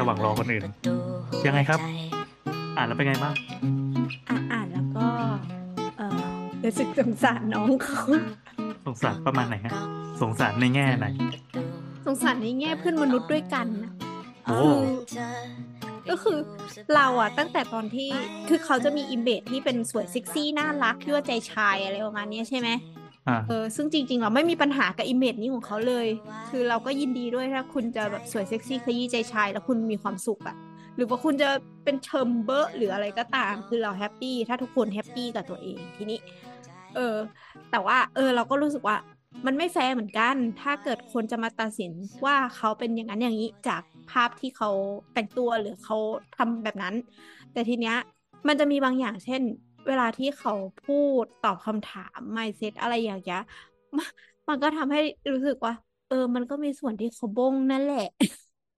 ระหว่างรอคนอื่น ยังไงครับ อ่านแล้วเป็นไงบ้างอ่านอ่านแล้วก็เออรู้สึกสงสารน้องเขาสงสารประมาณไหนฮะสงสารในแง่ไหน สงสารในแง่เพื่อนมนุษย์ด้วยกันนะโอ้ก็คือเราอะตั้งแต่ตอนที่คือเขาจะมี image ที่เป็นสวยเซ็กซี่น่ารักยั่วใจชายอะไรประมาณเนี้ยใช่ไหมอ่า เออซึ่งจริงๆ เราไม่มีปัญหากับ image นี้ของเขาเลย คือเราก็ยินดีด้วยถ้าคุณจะแบบสวยเซ็กซี่ขยี้ใจชาย แล้วคุณมีความสุขอะหรือว่าคุณจะเป็นเชิมเบอร์หรืออะไรก็ตาม คือเรา happy ถ้าทุกคน happy กับตัวเองทีนี้ เออ แต่ว่า เออ เราก็รู้สึกว่ามันไม่แฟร์เหมือนกัน ถ้าเกิดคนจะมาตัดสินว่าเขาเป็นอย่างนั้นอย่างนี้จากภาพที่เขาแต่งตัวหรือเขาทำแบบนั้น แต่ทีเนี้ยมันจะมีบางอย่างเช่น เวลาที่เขาพูดตอบคำถาม mindset อะไรอย่างเงี้ยมันมันก็ทำให้รู้สึกว่า เออ มันก็มีส่วนที่เขาบงนั่นแหละ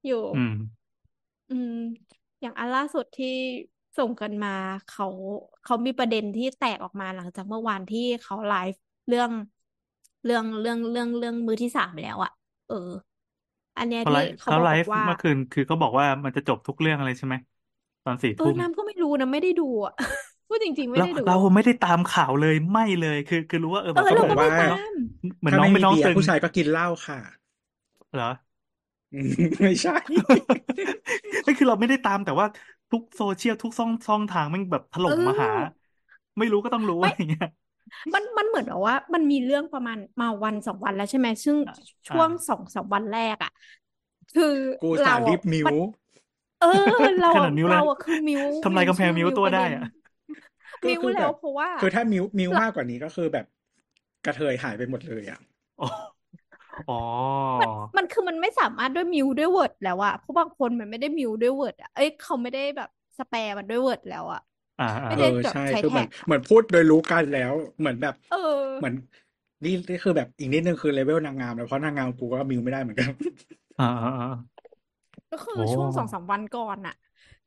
อยู่ อืม อืม อย่างอันล่าสุดที่ส่งกันมาเขาเขามีประเด็นที่แตกออกมาหลังจากเมื่อวานที่เขาไลฟ์เรื่องเรื่องเรื่องเรื่องเรื่องมือที่สามแล้วอะเออ อันเนี้ยเขาไลที่ฟ์เขาเขาบไลอกฟ์ว่าเมื่อคืนคือเขาบอกว่ามันจะจบทุกเรื่องอะไรใช่ไหมตอนสี่เออทุ่มน้ำก็ไม่รู้นะไม่ได้ดูอะพู ดจริงๆไม่เราได้ดูเราไม่ได้ตามข่าวเลยไม่เลยคือ คือรู้ว่าเออเออเขาเราบอก็กไม่ว่าตามเหมือนถ้าน้องไม่เป็นมีน้องเบียตึร์งผู้ชายก็กินเหล้าค่ะเหรออืมไม่ใช่นี่คือเราไม่ได้ตามแต่ว่าทุกโซเชียลทุกช่องช่องทางมันแบบถล่มมาหาเออไม่รู้ก็ต้องรู้ไม่อะไรอย่างเงี้ยมันมันเหมือนแบบว่า มันมีเรื่องประมาณมาวันสองวันแล้วใช่ไหมซึ่งอ่าช่วงสองสามวันแรกอะ คือกูเราสารีอะบมิวมันเออ เราขอะนาดนิ้วเลยเราอะคือมิวทำลายกำแพงชื่อมิวตัวประได้เด็นอะก็ มิวคือแบแล้วบเพราะว่า คือถ้ามิวมิวเรามากกว่านี้ก็คือแบบกระเทยหายไปหมดเลยอะอ๋ออ๋อมันมันคือมันไม่สามารถด้วยมิวด้วยเวิร์ดแล้วอะเพราะบางคนมันไม่ได้มิวด้วยเวิร์ดอะเอ้ยเขาไม่ได้แบบสแปร์มันด้วยเวิร์ดแล้วอะอ่าอ่าไม่เอได้อแบบใช่ใช้คือเหมืแท็อนกเหมือนพูดโดยรู้กันแล้ว เหมือนแบบ เออ เหมือนนี่นี่คือแบบอีกนิดนึงคือเลเวลนางงามแล้วเพราะนางงามกูก็มิวไม่ได้เหมือนกัน อ่าอ่าอ่าก็คือโอ้ช่วงสองสามวันก่อนอะ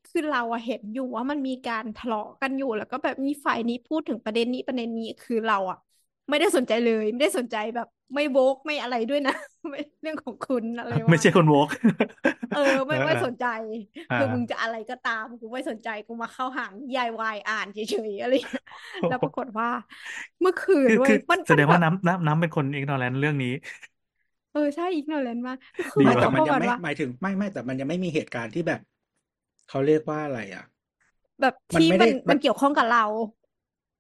คือเราอะเห็นอยู่ว่ามันมีการทะเลาะกันอยู่ แล้วก็แบบมีฝ่ายนี้พูดถึงประเด็นนี้ประเด็นนี้คือเราอะไม่ได้สนใจเลย ไม่ได้สนใจแบบ ไม่โวกไม่อะไรด้วยนะไม่เรื่องของคุณอะไรไม่วะใช่คนโวกเออ ไม่ไม่สนใจอ่าคือมึงจะอะไรก็ตามกูไม่สนใจกูมาเข้าหางยายวายอ่านเฉยๆอะไรอย่างเงี้ยแล้วปรากฏว่า เมื่อคืนคือเว้คืยอมันแสดงว่ามันแบบน้ำน้ำน้ำเป็นคนอิกนอแลนเรื่องนี้เออใช่อีกหน่อยเลนมากคือดีไม่ว่ะแต่เขามันประยังมาณไม่ว่าหมายถึงไม่ไม่แต่มันยังไม่มีเหตุการณ์ที่แบบ เขาเรียกว่าอะไรอะ แบบมันที่ไม่มัได้นมัมันนเกี่ยวข้องกับเรา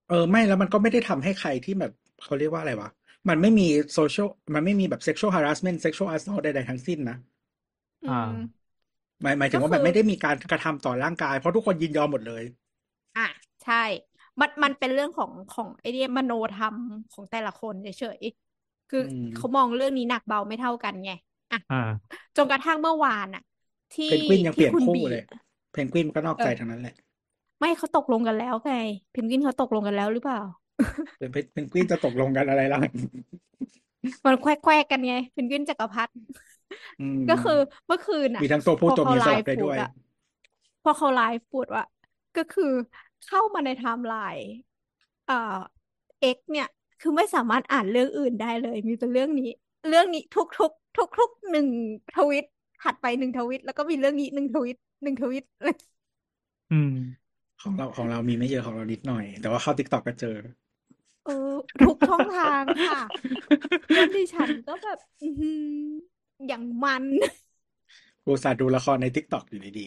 เออไม่แล้วมันก็ไม่ได้ทำให้ใครที่แบบเขาเรียกว่าอะไรวะมันไม่มีโซเชียลมันไม่มีแบบ sexual harassment sexual assault ใดๆทั้งสิ้นนะอือ่ามหมายหมายถึงว่าก็คือมันไม่ได้มีการกระทำต่อร่างกาย เพราะทุกคนยินยอมหมดเลย อะใช่ มันมันเป็นเรื่องของของไอเดียมโนธรรมของแต่ละคนเฉยๆคืออมเขามองเรื่องนี้หนักเบาไม่เท่ากันไงอะอ่าจนกระทั่งเมื่อวานอะ ที่เพนกวินยังเปที่ลี่ยนคุณคู่บีเลยเพ นกวินก็นอกเอใจอทั้งนั้นแหละ ไม่เขาตกลงกันแล้วไงเพนกวินเขาตกลงกันแล้วหรือเปล่าเป็นเพนกวินจะตกลงกันอะไรล่ะมันแควกๆกันไงเพนกวินจักรพรรดิอืมก็คือเมื่อคืนอะมีทั้งตัวผู้พอตัวเขาเมียไลสลับฟ์ได้พูด้ดวยอะพอเขาไลฟ์พูดว่าก็คือเข้ามาในไทม์ไลน์เอ่อ X เนี่ย คือไม่สามารถอ่านเรื่องอื่นได้เลย มีแต่เรื่องนี้ เรื่องนี้ทุกทุกทุกทุกๆหนึ่งทวิตถัดไปหนึ่งทวิต แล้วก็มีเรื่องนี้หนึ่งทวิต หนึ่งทวิตอืม ของเราของเรามีไม่เยอะของเรานิดหน่อย แต่ว่าเข้า TikTok ก็เจอ เออ ทุกช่องทางค่ะแล้วดิฉันก็แบบอือหืออย่างมันกูสาดูละครในติ๊กต็อกอยู่ดี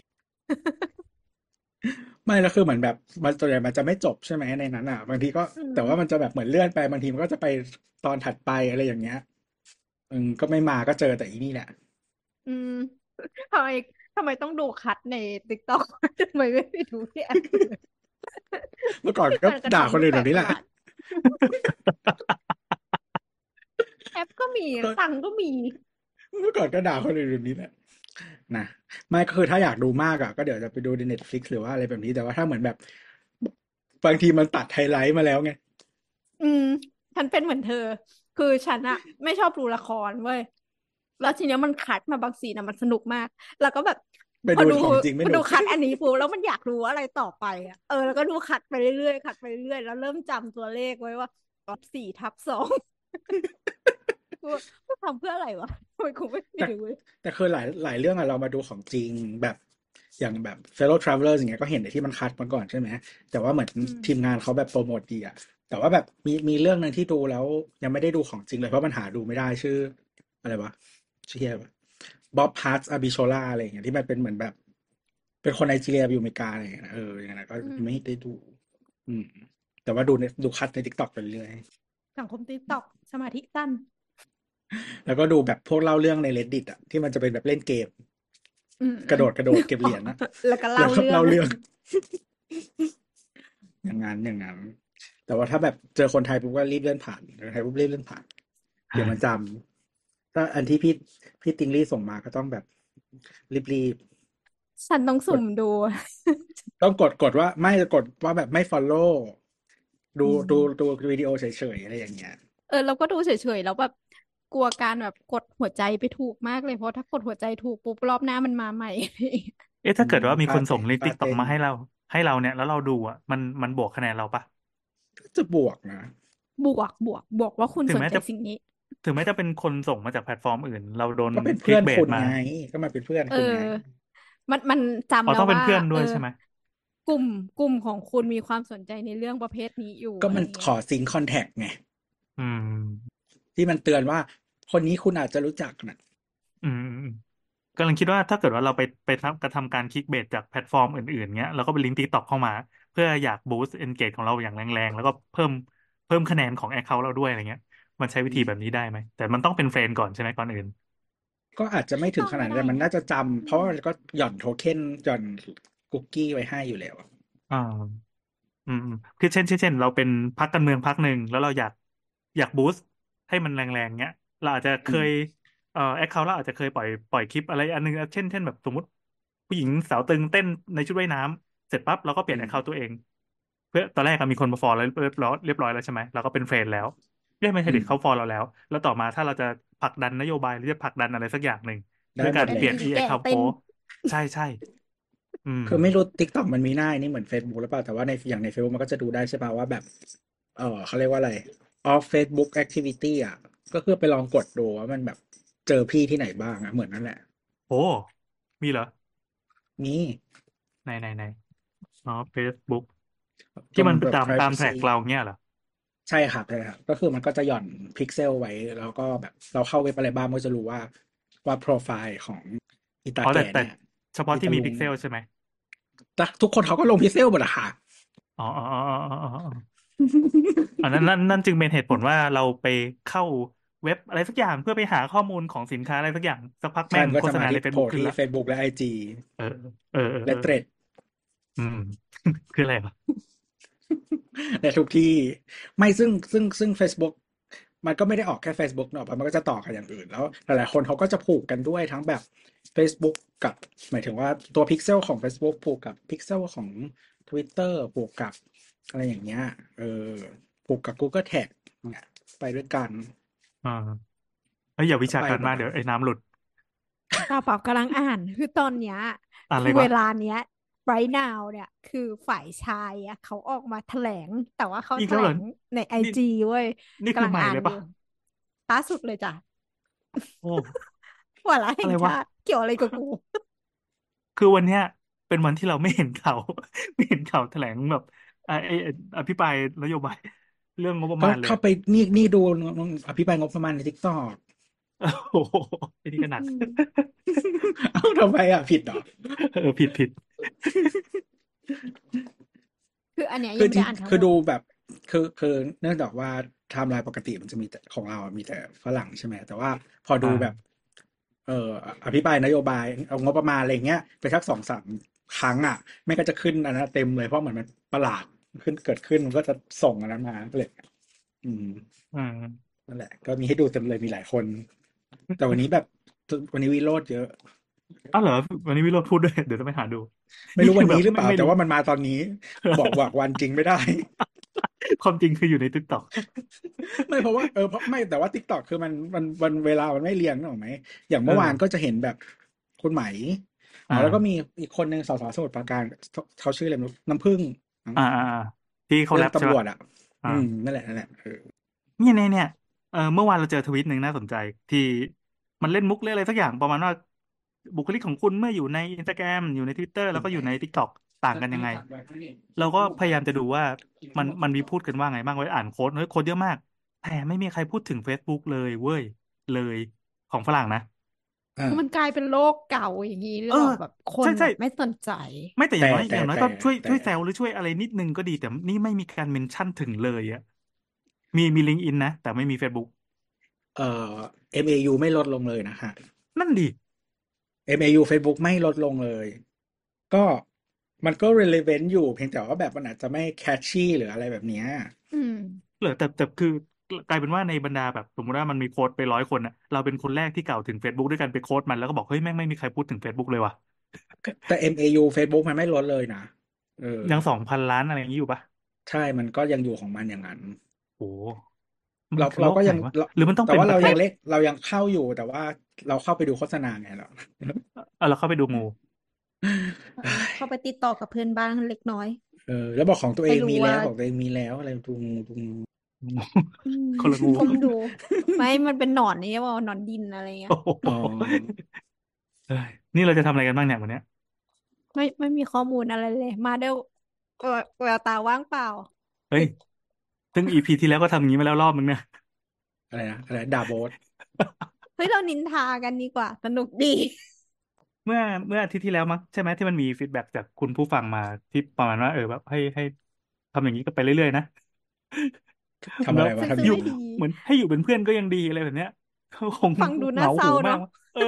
ๆ ไม่แล้วคือเหมือนแบบมันส่วนใหญ่มันจะไม่จบใช่ไหมในนั้นอะ บางทีก็อืมแต่ว่ามันจะแบบเหมือนเลื่อนไปบางทีมันก็จะไปตอนถัดไปอะไรอย่างเงี้ย อืมก็ไม่มาก็เจอแต่อีนี่แหละ อืมทำไม ทำไมต้องดูคัดในติ๊กต็อกทำไมไม่ไปดูที่แอปอื่นเมื่อก่อนก็การกระด่าทำคนที่อื่นแปลแบบกนี้ปแหระละหลาดแอปก็มีตังค์ก็มี เมื่อก่อนก็ด่าคนอื่นแบบนี้แหละนะไม่ก็คือถ้าอยากดูมากอะก็เดี๋ยวจะไปดูใน Netflix หรือว่าอะไรแบบนี้แต่ว่าถ้าเหมือนแบบ บางทีมันตัดไฮไลท์มาแล้วไง อืม ฉันเป็นเหมือนเธอ คือฉันอะไม่ชอบดูละครเว้ย แล้วทีเนี้ยมันคัดมาบางซีนอะมันสนุกมาก แล้วก็แบบไปพอดูดูของจริงไม่พอดูดูคัดอันนี้ปุ๊บแล้วมันอยากรู้อะไรต่อไปอะเออแล้วก็ดูคัดไปเรื่อยๆคัดไปเรื่อยๆแล้วเริ่มจำตัวเลขไว้ว่าสี่ทับสองกูกูทำเพื่ออะไรวะทำไมกูไม่รู้เว้ยแต่คือหลายหลายเรื่องอะเรามาดูของจริงแบบอย่างแบบ fellow travelers อย่างเงี้ยก็เห็นในที่มัน cut มาก่อนใช่ไหมแต่ว่าเหมือนอืมทีมงานเขาแบบโปรโมทดีอะแต่ว่าแบบมีมีเรื่องหนึ่งที่ดูแล้วยังไม่ได้ดูของจริงเลยเพราะมันหาดูไม่ได้ชื่อ อะไรวะชื่อ Bob Hearts Abishola อะไรอย่างเงี้ยที่มันเป็นเหมือนแบบ เป็นคนไนจีเรียไปอยู่อเมริกาอะไรอย่างเงี้ยนะเอออย่างเงี้ยนะก็ยังไม่ได้ดู อืม แต่ว่าดูในดู cut ใน TikTok ไปเรื่อยสังคม TikTok สมาธิสั้นแล้วก็ดูแบบพวกเล่าเรื่องใน reddit อะที่มันจะเป็นแบบเล่นเกมอืมกระโดดกระโดดเก็บเหรียญนะแล้วก็แล้เล่าวก็เรื่องเล่าเรื่อง อย่างนั้นอย่างนั้น แต่ว่าถ้าแบบเจอคนไทยปุ๊บก็รีบเลื่อนผ่านคนไทยปุ๊บรีบเลื่อนผ่าน เดี๋ยวมันจำ ถ้าอันที่พี่พี่ติงลี่ส่งมาก็ต้องแบบรีบฉันต้องสุ่มดู ๆต้องกดกดว่าไม่กดว่าแบบไม่ follow ดูอืม ดูดูวิดีโอเฉยๆอะไรอย่างเงี้ย เออเราก็ดูเฉยๆแล้วแบบกลัวการแบบกดหัวใจไปถูกมากเลยเพราะถ้ากดหัวใจถูกปุ๊บรอบหน้ามันมาใหม่ เอ๊ะถ้าเกิดว่ามีคนอืมส่งลิงก์ปาติ๊กต็อกเต้นมาให้เรา ให้เราเนี่ย แล้วเราดูอะมันมันบวกคะแนนเราปะ จะบวกนะ บวกบวกบวกว่าคุณถึสงนแม้ใจจะ สิ่งนี้ ถึงแม้จะเป็นคนส่งมาจากแพลตฟอร์มอื่น เราโดนก็เป็นคลิเพื่กอนเบคุสณมาไงก็มาเป็นเพื่อนเอคุณอไงมันมันจำอ๋อแล้วต้องเป็นว่าเพื่อนด้วยเออใช่ไหมกลุ่มกลุ่มของคุณมีความสนใจในเรื่องประเภทนี้อยู่ ก็อะไรมันเงี้ขยอซิงคอนแทคไงอืมที่มันเตือนว่า คนนี้คุณอาจจะรู้จักนะอืมอืมอืมกำลังคิดว่าถ้าเกิดว่าเราไปไปทำกระทำการคลิกเบสจากแพลตฟอร์มอื่นๆเงี้ยเราก็ไปลิงก์ติ๊กต็อกเข้ามา เพื่ออยากบูสต์เอนเกจของเราอย่างแรงๆ แล้วก็เพิ่มเพิ่มคะแนนของแอคเคาท์เราด้วยอะไรเงี้ย มันใช้วิธีแบบนี้ได้ไหม แต่มันต้องเป็น friend ก่อนใช่ไหมก่อนอื่น ก็อาจจะไม่ถึงขนาดนั้นแต่มันน่าจะจำอืมเพราะว่ามันก็หย่อนโทเค็นหย่อนคุกกี้ไว้ให้อยู่แล้วอะอ่าอืมอืมคือเช่นเช่นเช่นเราเป็นพรรคการเมืองพรรคหนึ่งแล้วเราอยากอยาก boost ให้มันแรงๆเงี้ย เราอาจจะเคยเอ่อ account เราอาจจะเคยปล่อยปล่อยคลิปอะไรอันนึงเช่นเช่นแบบสมมติ ผู้หญิงสาวตึงเต้นในชุดว่ายน้ำเสร็จปั๊บเราก็เปลี่ยน account ตัวเอง เพื่อตอนแรกอะมีคนมาฟอลแล้วเรียบร้อยเรียบร้อยแล้วใช่ไหมเราก็เป็นเฟรนด์แล้ว เรียกไม่ใช่เด็กเขาฟอลเราแล้ว แล้วต่อมาถ้าเราจะผลักดันนโยบายหรือจะผลักดันอะไรสักอย่างหนึ่งได้ด้วยหมการดเลเปลี่ยนยอีแอคเคาท์เต้นโพใช่ใช่อืมคือไม่รู้ทิกตอกมันมีหน้านี่เหมือน Facebook หรือเปล่าแต่ว่าในอย่างใน Facebook มันก็จะดูได้ใช่ป่ะว่าแบบ เออเขาเรียกว่าอะไร off Facebook activity อะ ก็คือไปลองกดดูว่ามันแบบเจอพี่ที่ไหนบ้างอะเหมือนนั่นแหละ โอ้ มีเหรอ มีไหนไหนไหนอ๋อ Facebook ที่มันตรงแบบตามตามแท็ก privacy เราเงี้ยเหรอ ใช่ครับใช่ครับ ก็คือมันก็จะหย่อนพิกเซลไว้ แล้วก็แบบเราเข้าเว็บอะไรบ้างมันก็จะรู้ว่าว่าโปรไฟล์ของอีตาอ๋อแต่แก่แต่เนี่ยเฉพาะที่มีมีตะลุงพิกเซลใช่ไหมแต่ทุกคนเขาก็ลงพิกเซลหมดอะค่ะ อ๋ออ๋ออ๋ออ๋ออ๋ออ๋ออันนั้นนั่นนั่นจึงเป็นเหตุผลว่าเราไปเข้าเว็บอะไรสักอย่างเพื่อไปหาข้อมูลของสินค้าอะไรสักอย่างสักพักใช่แม่งมันก็โฆจะษณาในที่ Facebook ขึ้นละ และ IG เออเออเออและเออ Threadsอืม คืออะไรวะ ในทุกที่ไม่ซึ่งซึ่งซึ่ง Facebook มันก็ไม่ได้ออกแค่ Facebook เนอะมันก็จะต่อกันอย่างอื่น แล้วหลายๆคนเขาก็จะผูกกันด้วยทั้งแบบ Facebook กับ หมายถึงว่าตัวพิกเซลของ Facebook ผูกกับพิกเซลของ Twitter ผูกกับอะไรอย่างเงี้ย เออ ผูกกับ Google Tag เนี่ยไปด้วยกัน อ่าเอ้ยอย่าวิชาการไปแบบมากเดี๋ยวไอ้น้ำหลุดเปล่าเปล่ากำลังอ่าน คือตอนเนี้ยอะไรคือวะเวลาเนี้ย right now เนี่ย คือฝ่ายชายอะเขาออกมาแถลง แต่ว่าเขาอีกแถแล้วลเหรองในไอนี่จีเว้ยนี่คือกำลังใหม่อ่านเลอยปะยู่ล่าสุดเลยจ้ะโอ้วาระแห่อะงไรวะชาติเกี่ยวอะไรกับกู คือวันเนี้ย เป็นวันที่เราไม่เห็นข่าวไม่เห็นข่าวแถลงแบบไอ้ไอ้ไอ้อภิปรายนโยบาย เรื่องงบประก็มาณก็เลยเข้าไปนี่นี่ดูอภิปรายงบประมาณใน TikTok โอ้โหไอ้นี่ก็หนักอืมเอ้าทำไมอะ ผิดเหรอ เออผิดผิด คืออันเนี้ยคืยังที่จะอ่านทั้งคือ ดูแบบ คือคือเนื่องจากว่าไทม์ไลน์ปกติมันจะมีแต่ของเราอะมีแต่ฝรั่งใช่ไหมแต่ว่าพอดูอ่า แบบ เอ่ออภิปรายนโยบายเอางบประมาณอะไรเงี้ยไปสักสองสามครั้งอะไม่ก็จะขึ้นอันนั้นเต็มเลยเพราะเหมือนมันประหลาดขึ้นเกิดขึ้นมันก็จะส่งอันนั้นมาก็เลย อืมอืมนั่นแหละ ก็มีให้ดูเต็มเลยมีหลายคน แต่วันนี้แบบวันนี้วิโรจน์เยอะอ้าวเหรอวันนี้วิโรจน์พูดด้วย เดี๋ยวจะไปหาดู ไม่รู้นี่วันคือแบบนี้หรือเปล่าไม่แต่รู้ว่ามันมาตอนนี้ บอกบอกวันจริงไม่ได้ ความจริงคืออยู่ในติ๊กต็อกไม่เพราะว่าเออเพราะไม่แต่ว่า t ิ k กต k อกคือมันมันมันเวลามันไม่เรียงนึกออกไหม อย่างเมื่อวานก็จะเห็นแบบคุณไหมอ๋อแล้วก็มีอีกคนหนึ่งสส. สมุทรปราการเขาชื่ออะไรไม่รู้น้ำผึ้งมั้งอ่าอ่าอ่าที่เขาแรเรื่องตำรวจอะอ่าอืมนั่นแหละนั่นแหละเออเนี่ยเนี่ยเนี่ยเออเมื่อวานเราเจอทวิตหนึ่งน่าสนใจที่ มันเล่นมุกเล่นอะไรสักอย่างประมาณว่าบุคลิกของคุณเมื่ออยู่ในอินสตาแกรมอยู่ในทวิตเตอร์แล้วก็อยู่ใน TikTok ต่างกันยังไง เราก็พยายามจะดูว่ามันมันมีพูดกันว่าไงบ้างไว้อ่าน quote เฮ้ย quote เยอะมาก แต่ไม่มีใครพูดถึง Facebook เลยเว้ยเลยของฝรั่งนะอ่ามันกลายเป็นโลกเก่าอย่างนี้หรือเอเปอล่าแบบคนใช่ใช่แบบไม่สนใจ ไม่แต่อย่างน้อยแต่อย่างน้อยแต่ก็ช่วยแต่ช่วยแซวหรือช่วยอะไรนิดนึงก็ดีแต่นี่ไม่มีการเมนชั่นถึงเลยอะมีมีลิงก์อินนะแต่ไม่มี Facebook เอ่อ MAU ไม่ลดลงเลยนะฮะนั่นดิ MAU Facebook ไม่ลดลงเลย ก็มันก็ relevant อยู่เพียงแต่ว่าแบบมันอาจจะไม่ catchy หรืออะไรแบบเนี้ยอืมเหรอแต่แต่คือกลายเป็นว่าในบรรดาแบบสมมติว่ามันมีโค้ดไปร้อยคนอะเราเป็นคนแรกที่กล่าวถึง Facebook ด้วยกันไปโค้ดมันแล้วก็บอก เฮ้ย แม่งไม่มีใครพูดถึง Facebook เลยว่ะแต่ MAU Facebook มันไม่ลดเลยนะเออยังสองพันล้านอะไรอย่างนี้อยู่ปะใช่มันก็ยังอยู่ของมันอย่างนั้นโอ้ เรามันคือเราก็โลยังไหนวะเราหรือมันต้องแต่เป็นว่าปเราระเทยัศงเล็กเรายังเข้าอยู่แต่ว่าเราเข้าไปดูโฆษณาไงเราเออเราเข้าไปดูงู เข้าไปติดต่อกับเพื่อนบ้านเล็กน้อย เออ แล้วบอกของตัวเองไม่รู้มีแล้วว่าบอกตัวเองมีแล้วอะไรดูงูดูงูอืมคนละงูผมดูไม่มันเป็นหนอนนี่ว่าหนอนดินอะไรเงี้ยโอ้โหอ๋อเอ้ยนี่เราจะทำอะไรกันบ้างเนี่ยวันเนี้ยไม่ไม่มีข้อมูลอะไรเลย มาด้วยแววแววตาว่างเปล่า เฮ้ย ซึ่งอีพีที่แล้วก็ทำอย่างนี้มาแล้วรอบนึงนะอะไรนะอะไรดาโบสเฮ้ยเรานินทากันดีกว่า สนุกดี เมื่อเมื่ออาทิตย์ที่แล้วมั้งใช่ไหมที่มันมี feedback จากคุณผู้ฟังมาที่ประมาณว่าเออแบบให้ให้ทำอย่างนี้ก็ไปเรื่อยๆนะทำอะไรวะซึ่งทำซึ่งอยู่ไม่ดีเหมือนให้อยู่เป็นเพื่อนก็ยังดีอะไรแบบเนี้ยก็คงฟังดูน่าเศร้าหูเนมากเออ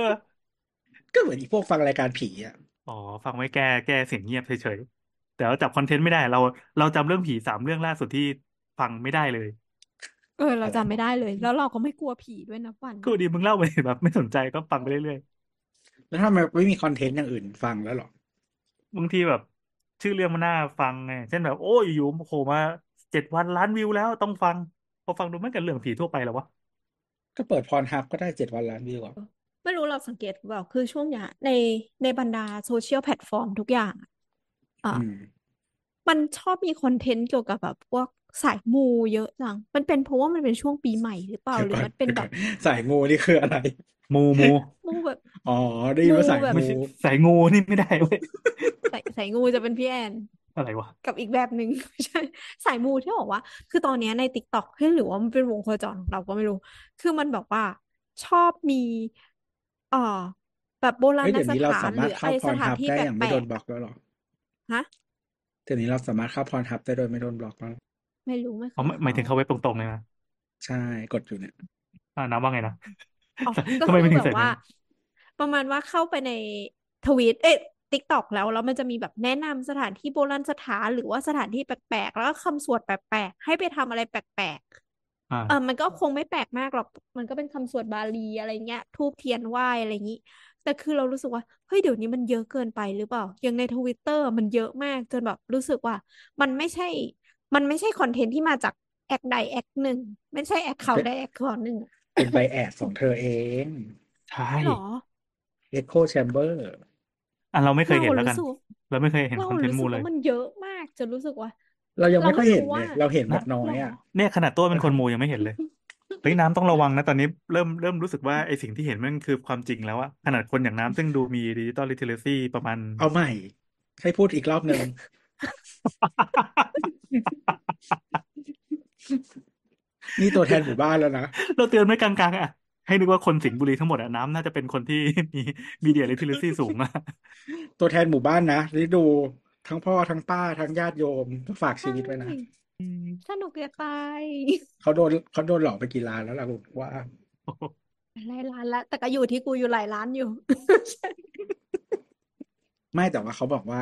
ก็เหมือนอีพวกฟังรายการผีอะอ๋อฟังไว้แก้แก้เสียงเงียบเฉยๆแต่ว่าจับ content ไม่ได้ เรา เราจำเรื่องผีสามเรื่องล่าสุดที่ ฟังไม่ได้เลย เออ เราจำไม่ได้เลย แล้วเราก็ไม่กลัวผีด้วยนะวันก็ดีมึงเล่าไปแบบ ไม่สนใจก็ฟังไปเรื่อยแล้วถ้ามันไม่มี content อย่างอื่นฟังแล้วหรอๆบางทีแบบ ชื่อเรื่องมันน่าฟังไงเช่นแบบ โอ้ยอยู่ๆโผล่มาเจ็ดวันล้านวิวแล้วต้องฟัง พอฟังดูไม่กันเรื่องผีทั่วไปแล้ววะก็เปิด Pornhub ก็ได้เจ็ดวันล้านวิวอะไม่รู้เราสังเกตหรือเปล่าคือช่วงเนี้ยในในบรรดา social platform ทุกอย่างอะอะอืมมันชอบมี content เกี่ยวกับแบบพวก สายมูเยอะจัง มันเป็นเพราะว่ามันเป็นช่วงปีใหม่หรือเปล่าเดี๋ยวหรือก่อนมันเป็นเดี๋ยวแบก่อบนสายงูนี่คืออะไร มูมูมูแบบอ๋อได้ยินว่าสายงูแบบไม่งูใช่สายงูนี่ไม่ได้เว้ยสายสายงูจะเป็นพี่แอนอะไรวะกับอีกแบบหนึ่งไม่ใช่สายมูที่บอกว่า คือตอนเนี้ยในติ๊กต็อกให้ยหรือว่ามันเป็นวงโคจรของเราก็ไม่รู้ คือมันแบบว่าชอบมีเอ่อแบบโบราเฮ้ยณเดี๋ยวสนี้เราถาสานหมารรืถอเข้าอะไรพสรถานฮับที่ได้แปอย่างไม่ลโดกนบล็อกแล้วหรอๆฮะเดี๋ยวนี้เราสามารถเข้าพรฮับได้โดยไม่โดนบล็อกแล้ว ไม่รู้ไม่เคอ๋อยหมายหมายถึงเข้าเขาเว็บตรงๆเลยนะใช่กดอยู่เนี่ย อ่าน้ำว่าไงนะอ๋อก็ทำไมคืไม่อถึแบงใส่บว่าเนี้ยประมาณว่าเข้าไปในทวีตเอ๊ะติ๊กต็อกแล้วแล้วมันจะมีแบบแนะนำสถานที่โบราณสถานหรือว่าสถานที่แปลกๆ แล้วก็คำสวดแปลกๆ ให้ไปทำอะไรแปลกๆอ่าเออมันก็คงไม่แปลกมากหรอก มันก็เป็นคำสวดบาลีอะไรเงี้ยธูปเทียนไหว้อะไรอย่างนี้ แต่คือเรารู้สึกว่าเฮ้ยเดี๋ยวนี้มันเยอะเกินไปหรือเปล่าอย่างในทวิตเตอร์มันเยอะมากจนแบบรู้สึกว่า มันไม่ใช่ มันไม่ใช่คอนเทนต์ที่มาจากแอคใดแอคหนึ่งไม่ใช่แอคเขาใดแอคเขาหนึ่งอะเป็นไบแอดของเธอเองใช่หรอ Echo Chamber อะเราไม่เคยเราเห็นแล้วกัรู้นสึกว่าเราไม่เคยเห็นเราคอนเทนรู้ต์สึมูกเลยว่ามันเยอะมากจนรู้สึกว่า เรายังเราไม่ค่อยไม่เห็นรู้เลว่ายเราเห็นแบบนะน้อหรยออะเนี่ยขนาดตัวเป็นคนมูยังไม่เห็นเลยเฮ้ยน้ำต้องระวังนะ ตอนนี้เริ่มเริ่มรู้สึกว่าไอสิ่งที่เห็นมันคือความจริงแล้วอะขนาดคนอย่างน้ำซึ่งดูมี digital literacy ประมาณ เอาใหม่ ให้พูดอีกรอบหนึ่ง นี่ตัวแทนหมู่บ้านแล้วนะ เราเตือนไว้กลางๆอะให้นึกว่าคนสิงห์บุรีทั้งหมดอะน้ำน่าจะเป็นคนที่มี media literacy สูงอะตัวแทนหมู่บ้านนะที่ดูทั้งพ่อทั้งป้าทั้งญาติโยมฝากชีวิตไว้นะใช่สนุกจะตายเขาโดนเขาโดนหลอกไปกี่ล้านแล้วล่ะผมว่าหลายล้านละแต่ก็อยู่ที่กูอยู่หลายล้านอยู่ ไม่แต่ว่าเขาบอกว่า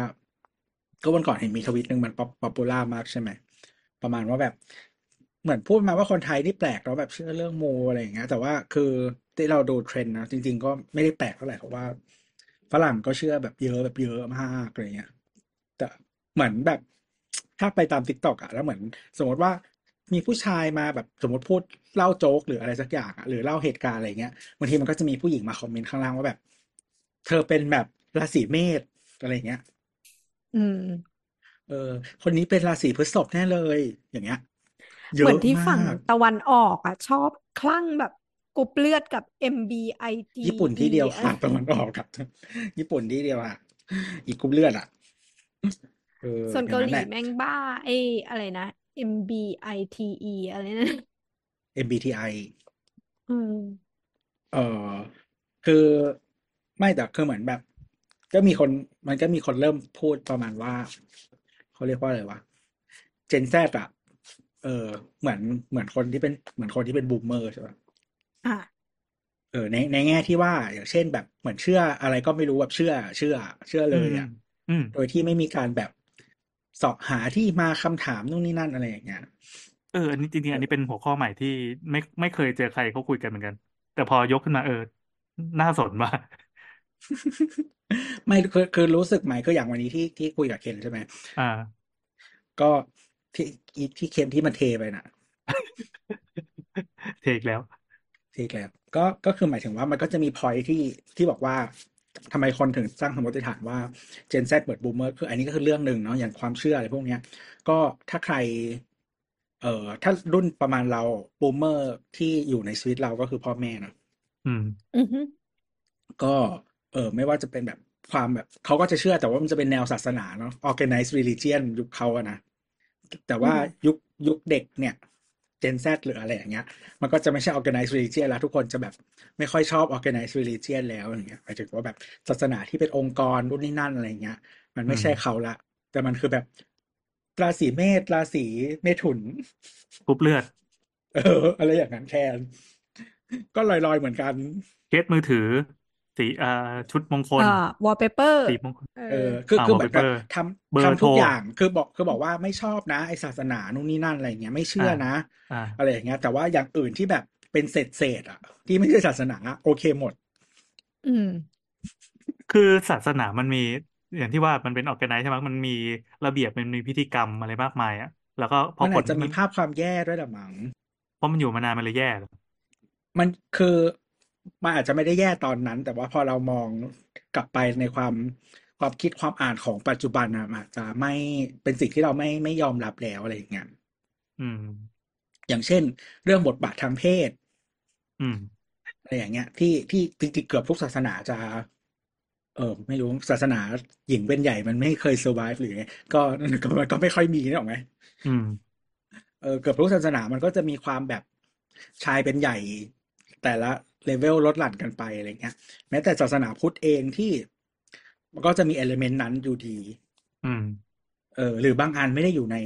ก็วันก่อนเห็นมีทวิตหนึ่งมัน popular มากใช่ไหม ประมาณว่าแบบเหมือนพูดมาว่าคนไทยนี่แปลกแล้วแบบเชื่อเรื่องมูอะไรอย่างเงี้ย แต่ว่าคือที่เราดูเทรนด์นะจริง ๆ ก็ไม่ได้แปลกเท่าไหร่เพราะว่า ฝรั่งก็เชื่อแบบเยอะแบบเยอะมากอะไรเงี้ย แต่เหมือนแบบถ้าไปตาม TikTok อะแล้วเหมือน สมมติว่ามีผู้ชายมาแบบสมมติพูดเล่าโจ๊กหรืออะไรสักอย่างอะหรือเล่าเหตุการณ์อะไรเงี้ยบางทีมันก็จะมีผู้หญิงมาคอมเมนต์ข้างล่างว่าแบบ เธอเป็นแบบราศีเมษอะไรเงี้ย อืม เออ คนนี้เป็นราศีพฤษภแน่เลย อย่างเงี้ย เยเหมือนที่ฝั่งมากตะวันออกอะ ชอบคลั่งแบบกรุ๊ปเลือดกับ MBTI ญี่ปุ่นที่เดียวค่ะอะไรตะวันออกกับ ญี่ปุ่นที่เดียวอะ อีกกรุ๊ปเลือดอะเออส่วนอย่าเกางนั้หนลีแหละ แม่งบ้าไอ้อะไรนะ MBITE อะไรนั่น MBTI อืม เออคือไม่แต่คือเหมือนแบบ ก็มีคนมันก็มีคนเริ่มพูดประมาณว่าเขาเรียกว่าอะไรวะเจนแซอะเออ เหมือนเหมือนคนที่เป็นเหมือนคนที่เป็นบูมเมอร์ใช่ปะอะเออในในแง่ที่ว่าอย่างเช่นแบบเหมือนเชื่ออะไรก็ไม่รู้แบบเชื่อ เชื่อ เชื่อเลยอะอืมโดยที่ไม่มีการแบบเสอบหาที่มาคำถามนู่นนี่นั่นอะไรอย่างเงี้ยเอออันนี้จริงๆอันนี้เป็นหัวข้อใหม่ที่ไม่ไม่เคยเจอใครเขาคุยกันเหมือนกัน แต่พอยกขึ้นมาเออ น่าสนว่าก ไม่คือคือรู้สึกไหมคืออย่างวันนี้ที่ที่คุยกับเคนใช่ไหมอ่า ก็ที่อีที่เคนที่มันเทไปน่ะ เทคแล้ว เทคแล้ว ก็ก็คือหมายถึงว่ามันก็จะมีพอยที่ที่บอกว่าทำไมคนถึงสร้างสมมติฐานว่า Gen Z เปิด boomer คืออันนี้ก็คือเรื่องหนึ่งเนาะอย่างความเชื่ออะไรพวกเนี้ย ก็ถ้าใคร เอ่อถ้ารุ่นประมาณเรา boomer ที่อยู่ในชีวิตเราก็คือพ่อแม่เนาะอืม อือฮึก็ เออไม่ว่าจะเป็นแบบความแบบเขาก็จะเชื่อแต่ว่ามันจะเป็นแนวศาสนาเนาะ organized religion ยุคเขาอะนะ แต่ว่ายุคยุคเด็กเนี่ย Gen Z หรืออะไรอย่างเงี้ย มันก็จะไม่ใช่ organized religion แล้วทุกคนจะแบบไม่ค่อยชอบ organized religion แล้วอย่างเงี้ยหมายถึงว่าแบบศาสนาที่เป็นองค์กรรุ่นนี่นั่นอะไรเงี้ย มันไม่ใช่อืมเขาละ แต่มันคือแบบราศีเมษราศีเมถุนกรุ๊ปเลือด เออ อะไรอย่างนั้นแทน ก็ลอยๆเหมือนกันเคสมือถือ สีอ่าชุดมงคลอ่า wallpaper สีมงคลเอเอออคืออ่าคือเหมือนกับ wallpaper ทำเบอร์ทำทุกโทรอย่างคือบอกคือบอกว่าไม่ชอบนะ ไอศาสนานู่นนี่นั่นอะไรเงี้ยไม่เชื่อนะอ่าอะไรอย่างเงี้ยแต่ว่าอย่างอื่นที่แบบเป็นเศษเศษอะ ที่ไม่ใช่ศาสนาอะโอเคหมด อืม คือศาสนามันมีอย่างที่ว่ามันเป็น organized ใช่ไหมมันมีระเบียบมันมีพิธีกรรมอะไรมากมายอะแล้วก็พอมันคอาจจะมีมันภาพความแย่ด้วยละมั้งเพราะมันอยู่มานานมันเลยแย่เหรอมันคือ มันอาจจะไม่ได้แย่ตอนนั้น แต่ว่าพอเรามองกลับไปในความความคิดความอ่านของปัจจุบันอะมันอาจจะไม่เป็นสิ่งที่เราไม่ไม่ยอมรับแล้วอะไรอย่างเงี้ยอืม อย่างเช่น เรื่องบทบาททางเพศ อืมอะไรอย่างเงี้ย ที่ที่จริงๆเกือบทุกศาสนาจะ เออไม่รู้ศาสนาหญิงเป็นใหญ่มันไม่เคย survive หรือไงก็ก็มันก็ไม่ค่อยมีนี่หรอกไหมอืมเออเกือบทุกศาสนามันก็จะมีความแบบชายเป็นใหญ่ แต่ละ เลเวลลดหลั่นกันไปอะไรเงี้ย แม้แต่ศาสนาพุทธเองที่ มันก็จะมี element นั้นอยู่ดี อืม เออ หรือบางอันไม่ได้อยู่ใน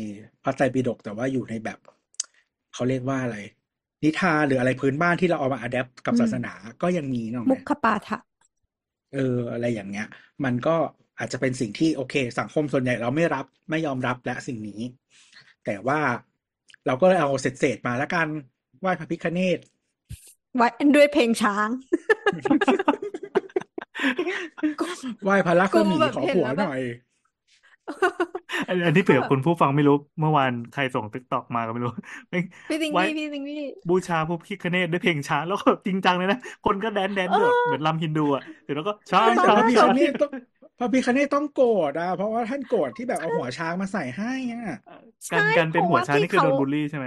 พระไตรปิฎกแต่ว่าอยู่ในแบบ เขาเรียกว่าอะไร นิทานหรืออะไรพื้นบ้านที่เราเอามา adapt กับอืมศาสนาก็ยังมีเนาะไหมมุขปาฐะเออ อะไรอย่างเงี้ย มันก็อาจจะเป็นสิ่งที่โอเค สังคมส่วนใหญ่เราไม่รับไม่ยอมรับและสิ่งนี้ แต่ว่าเราก็เลยเอาเศษๆมาแล้วกันไหว้พระพิฆเนศ ไว้ด้วยเพลงช้างไหว้พระลักษกูมีแบบขอเห็นผัวแล้วแบบหน่อย อันอันที่เผื่อคุณผู้ฟังไม่รู้ เมื่อวานใครส่งติ๊กตอกมาก็ไม่รู้แม่งพี่ซิงไว้นี่พี่ซิงนี่บูชาพระพิฆเนศด้วยเพลงช้าแล้วก็จริงจังเลยนะ คนก็แดนแดนแบบเหมือนลำฮินดูอะเสร็จแล้วก็ช้าไม่แต่ช้าพระพิฆช้าเนศต้องพระพิฆเนศต้องโกรธอะเพราะว่าท่านโกรธที่แบบเอาหัวช้างมาใส่ให้อะการใช่การเป็นเพราะหัวว่าช้างที่นี่คือเขาโดนบูลลี่ใช่ไหม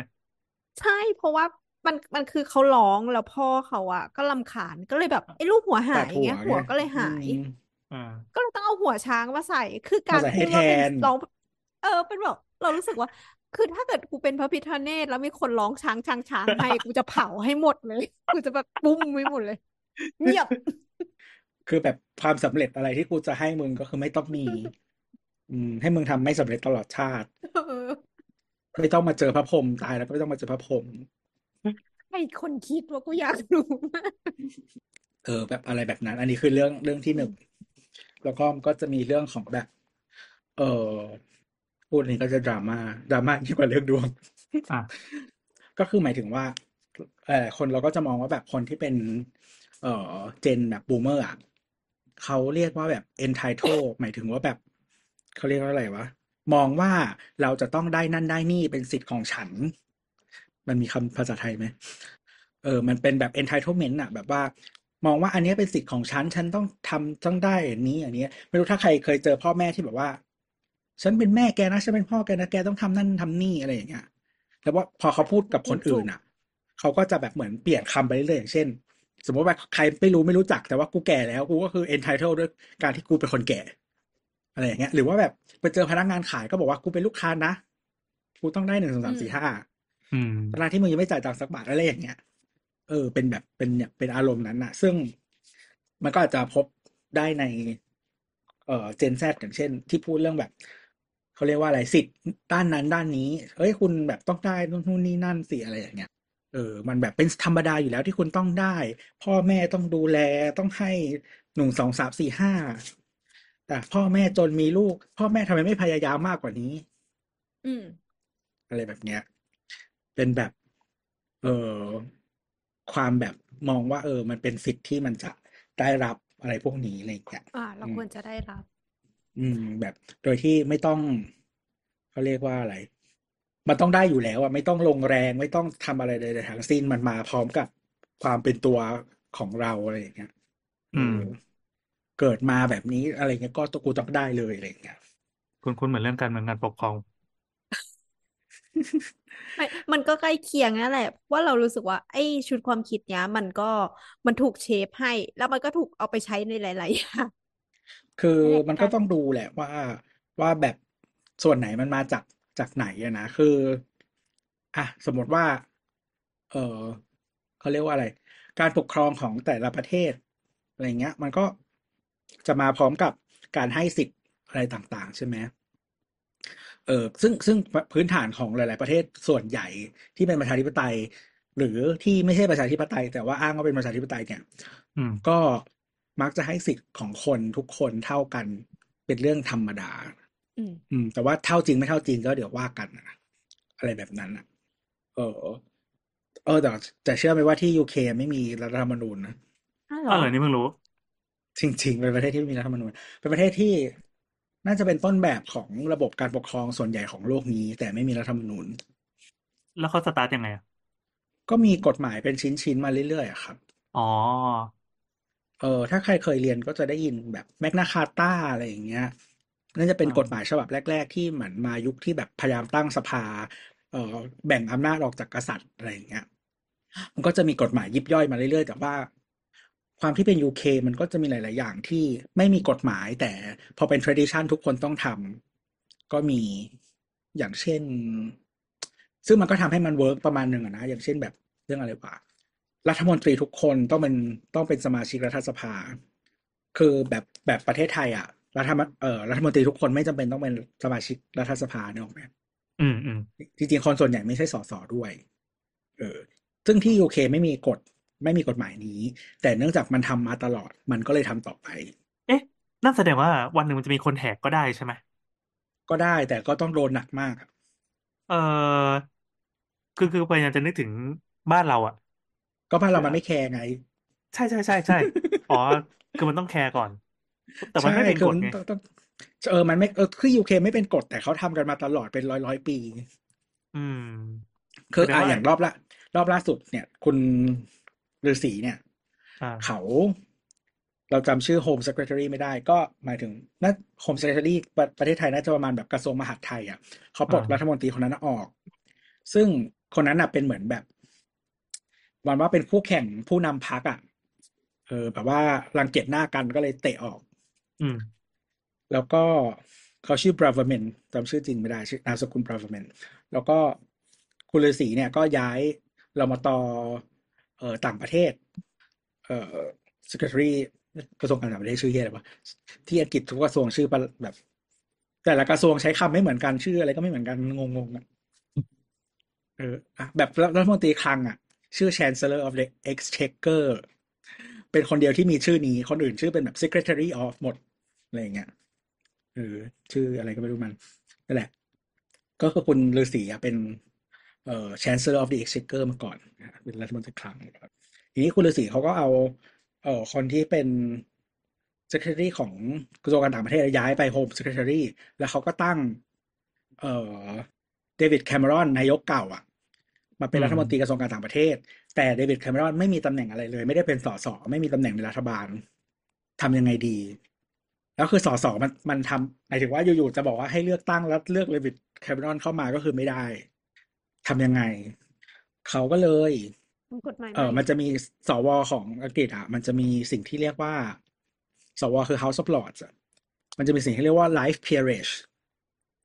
ใช่เพราะว่า มันมันคือเขาร้องแล้วพ่อเขาอะก็รำคาญก็เลยแบบไอ้ลูกหัวหาตัยดอย่างหัวเงี้ยไงหัวก็เลยหายอืมอ่าก็เลยต้องเอาหัวช้างมาใส่ คือการมาใส่ให้พูดว่าเป็นแทนร้องเออเป็นแบบเรารู้สึกว่า คือถ้าเกิดกูเป็นพระพิฆเนศแล้วมีคนร้องช้างช้างช้างให้กูจะเผาให้หมดเลยกูจะแบบปุ้มไปหมดเลย เงียบ คือแบบความสำเร็จอะไรที่กูจะให้มึงก็คือไม่ต้องมี อืม ให้มึงทำไม่สำเร็จตลอดชาติเออไม่ต้องมาเจอพระพรหมตายแล้วก็ไม่ต้องมาเจอพระพรหม ใครคนคิดว่ากูอยากรู้มากเออ แบบอะไรแบบนั้น อันนี้คือเรื่องเรื่องที่หนึ่งแล้วก็ก็จะมีเรื่องของแบบ เออพูดอันนี้ก็จะดราม่าดราม่ายิ่งกว่าเรื่องดวงอะก็คือหมายถึงว่าเออคนเราก็จะมองว่าแบบคนที่เป็น เอ่อเจนแบบบูมเมอร์อะเขาเรียกว่าแบบ entitled หมายถึงว่าแบบเขาเรียกว่าอะไรวะมองว่าเราจะต้องได้นั่นได้นี่เป็นสิทธิ์ของฉัน มันมีคำภาษาไทยไหมเออ มันเป็นแบบ entitlement อะแบบว่ามองว่าอันนี้เป็นสิทธิ์ของฉัน ฉันต้องทำต้องได้อันนี้อันนี้ ไม่รู้ถ้าใครเคยเจอพ่อแม่ที่แบบว่า ฉันเป็นแม่แกนะ ฉันเป็นพ่อแกนะ แกต้องทำนั่นทำนี่อะไรอย่างเงี้ย แล้วว่าพอเขาพูดกับคนอื่นอะ เขาก็จะแบบเหมือนเปลี่ยนคำไปเรื่อยๆอย่างเช่น สมมติว่าใครไม่รู้ไม่รู้จักแต่ว่ากูแก่แล้ว กูก็คือ entitled ด้วยการที่กูเป็นคนแก่ อะไรอย่างเงี้ย หรือว่าแบบไปเจอพนักงานขายก็บอกว่ากูเป็นลูกค้านะ กูต้องได้หนึ่งสองสามสี่ห้า อืมเวลาที่มึงยังไม่จ่ายตังค์สักบาทอะไรอย่างเงี้ย เออ เป็นแบบเป็นเนี่ยเป็นอารมณ์นั้นน่ะ ซึ่งมันก็อาจจะพบได้ใน เอ่อเจนแซอย่างเช่น ที่พูดเรื่องแบบเขาเรียกว่าอะไรสิทธิ์ด้านนั้นด้านนี้เอ้ยคุณแบบต้องได้นู่นนี่นั่นสิอะไรอย่างเงี้ยเออ มันแบบเป็นธรรมดาอยู่แล้วที่คุณต้องได้ พ่อแม่ต้องดูแลต้องให้หนึ่งสองสามสี่ห้าแต่พ่อแม่จนมีลูก พ่อแม่ทำไมไม่พยายามมากกว่านี้ อืม อะไรแบบเนี้ย เป็นแบบ เออความแบบมองว่า เออ มันเป็นสิทธิ์ที่มันจะได้รับอะไรพวกนี้อะไรอย่างเงี้ยอ่า เราอืมควรจะได้รับ อืม แบบโดยที่ไม่ต้องเขาเรียกว่าอะไร มันต้องได้อยู่แล้วอะไม่ต้องลงแรงไม่ต้องทำอะไรใดๆทั้งสิ้นมันมาพร้อมกับความเป็นตัวของเราอะไรอย่างเงี้ย อืมเออเกิดมาแบบนี้อะไรเงี้ยก็ต้องกูต้องได้เลยอะไรอย่างเงี้ย คุณคุณเหมือนเรื่องการเมืองการปกครอง ไม่มันก็ใกล้เคียงนั่นแหละว่าเรารู้สึกว่า ไอ้ชุดความคิดเนี้ย มันก็มันถูกเชฟให้ แล้วมันก็ถูกเอาไปใช้ในหลายๆอย่างคือนั่นแหละมันก็ต้องดูแหละว่าว่าแบบส่วนไหนมันมาจากจากไหนอะนะคือ อะสมมติว่า เออเขาเรียกว่าอะไร การปกครองของแต่ละประเทศอะไรเงี้ย มันก็จะมาพร้อมกับการให้สิทธิ์อะไรต่าง ๆ ใช่ไหม เออซึ่งซึ่งพื้นฐานของหลาย ๆ ประเทศส่วนใหญ่ที่เป็นประชาธิปไตย หรือที่ไม่ใช่ประชาธิปไตย แต่ว่าอ้างว่าเป็นประชาธิปไตยเนี่ยอืมก็มักจะให้สิทธิ์ของคนทุกคนเท่ากันเป็นเรื่องธรรมดาอืมอืม แต่ว่าเท่าจริงไม่เท่าจริงก็เดี๋ยวว่ากันนะอะไรแบบนั้นอะ เออ เออแต่แต่เชื่อไหมว่าที่ยูเคไม่มีรัฐธรรมนูญนะอ้าวเหรอ้าวอเหรอนี่เพิ่งรู้จริงๆเป็นประเทศที่ไม่มีรัฐธรรมนูญเป็นประเทศที่ น่าจะเป็นต้นแบบของระบบการปกครองส่วนใหญ่ของโลกนี้ แต่ไม่มีรัฐธรรมนูญ แล้วเขาสตาร์ทยังไงอะก็มีกฎหมายเป็นชิ้นๆมาเรื่อยๆอะครับ อ๋อ เออถ้าใครเคยเรียนก็จะได้ยินแบบแมกนาคาตาอะไรอย่างเงี้ยน่าจะเป็นอ่ากฎหมายฉบับแรก ๆ ที่เหมือนมายุคที่แบบพยายามตั้งสภา เอ่อแบ่งอำนาจออกจากกษัตริย์อะไรอย่างเงี้ย มันก็จะมีกฎหมายยิบย่อยมาเรื่อยๆ แต่ว่า ความที่เป็น UK มันก็จะมีหลาย ๆ อย่างที่ไม่มีกฎหมาย แต่พอเป็น tradition ทุกคนต้องทำก็มีอย่างเช่น ซึ่งมันก็ทำให้มันเวิร์กประมาณหนึ่งอะนะ อย่างเช่นแบบเรื่องอะไรวะรัฐมนตรีทุกคนต้องเป็นต้องเป็นสมาชิกรัฐสภา คือแบบแบบประเทศไทยอะรัฐมเอ่อรัฐมนตรีทุกคนไม่จำเป็นต้องเป็นสมาชิกรัฐสภาเนี่ยหรอกไหมอืมอืมจริงๆคนส่วนใหญ่ไม่ใช่สสด้วย เออ ซึ่งที่ยูเคไม่มีกฎ ไม่มีกฎหมายนี้ แต่เนื่องจากมันทำมาตลอดมันก็เลยทำต่อไป เอ๊ะนั่นแสดงว่าวันหนึ่งมันจะมีคนแหกก็ได้ใช่ไหมก็ได้แต่ก็ต้องโดนหนักมากอะเออคือคือพยายามจะนึกถึงบ้านเราอะก็บ้านเรามันไม่แคร์ไง ใช่ใช่ใช่ใช่อ๋อคือมันต้องแคร์ก่อน แต่มันใช่ไม่เป็นคืกอฎมันไงต้องต้องเออมันไม่เออคือยูเคไม่เป็นกฎแต่เขาทำกันมาตลอดเป็นร้อยร้อยปี อืม คือแสดงอะว่าอย่างรอบละรอบล่าสุดเนี่ย คุณ ฤาษีเนี่ยอ่าเขาเราจำชื่อ Home Secretary ไม่ได้ก็หมายถึงน่า Home Secretary ประประเทศไทยน่าจะประมาณแบบกระทรวงมหาดไทยอะเขาปลดอ่ารัฐมนตรีคนนั้นออก ซึ่งคนนั้นน่ะเป็นเหมือนแบบวันว่าเป็นคู่แข่งผู้นำพรรคอะเออแบบว่ารังเกียจหน้ากันก็เลยเตะออก อืม แล้วก็เขาชื่อบรา v เมนจำชื่อจริงไม่ได้ชื่อนามสกุลบรา v เมนแล้วก็คุณฤาษีเนี่ยก็ย้ายเรามาต่อ เอ่อต่างประเทศ เอ่อ secretary กระทรวงการต่างประเทศชื่อเยอะไรวะที่อังกฤษทุกกระทรวงชื่อแบบ แต่ละกระทรวงใช้คำไม่เหมือนกันชื่ออะไรก็ไม่เหมือนกันงงๆอะเอออะแบบรัฐมนตรีคลังอะ ชื่อ Chancellor of the Exchequer เป็นคนเดียวที่มีชื่อนี้ คนอื่นชื่อเป็นแบบ Secretary of หมดอะไรอย่างเงี้ยเออชื่ออะไรก็ไม่รู้มันนั่นแหละ ก็คือคุณฤาษีอะเป็น เอ่อ Chancellor of the Exchequer มาก่อนนะเป็นรัฐมนตรีคลังทีนี้คุณฤาษีเขาก็เอาเอ่อคนที่เป็น secretary ของกระทรวงการต่างประเทศย้ายไป home secretary แล้วเขาก็ตั้ง เอ่อเดวิดแคม e รอนนายกเก่าอะมาเป็นอืมรัฐมนตรีกระทรวงการต่างประเทศ แต่เดวิดแคม e รอนไม่มีตำแหน่งอะไรเลย ไม่ได้เป็นสสไม่มีตำแหน่งในรัฐบาลทำยังไงดี แล้วคือสสมันมันทำหมายถึงว่าอยู่ๆจะบอกว่าให้เลือกตั้งแล้วเลือกเดวิดแคม e รอนเข้ามาก็คือไม่ได้ ทำยังไง เขาก็เลยกฎหมายใหเออมันจะมีสวของอังกฤษอะ มันจะมีสิ่งที่เรียกว่า สวคือ House of Lords อะมันจะมีสิ่งที่เรียกว่า life peerage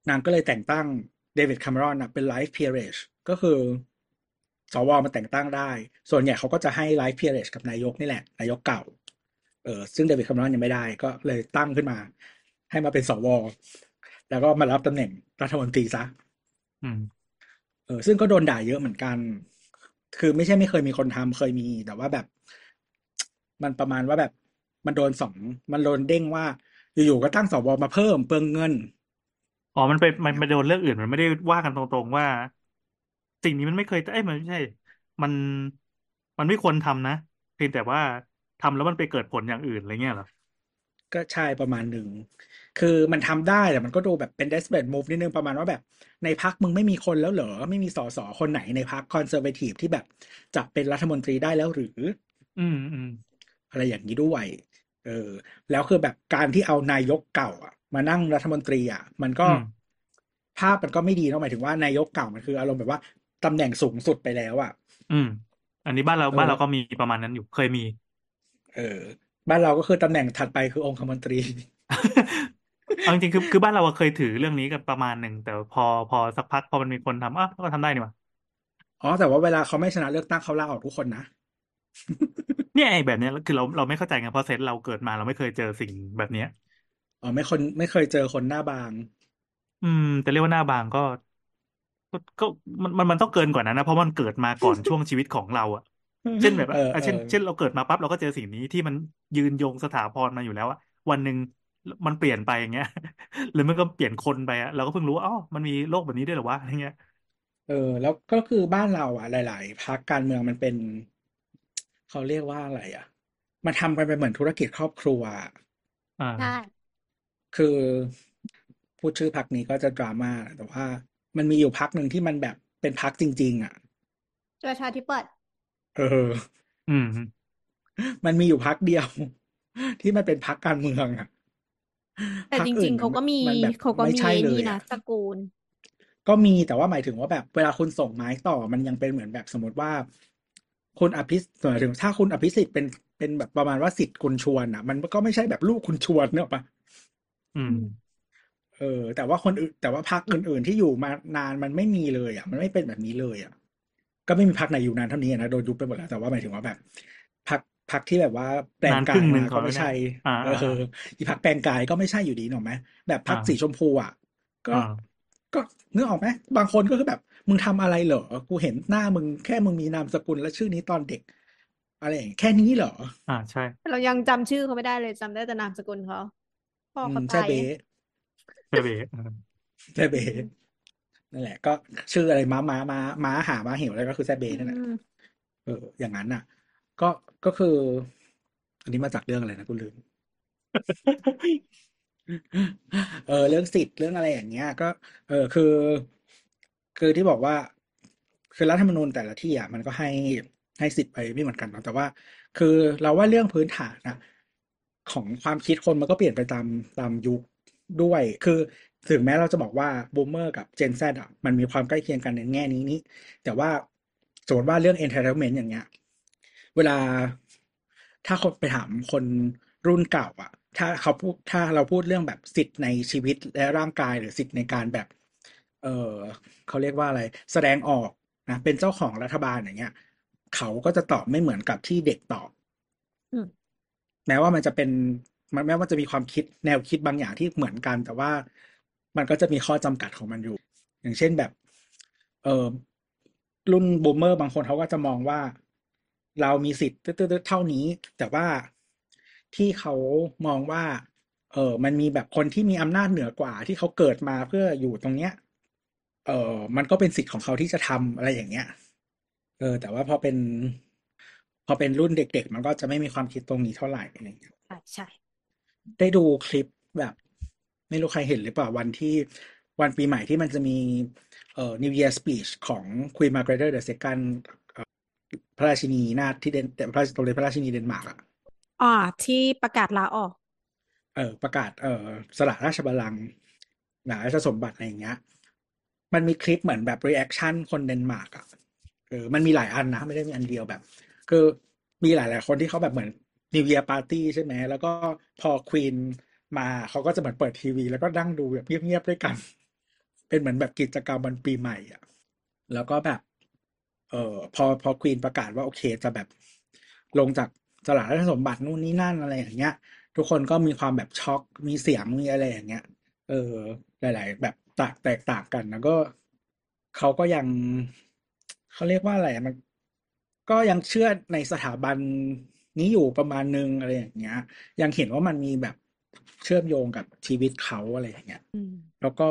นางก็เลยแต่งตั้งเดวิดค a ม e รอนอะเป็น life peerage ก็คือ สวมาแต่งตั้งได้ ส่วนใหญ่เขาก็จะให้ life peerage กับนายกนี่แหละ นายกเก่า เออซึ่งเดวิดค a ม e รอนยังไม่ได้ ก็เลยตั้งขึ้นมา ให้มาเป็นสว แล้วก็มารับตำแหน่งรัฐมนตรีซะอืม เออซึ่งก็โดนด่าเยอะเหมือนกัน คือไม่ใช่ไม่เคยมีคนทำเคยมี แต่ว่าแบบ มันประมาณว่าแบบ มันโดนสองมันโดนเด้งว่า อยู่ๆก็ตั้งสวมาเพิ่มเปลืองเงินอ๋อมันไปมันไปโดนเรื่องอื่นมันไม่ได้ว่ากันตรงๆว่า สิ่งนี้มันไม่เคยเอ้ยมันไม่ใช่ มันมันไม่ควรทำนะเพียงแต่ว่าทำแล้วมันไปเกิดผลอย่างอื่นอะไรเงี้ยเหรอก็ใช่ประมาณหนึ่ง คือมันทำได้แต่มันก็ดูแบบเป็น desperate move นิดนึงประมาณว่าแบบ ในพักมึงไม่มีคนแล้วเหรอ ไม่มีสสคนไหนในพักคอนเซอร์เวทีฟที่แบบจะเป็นรัฐมนตรีได้แล้วหรือ อืมอืมอะไรอย่างนี้ด้วย เออ แล้วคือแบบการที่เอานายกเก่า อะ มานั่งรัฐมนตรีอะ มันก็อืมภาพมันก็ไม่ดีเนอะหมายถึงว่านายกเก่ามันคืออารมณ์แบบว่าตำแหน่งสูงสุดไปแล้วอะ อืม อันนี้บ้านเราเออบ้านเราก็มีประมาณนั้นอยู่เคยมี เออ บ้านเราก็คือตำแหน่งถัดไปคือองคมนตรี เอาจริงๆคือคือบ้านเราอะเคยถือเรื่องนี้กันประมาณหนึ่งแต่พอพอสักพักพอมันมีคนทำอะก็ทำได้นี่หว่าอ๋อแต่ว่าเวลาเขาไม่ชนะเลือกตั้งเขาลาออกทุกคนนะเนี่ยไอ้แบบเนี้ยคือเราเราไม่เข้าใจไงเพราะเซนส์เราเกิดมาเราไม่เคยเจอสิ่งแบบเนี้ยอ๋อไม่คนไม่เคยเจอคนหน้าบาง อืม แต่เรียกว่าหน้าบางก็ ก็ก็มันมันมันต้องเกินกว่านั้นนะเพราะมันเกิดมาก่อนช่วงชีวิตของเราอะเช่นแบบว่าเอออะเช่นเออเช่นเราเกิดมาปั๊บเราก็เจอสิ่งนี้ที่มันยืนยงสถาพรมาอยู่แล้วอะวันหนึ่ง มันเปลี่ยนไปอย่างเงี้ย หรือมันก็เปลี่ยนคนไปอะเราก็เพิ่งรู้ว่าอ๋อมันมีโลกแบบนี้ด้วยเหรอวะอะไรเงี้ย เออ แล้วก็คือบ้านเราอะ หลาย ๆพรรคการเมืองมันเป็น เขาเรียกว่าอะไรอะ มันทำกันเป็นเหมือนธุรกิจครอบครัวอะอ่า ใช่คือพูดชื่อพรรคนี้ก็จะดราม่าแต่ว่า มันมีอยู่พรรคหนึ่งที่มันแบบเป็นพรรคจริง ๆ อะ ประชาธิปัตย์เออ อืม มันมีอยู่พรรคเดียว ที่มันเป็นพรรคการเมืองอะ แต่พรรคจอื่รินงๆเขาก็มีมันแบบเขาก็ไม่มีใช่ไอ้เลยนี่นะอะตระกูล ก็มีแต่ว่าหมายถึงว่าแบบเวลาคุณส่งไม้ต่อมันยังเป็นเหมือนแบบสมมติว่าคุณอภิหมายถึงถ้าคุณอภิสิทธิ์เป็นเป็นแบบประมาณว่าสิทธิ์คุณชวนอะ มันก็ไม่ใช่แบบลูกคุณชวนเนอะปะอืม เออ แต่ว่าคนอื่นแต่ว่าพรรคอื่นๆที่อยู่มานานมันไม่มีเลย อะ มันไม่เป็นแบบนี้เลย อะ ก็ไม่มีพรรคไหนอยู่นานเท่านี้อะนะโดนยุบไปหมดแล้วแต่ว่าหมายถึงว่าแบบ พรรคพรรคที่แบบว่าแปลงนานกาครึ่ยงหนึ่มางก่ก็อนแล้วไม่เนี่ยใช่อ่าเออ่าออีพรรคแปลงกายก็ไม่ใช่อยู่ดีหนกไหมแบบพรรคอ่าสีชมพูอะ ก็อ่าก็นึกออกไหมบางคนก็คือแบบ มึงทำอะไรเหรอ กูเห็นหน้ามึงแค่มึงมีนามสกุลและชื่อนี้ตอนเด็ก อะไรอย่างเงี้ยแค่นี้เหรอ อ่าใช่ เรายังจำชื่อเขาไม่ได้เลยจำได้แต่นามสกุลเขาพ่ออืเขามตาใช่ยเบ๊เบเบอ่าใช่เบ๊นั่นแหละ ก็ชื่ออะไรม้าม้าม้าม้าหาม้าเหวอะไรก็คือแซ่เบ๊นั่นแหละอืมเอออย่างนั้นน่ะ ก็ก็คือ อันนี้มาจากเรื่องอะไรนะกูลืม เออเรื่องสิทธิ์เรื่องอะไรอย่างเงี้ย ก็ เออคือ คือที่บอกว่า คือรัฐธรรมนูญแต่ละที่อะมันก็ให้ให้สิทธิ์ไปไม่เหมือนกันเนาะแต่ว่า คือเราว่าเรื่องพื้นฐานนะของความคิดคนมันก็เปลี่ยนไปตามตามยุคด้วย คือถึงแม้เราจะบอกว่าบูมเมอร์กับเจน Z อะมันมีความใกล้เคียงกันในแง่นี้นี้แต่ว่าสมมติว่าเรื่อง entertainment อย่างเงี้ย เวลา ถ้าคนไปถามคนรุ่นเก่าอะถ้าเขาพูดถ้าเราพูดเรื่องแบบสิทธิ์ในชีวิตและร่างกายหรือสิทธิ์ในการแบบ เออเขาเรียกว่าอะไร แสดงออกนะเป็นเจ้าของรัฐบาลอย่างเงี้ย เขาก็จะตอบไม่เหมือนกับที่เด็กตอบอืมแม้ว่ามันจะเป็นมันแม้ว่าจะมีความคิดแนวคิดบางอย่างที่เหมือนกัน แต่ว่ามันก็จะมีข้อจำกัดของมันอยู่ อย่างเช่นแบบ เออรุ่นบูมเมอร์บางคนเขาก็จะมองว่า เรามีสิทธิ์ตึ๊ดๆๆเท่านี้ แต่ว่าที่เขามองว่า เออมันมีแบบคนที่มีอำนาจเหนือกว่าที่เขาเกิดมาเพื่ออยู่ตรงเนี้ย เออมันก็เป็นสิทธิ์ของเขาที่จะทำอะไรอย่างเงี้ย เออ แต่ว่าพอเป็น พอเป็นรุ่นเด็ก ๆ มันก็จะไม่มีความคิดตรงนี้เท่าไหร่อะไรอย่างเงี้ยใช่ใช่ได้ดูคลิปแบบ ไม่รู้ใครเห็นหรือเปล่าวันที่วันปีใหม่ที่มันจะมีเอ่อ New Year Speech ของ Queen Margrethe the Second เอ่อ พระราชินีนาถที่เดนพระราชสมเด็จพระราชินีเดนมาร์กอะอ่าที่ประกาศลาออก เออ ประกาศเออสละราชบัลลังก์หนาราชสมบัติอะไรอย่างเงี้ย มันมีคลิปเหมือนแบบ reaction คนเดนมาร์กอะเออมันมีหลายอันนะ ไม่ได้มีอันเดียวแบบ คือมีหลาย ๆ คนที่เขาแบบเหมือน New Year Party ใช่ไหม แล้วก็พอควีนมาเขาก็จะเหมือนเปิดทีวี แล้วก็นั่งดูแบบเงียบ ๆ ด้วยกัน เป็นเหมือนแบบกิจกรรมวันปีใหม่อะ แล้วก็แบบ เออพอพอควีนประกาศว่าโอเคจะแบบลงจากสละราชสมบัตินู่นนี่นั่นอะไรอย่างเงี้ย ทุกคนก็มีความแบบช็อกมีเสียงมีอะไรอย่างเงี้ย เออ หลาย ๆ แบบแตกแตกต่างกันแล้วก็เขาก็ยังเขาเรียกว่าอะไรอะมัน ก็ยังเชื่อในสถาบันนี้อยู่ประมาณนึงอะไรอย่างเงี้ย ยังเห็นว่ามันมีแบบเชื่อมโยงกับชีวิตเขาอะไรอย่างเงี้ยอืมแล้วก็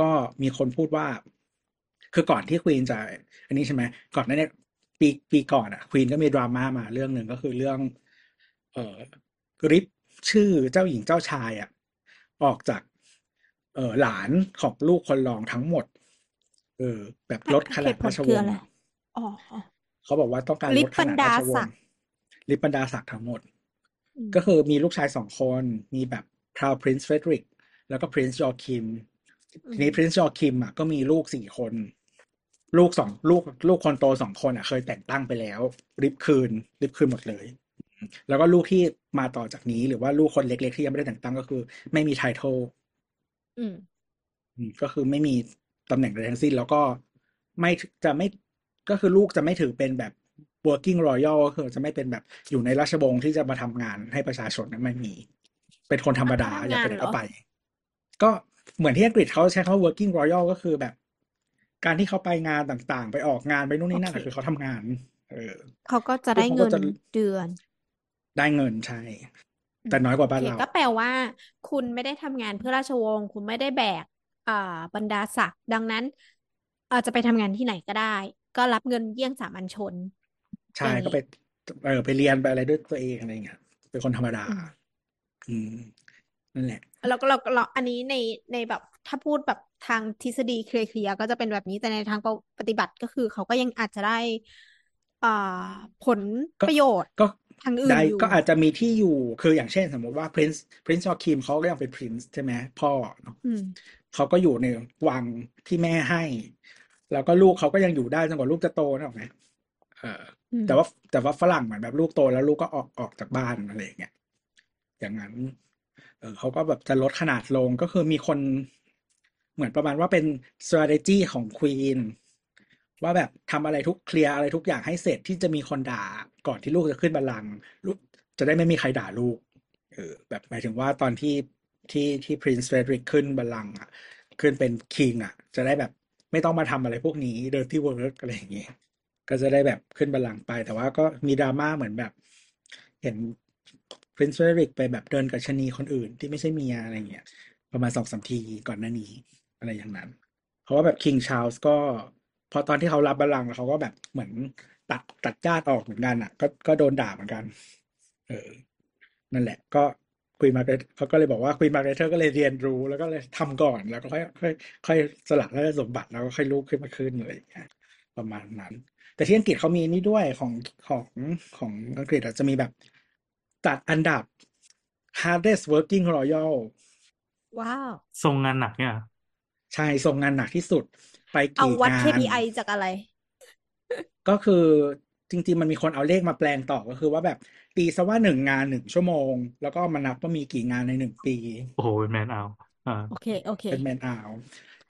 ก็มีคนพูดว่า คือก่อนที่ควีนจะ อันนี้ใช่ไหมก่อนหนั้นเนี่ยปีปีก่อนอะควีนก็มีดราม่ามาเรื่องหนึ่งก็คือเรื่อง เอ่อริปชื่อเจ้าหญิงเจ้าชายอะออกจาก เอ่อหลานของลูกคนรองทั้งหมด เออ แบบลดขเหนาดตุผราลชคืวองอะไรศ์อะอ๋ออ๋อเขาบอกว่าต้องการลิลปดบขรรนาดดาราชวศังกศ์ดิ์ลิปบรรดาศักดิ์ทั้งหมดอืมก็คือมีลูกชายสองคน มีแบบ Crown Prince Frederick แล้วก็ Prince Joachim อืทีมนี้ Prince Joachim อะก็มีลูกสี่คน ลูกสองลูกลูกคนโตสองคนอะ เคยแต่งตั้งไปแล้วริบคืนริบคืนหมดเลย แล้วก็ลูกที่มาต่อจากนี้หรือว่าลูกคนเล็กๆที่ยังไม่ได้แต่งตั้งก็คือ ไม่มีไททลอืมอืมก็คือไม่มีตำแหน่งใดทั้งสิ้น แล้วก็ไม่จะไม่ก็คือลูกจะไม่ถือเป็นแบบ working royal ก็คือจะไม่เป็นแบบอยู่ในราชวงศ์ที่จะมาทำงานให้ประชาชนนะไม่มี เป็นคนธรรมดาอะเขาทำอยากงานไปไหนเหรก็อไป ก็เหมือนที่อังกฤษเขาใช้คำว่า working royal ก็คือแบบ การที่เขาไปงานต่างๆ ไปออกงานไปนู่นโอนี่นั่นเคอะคือเขาทำงาน เออเขาก็จะคือได้เขาเงิก็นจะเดือน ได้เงินใช่อืแต่มน้อยกว่าโอบ้านเคเราก็แปลว่า คุณไม่ได้ทำงานเพื่อราชวงศ์คุณไม่ได้แบกอ่าบรรดาศักดิ์ดังนั้นอาจจะไปทำงานที่ไหนก็ได้ ก็รับเงินเยี่ยงสามัญชนอใช่ย่างก็นี้ไปเออไปเรียนไปอะไรด้วยตัวเองอะไรเงี้ยเป็นคนธรรมดา อืมอืม นั่นแหละแล้วก็เราเราอันนี้ในในแบบถ้าพูดแบบทางทฤษฎีเคลียร์ๆก็จะเป็นแบบนี้แต่ในทางปฏิบัติก็คือเขาก็ยังอาจจะได้อ่าผลก็ประโยชน์ก็ทางอื่นได้อยู่ก็อาจจะมีที่อยู่คืออย่างเช่นสมมติว่า Prince Prince Joachim เขาก็ยังเป็น Prince ใช่ไหมพ่อเนอะอืมเขาก็อยู่ในวังที่แม่ให้ แล้วก็ลูกเขาก็ยังอยู่ได้จนกว่าลูกจะโตนะหรอกไหมเอออืมแต่ว่าแต่ว่าฝรั่งเหมือนแบบลูกโตแล้วลูกก็ออกออกจากบ้านอะไรอย่างเงี้ยอย่างนั้น เออเขาก็แบบจะลดขนาดลงก็คือมีคนเหมือนประมาณว่าเป็น strategy ของ Queen ว่าแบบทำอะไรทุกเคลียร์อะไรทุกอย่างให้เสร็จที่จะมีคนด่าก่อนที่ลูกจะขึ้นบัลลังก์ลูกจะได้ไม่มีใครด่าลูกเออแบบหมายถึงว่าตอนที่ที่ที่ Prince Frederick ขึ้นบัลลังก์อะ ขึ้นเป็น king อะ จะได้แบบไม่ต้องมาทำอะไรพวกนี้ dirty work อะไรอย่างเงี้ยก็จะได้แบบขึ้นบัลลังก์ไป แต่ว่าก็มีดราม่าเหมือนแบบ เห็น Prince Frederick ไปแบบเดินกับชนีคนอื่นที่ไม่ใช่เมียอะไรเงี้ย ประมาณสองสามทีก่อนหน้านี้ อะไรอย่างนั้น เพราะว่าแบบ King Charles ก็ พอตอนที่เขารับบัลลังก์แล้วเขาก็แบบเหมือนตัดตัดญาติออกเหมือนกันอะ ก็ก็โดนด่าเหมือนกัน เออ นั่นแหละ ก็คุยมาเขาก็เลยบอกว่าคุยมาเกเธอร์ก็เลยเรียนรู้แล้วก็เลยทำก่อนแล้วก็ค่อยค่อยค่อยสละราชสมบัติแล้วก็ค่อยลุกขึ้นมาขึ้นอะไรอย่างเงี้ยประมาณนั้น แต่ที่อังกฤษเขามีนี่ด้วยของของของอังกฤษจะมีแบบ จัดอันดับ hardest working royal ว้าว ทรงงานหนักเนี่ยใช่ส่งงานหนักที่สุด ไปเอากี่วัดงาน KPI จากอะไร ก็คือจริงๆ มันมีคนเอาเลขมาแปลงต่อก็คือว่าแบบตีซะว่าหนึ่งงานหนึ่งชั่วโมง แล้วก็มานับว่ามีกี่งานในหนึ่งปี โอ้โหเป็นแมนเอาอ่าโอเค โอเค เป็นแมนอาว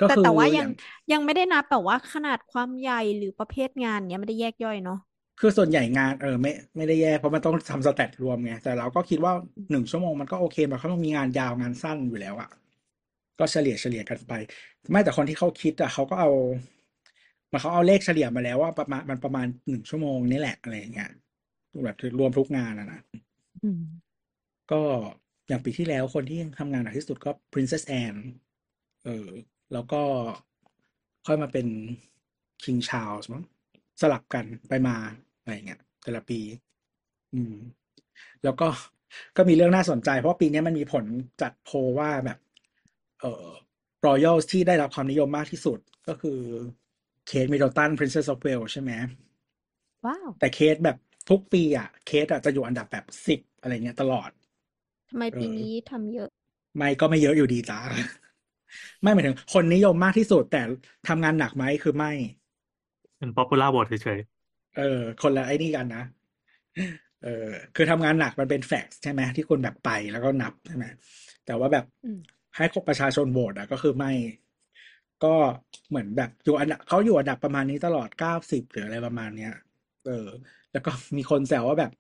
ก็แต่คือแต่ว่าอยังย่างยังไม่ได้นับแบบว่าขนาดความใหญ่หรือประเภทงานเนี้ยไม่ได้แยกย่อยเนาะ คือส่วนใหญ่งานเออไม่ไม่ได้แย่เพราะมันต้องทำสแตทรวมไง แต่เราก็คิดว่าหนึ่งชั่วโมงมันก็โอเคมันเขาต้องมีงานยาวงานสั้นอยู่แล้วอะก็เฉลี่ยเฉลี่ยกันไป ไม่แต่คนที่เขาคิดอะเขาก็เอามันเขาเอาเลขเฉลี่ยมาแล้วว่าประมาณมันประมาณหนึ่งชั่วโมงนี่แหละอะไรอย่างเงี้ยแบบรวมทุกงานอะนะอืมก็อย่างปีที่แล้วคนที่ทำงานหนักที่สุดก็ Princess Anne เออ แล้วก็ค่อยมาเป็น King Charles มั้งสลับกันไปมา อะไรอย่างเงี้ยแต่ละปี อืม แล้วก็ก็มีเรื่องน่าสนใจ เพราะปีนี้มันมีผลจัดโพลว่าแบบ เอ่อรอยัลที่ได้รับความนิยมมากที่สุดก็คือเคทมิด d ลตัน Princess of Wales ใช่ไหมว้าวแต่เคสแบบทุกปีอะ เคสอะจะอยู่อันดับแบบสิบอะไรเงี้ยตลอดทำไมปีเออนี้ทำเยอะ ไม่ก็ไม่เยอะอยู่ดีจ้าไม่หมายถึงคนนิยมมากที่สุดแต่ทำงานหนักไหมคือไม่เป็น popular vote เฉย เออ คนละไอ้นี่กันนะ เออ คือทำงานหนักมันเป็นแฟกต์ใช่ไหมที่คุณแบบไปแล้วก็นับใช่ไหมแต่ว่าแบบอืมให้ประชาชนโหวตอะก็คือไม่ ก็เหมือนแบบอยู่อันดับเขาอยู่อันดับประมาณนี้ตลอดเก้าสิบหรืออะไรประมาณเนี้ย เออ แล้วก็มีคนแซวว่าแบบ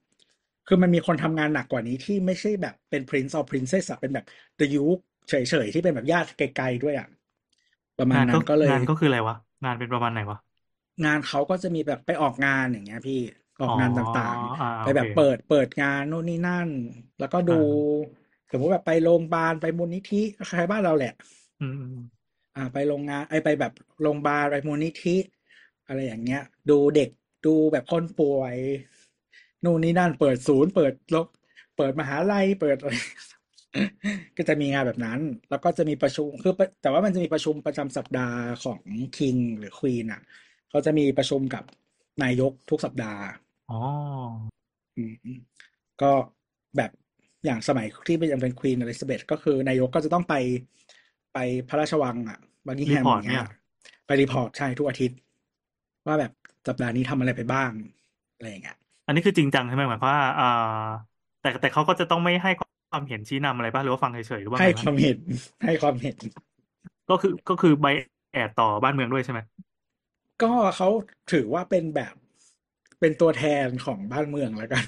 คือมันมีคนทำงานหนักกว่านี้ที่ไม่ใช่แบบเป็น prince or princess อะเป็นแบบ the duke เฉยๆที่เป็นแบบญาติไกลๆด้วยอะประๆมาณงานนั้ก็นก็เลยงานก็คืออะไรวะงานเป็นประมาณไหนวะ งานเขาก็จะมีแบบไปออกงานอย่างเงี้ย พี่ออกงานต่างอ๋ออ่าๆโอไปเคแบบเปิดเปิดงานโน่นนี่นั่น แล้วก็ดูสมมติแบบไปโรงพยาบาลไปมูลนิธิคล้ายๆบ้านเราแหละ อืมอืมอ่าไปโรงงานไอไปแบบโรงพยาบาลไปมูลนิธิ อะไรอย่างเงี้ย ดูเด็กดูแบบคนป่วยนู่นนี่นั่น เปิดศูนย์ เปิดโรงเปิดมหาลัยเปิดอะไร ก็จะมีงานแบบนั้น แล้วก็จะมีประชุมคือแต่ว่ามันจะมีประชุมประจำสัปดาห์ของคิงหรือควีนอะ เขาจะมีประชุมกับนายกทุกสัปดาห์อ๋ออืมอืมก็แบบอย่างสมัยที่ยังเป็นควีนอลิซาเบธก็คือนายกก็จะต้องไปไปพระราชวังอะบักกิงแฮมรีพออร์ตย่างเงี้เนี่ยไป report ใช่ทุกอาทิตย์ ว่าแบบสัปดาห์นี้ทำอะไรไปบ้างอะไรอย่างเงี้ยอันนี้คือจริงจังใช่ไหมหมายความว่าอ่าแต่แต่เขาก็จะต้องไม่ให้ความเห็นชี้นำอะไรป่ะหรือว่าฟังเฉยๆหรือว่าให้ไงความเห็นให้ความเห็น ก็คือก็คือ bias ต่อบ้านเมืองด้วยใช่ไหม ก็เขาถือว่าเป็นแบบเป็นตัวแทนของบ้านเมืองแล้วกัน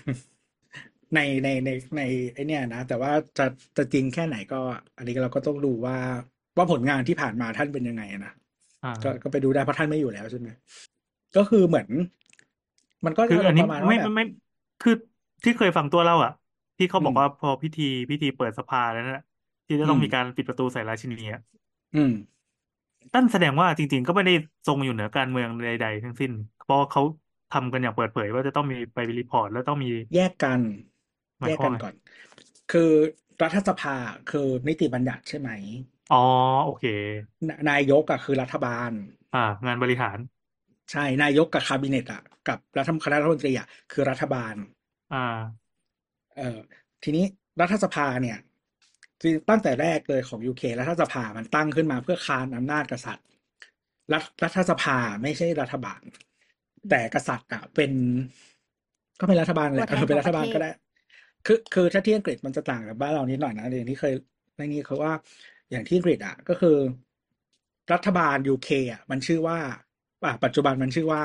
ในในในในไอเนี้ยนะ แต่ว่าจะจะจริงแค่ไหนก็ อันนี้เราก็ต้องดูว่าว่าผลงานที่ผ่านมาท่านเป็นยังไงนะอ่าก็ก็ไปดูได้เพราะท่านไม่อยู่แล้วใช่ไหมก็คือเหมือน มันก็คือจะอันนี้ประมาณไม่ว่าแบบไม่ไม่คือที่เคยฟังตัวเล่าอะ ที่เขาบออืกมว่าพอพิธีพิธีเปิดสภาแล้วนั่นแหละที่จะต้องอืมมีการปิดประตูใส่ราชินีอะอืม นั่นแสดงว่าจริง ๆ ก็ไม่ได้ทรงอยู่เหนือการเมืองใด ๆ ทั้งสิ้น เพราะเขาทำกันอย่างเปิดเผยว่าจะต้องมีไป report แล้วต้องมีแยกกัน หมายแยกกันไงก่อน คือรัฐสภาคือนิติบัญญัติใช่ไหมอ๋อโอเค นนายกอะคือรัฐบาล อ่างานบริหาร ใช่นายกกับ cabinet อะกับรัฐคณะรัฐมนตรีอะคือรัฐบาล อ่า เอ่อทีนี้รัฐสภาเนี่ยจริง ตั้งแต่แรกเลยของ UK รัฐสภามันตั้งขึ้นมาเพื่อคานอำนาจกษัตริย์ รัฐรัฐสภาไม่ใช่รัฐบาล แต่กษัตริย์อะเป็น ก็เป็นรัฐบาลแหละตัวแทนเออเป็นรัฐบาลของประเทศก็ได้ คือคือถ้าที่อังกฤษมันจะต่างกับบ้านเรานิดหน่อยนะอย่างที่เคยในนี้เขาว่าอย่างที่อังกฤษอะก็คือ รัฐบาลยูเคอะมันชื่อว่าอะปัจจุบันมันชื่อว่า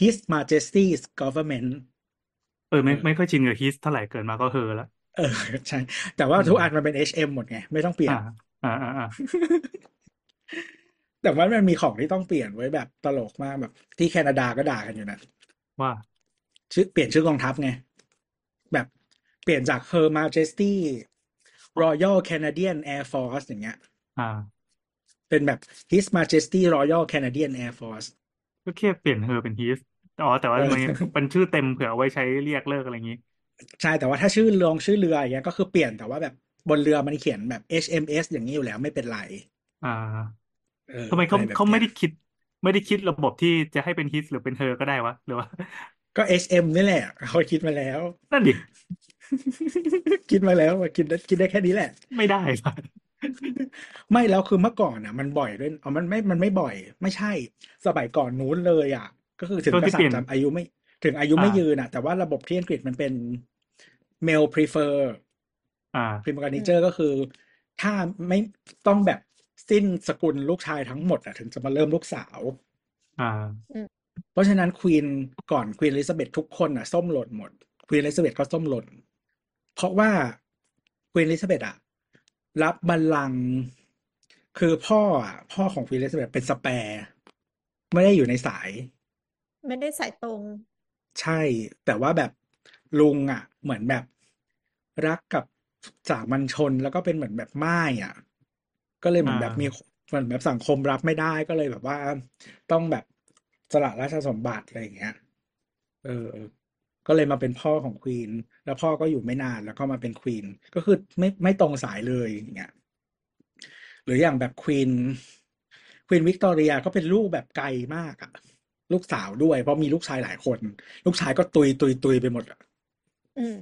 His Majesty's Government เออไม่เออไม่ค่อยชินกับฮิสเท่าไหร่เกิดมาก็เฮอแล้ว เออใช่ แต่ว่าอืมทุกอันมันเป็น HM หมดไง ไม่ต้องเปลี่ยนอ่าอ่าอ่าอ่าแต่ว่ามันมีของที่ต้องเปลี่ยนไว้แบบตลกมากแบบ ที่แคนาดาก็ด่ากันอยู่นะว่า ชื่อเปลี่ยนชื่อกองทัพไง แบบเปลี่ยนจาก Her Majesty Royal Canadian Air Force อย่างเงี้ย อ่า เป็นแบบ His Majesty Royal Canadian Air Force ก็แค่เปลี่ยนเฮอเป็นฮิสอ๋อ แต่ว่าเออมันเป็นชื่อเต็มเผื่อเอาไว้ใช้เรียกเลิกอะไรอย่างนี้ ใช่แต่ว่าถ้าชื่อลงชื่อเรืออย่างเงี้ยก็คือเปลี่ยนแต่ว่าแบบบนเรือมันเขียนแบบ HMS อย่างนี้อยู่แล้วไม่เป็นไร อ่าเออทำไมเขาอะไรแบบเขาไม่เนี้ได้ยคิด ไม่ได้คิดระบบที่จะให้เป็นฮิสหรือเป็นเฮอก็ได้วะหรือว่า ก็ HM นี่แหละเขาคิดมาแล้ว นั่นดิคิดมาแล้วว่าคิดได้คิดได้แค่นี้แหละ ไม่ได้ปะไม่แล้วคือเมื่อก่อนอะ มันบ่อยด้วยอ๋อมันไม่มันไม่บ่อย ไม่ใช่ สมัยก่อนนู้นเลยอะ ก็คือเปลี่ยน ก็คือถึงก็กคือษัเปตลี่ยรินย์จะอายุไม่ ถึงอายุไม่อ่ายืนอะ แต่ว่าระบบที่อังกฤษมันเป็น male prefer อ่า primogeniture ก็คือ ถ้าไม่ต้องแบบสิ้นสกุลลูกชายทั้งหมดอะถึงจะมาเริ่มลูกสาว อ่า เพราะฉะนั้นควีนก่อนควีนอลิซาเบธทุกคนอะ ส้มหล่นหมดควีนอลิซาเบธก็ส้มหล่น เพราะว่าควีนอลิซาเบธอะ รับบัลลังก์คือพ่ออะ พ่อของควีนอลิซาเบธเป็นสแปร์ ไม่ได้อยู่ในสาย ไม่ได้สายตรง ใช่ แต่ว่าแบบลุงอะ เหมือนแบบรักกับสามัญชนแล้วก็เป็นเหมือนแบบไม้อะ ก็เลยเหมือนแบบอ่ามีมีเหมือนแบบสังคมรับไม่ได้ก็เลยแบบว่า ต้องแบบสละราชสมบัติอะไรอย่างเงี้ย เออ ก็เลยมาเป็นพ่อของควีน แล้วพ่อก็อยู่ไม่นานแล้วก็มาเป็นควีน ก็คือไม่ไม่ตรงสายเลยอย่างเงี้ย หรืออย่างแบบควีน ควีนวิกตอเรียก็เป็นลูกแบบไกลมากอะ ลูกสาวด้วย เพราะมีลูกชายหลายคน ลูกชายก็ตุยตุยตุยไปหมดอะอืม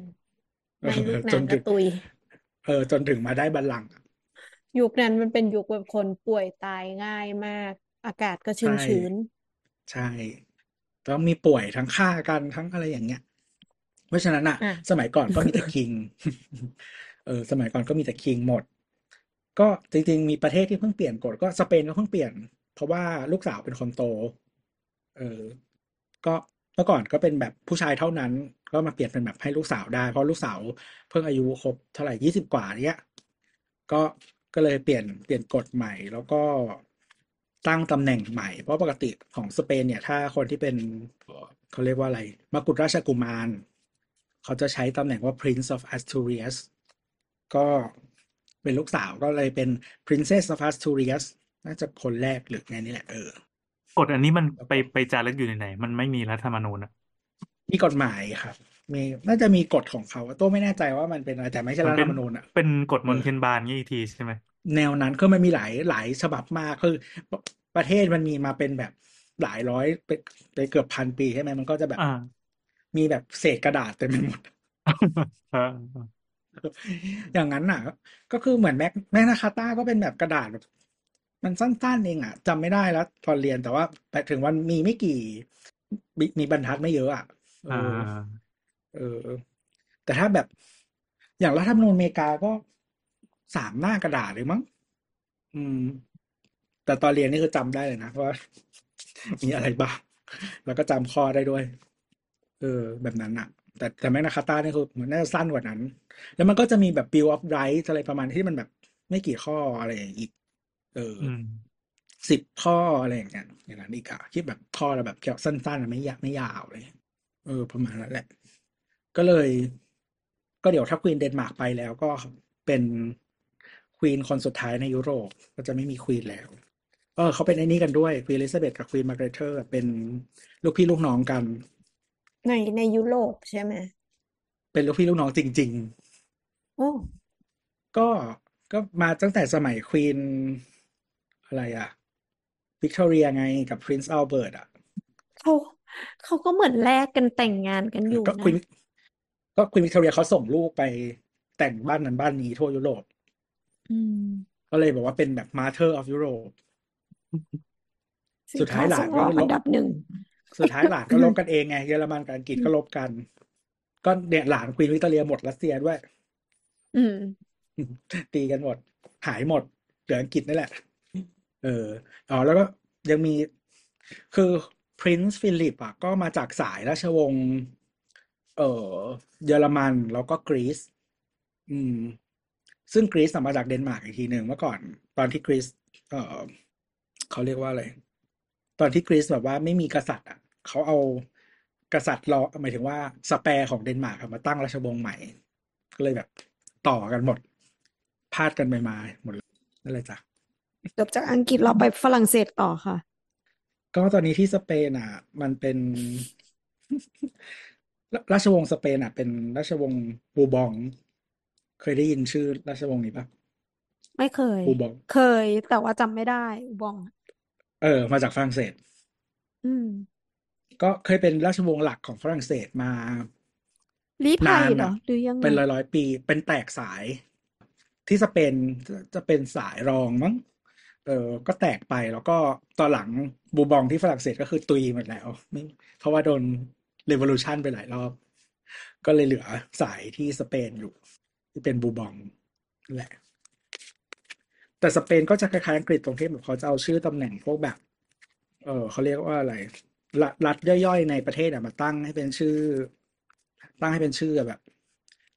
เอในยุคอจนั้นนกถึระงตุย เออ จนถึงมาได้บัลลังก์อะยุคนั้นมันเป็นยุคแบบคนป่วยตายง่ายมาก อากาศก็ชื้ใช่นชื้นใช่ต้องมีป่วยทั้งฆ่ากันทั้งอะไรอย่างเงี้ย เพราะฉะนั้นอะอะสมัยก่อนก็มีแต่คิง เออ สมัยก่อนก็มีแต่คิงหมด ก็จริงๆ มีประเทศที่เพิ่งเปลี่ยนกฎก็สเปนก็เพิ่งเปลี่ยน เพราะว่าลูกสาวเป็นคนโต เออ ก็เมื่อก่อนก็เป็นแบบผู้ชายเท่านั้น ก็มาเปลี่ยนเป็นแบบให้ลูกสาวได้ เพราะลูกสาวเพิ่งอายุครบเท่าไหร่ยี่สิบกว่าเนี้ย ก็ก็เลยเปลี่ยนเปลี่ยนกฎใหม่ แล้วก็ตั้งตำแหน่งใหม่ เพราะปกติของสเปนเนี่ย ถ้าคนที่เป็นเขาเรียกว่าอะไรมกุฎราชกุมาร เขาจะใช้ตำแหน่งว่า Prince of Asturias ก็เป็นลูกสาวก็เลยเป็น Princess of Asturias น่าจะคนแรกหรือไงนี่แหละเออ กฎอันนี้มันแล้วไปก็ไปจารึกอยู่ในไหน มันไม่มีรัฐธรรมนูญอะมีกฎหมายครับมีน่าจะมีกฎของเขาตัวไม่แน่ใจว่ามันเป็นอะไรแต่ไม่ใช่มัรันฐเป็ธรนรมนูญอะเป็นกฎมเอนอเทียนบานงี้อีกทีใช่ไหมแนวนั้นคือมันมีหลายหลายฉบับมากคือประเทศมันมีมาเป็นแบบหลายร้อยไปไปเกือบพันปีใช่ไหมมันก็จะแบบอ่ามีแบบเศษกระดาษเต็มไปหมดเอออย่างนั้นน่ะ ก็คือเหมือนแม็กแมกนาคาต้าก็เป็นแบบกระดาษแบบ มันสั้นๆเองอะจำไม่ได้แล้วตอนเรียนแต่ว่าไปถึงวันมีไม่กี่ มีมีบรรทัดไม่เยอะอะเออ่าอเออ แต่ถ้าแบบอย่างรัฐธรรมนูญอเมริกาก็สามหน้ากระดาษเลยมั้งอืม แต่ตอนเรียนนี่คือจำได้เลยนะว่ามีอะไรบ้างแล้วก็จำข้อได้ด้วย เออ แบบนั้นอะแต่แต่แมกนาคาต้านี่คือเหมือนน่าจะสั้นกว่านั้น แล้วมันก็จะมีแบบ Bill of Rights อะไรประมาณที่มันแบบไม่กี่ข้ออะไรอย่างอีก เอออืมสิบข้ออะไรอย่างเงี้ยอย่างนั้นอีกอะคิดแบบข้อละแบบแค่สั้นๆอะไม่ยาวไม่ยาวเลย เออ ประมาณนั้นแหละ ก็เลย ก็เดี๋ยวถ้าควีนเดนมาร์กไปแล้วก็เป็นควีนคนสุดท้ายในยุโรป ก็จะไม่มีควีนแล้วเออเขาเป็นไอ้นี่กันด้วยควีนอลิซาเบธกับควีน Margrethe เป็นลูกพี่ลูกน้องกัน ในในยุโรปใช่ไหมเป็นลูกพี่ลูกน้องจริงโอ้ๆก็ก็มาตั้งแต่สมัยควีน อะไรอะวิกตอเรียไงกับ Prince อัลเบิร์ตอะเขาเขาก็เหมือนแลกกันแต่งงานกันอยู่ก็นะควีนก็ควีนวิกตอเรียเขาส่งลูกไปแต่งบ้านนั้นบ้านนี้ทั่วยุโรปอืม ก็เลยบอกว่าเป็นแบบ Mother of Europe สิสุนดท้าค้ายหลาส่นงก็ออกลอับนดับหนึ่งสุดท้ายหลานก็รบกันเองไงเยอรมันกับอังกฤษก็รบกัน ก็เนี่ยหลานควีนวิกตอเรียหมดรัสเซียด้วย อืม ตีกันหมด หายหมดเหลืออังกฤษนี่แหละ เอออ๋อแล้วก็ยังมีคือ Prince Philip อะก็มาจากสายราชวงศ์เออเยอรมันแล้วก็กรีซอืม ซึ่งกรีซน่ะมาจากเดนมาร์กอีกทีหนึ่งเมื่อก่อน ตอนที่กรีซเออเขาเรียกว่าอะไร ตอนที่กรีซแบบว่าไม่มีกษัตริย์อะเขาเอากษัตริย์รอหมายถึงว่า spare ของเดนมาร์กอะมาตั้งราชวงศ์ใหม่ ก็เลยแบบต่อกันหมด พาดกันไปมาหมดเลยนั่นเลยจ้ะ จบจากอังกฤษเราไปฝรั่งเศสต่อค่ะ ก็ตอนนี้ที่สเปนอะ มันเป็นราชวงศ์สเปนอะ เป็นราชวงศ์บูบอง เคยได้ยินชื่อราชวงศ์นี้ปะไม่เคย บูบอง เคย แต่ว่าจำไม่ได้บอง เออ มาจากฝรั่งเศส อืม ก็เคยเป็นราชวงศ์หลักของฝรั่งเศสมาลี้ภันายนเหรออะหรือยังไงเป็นร้อยร้อยปี เป็นแตกสาย ที่สเปนจะจะเป็นสายรองมั้ง เออก็แตกไปแล้วก็ตอนหลังบูบองที่ฝรั่งเศสก็คือตุยหมดแล้วเพราะว่าโดนเรว o ลูชันไปหลายรอบ ก็เลยเหลือสายที่สเปนอยู่ ที่เป็นบูบองนั่นแหละ แต่สเปนก็จะคล้ายๆอังกฤษตรงที่แบบเขาจะเอาชื่อตำแหน่งพวกแบบ เออเขาเรียกว่าอะไรรัฐรัฐย่อยๆในประเทศอะมาตั้งให้เป็นชื่อ ตั้งให้เป็นชื่อแบบ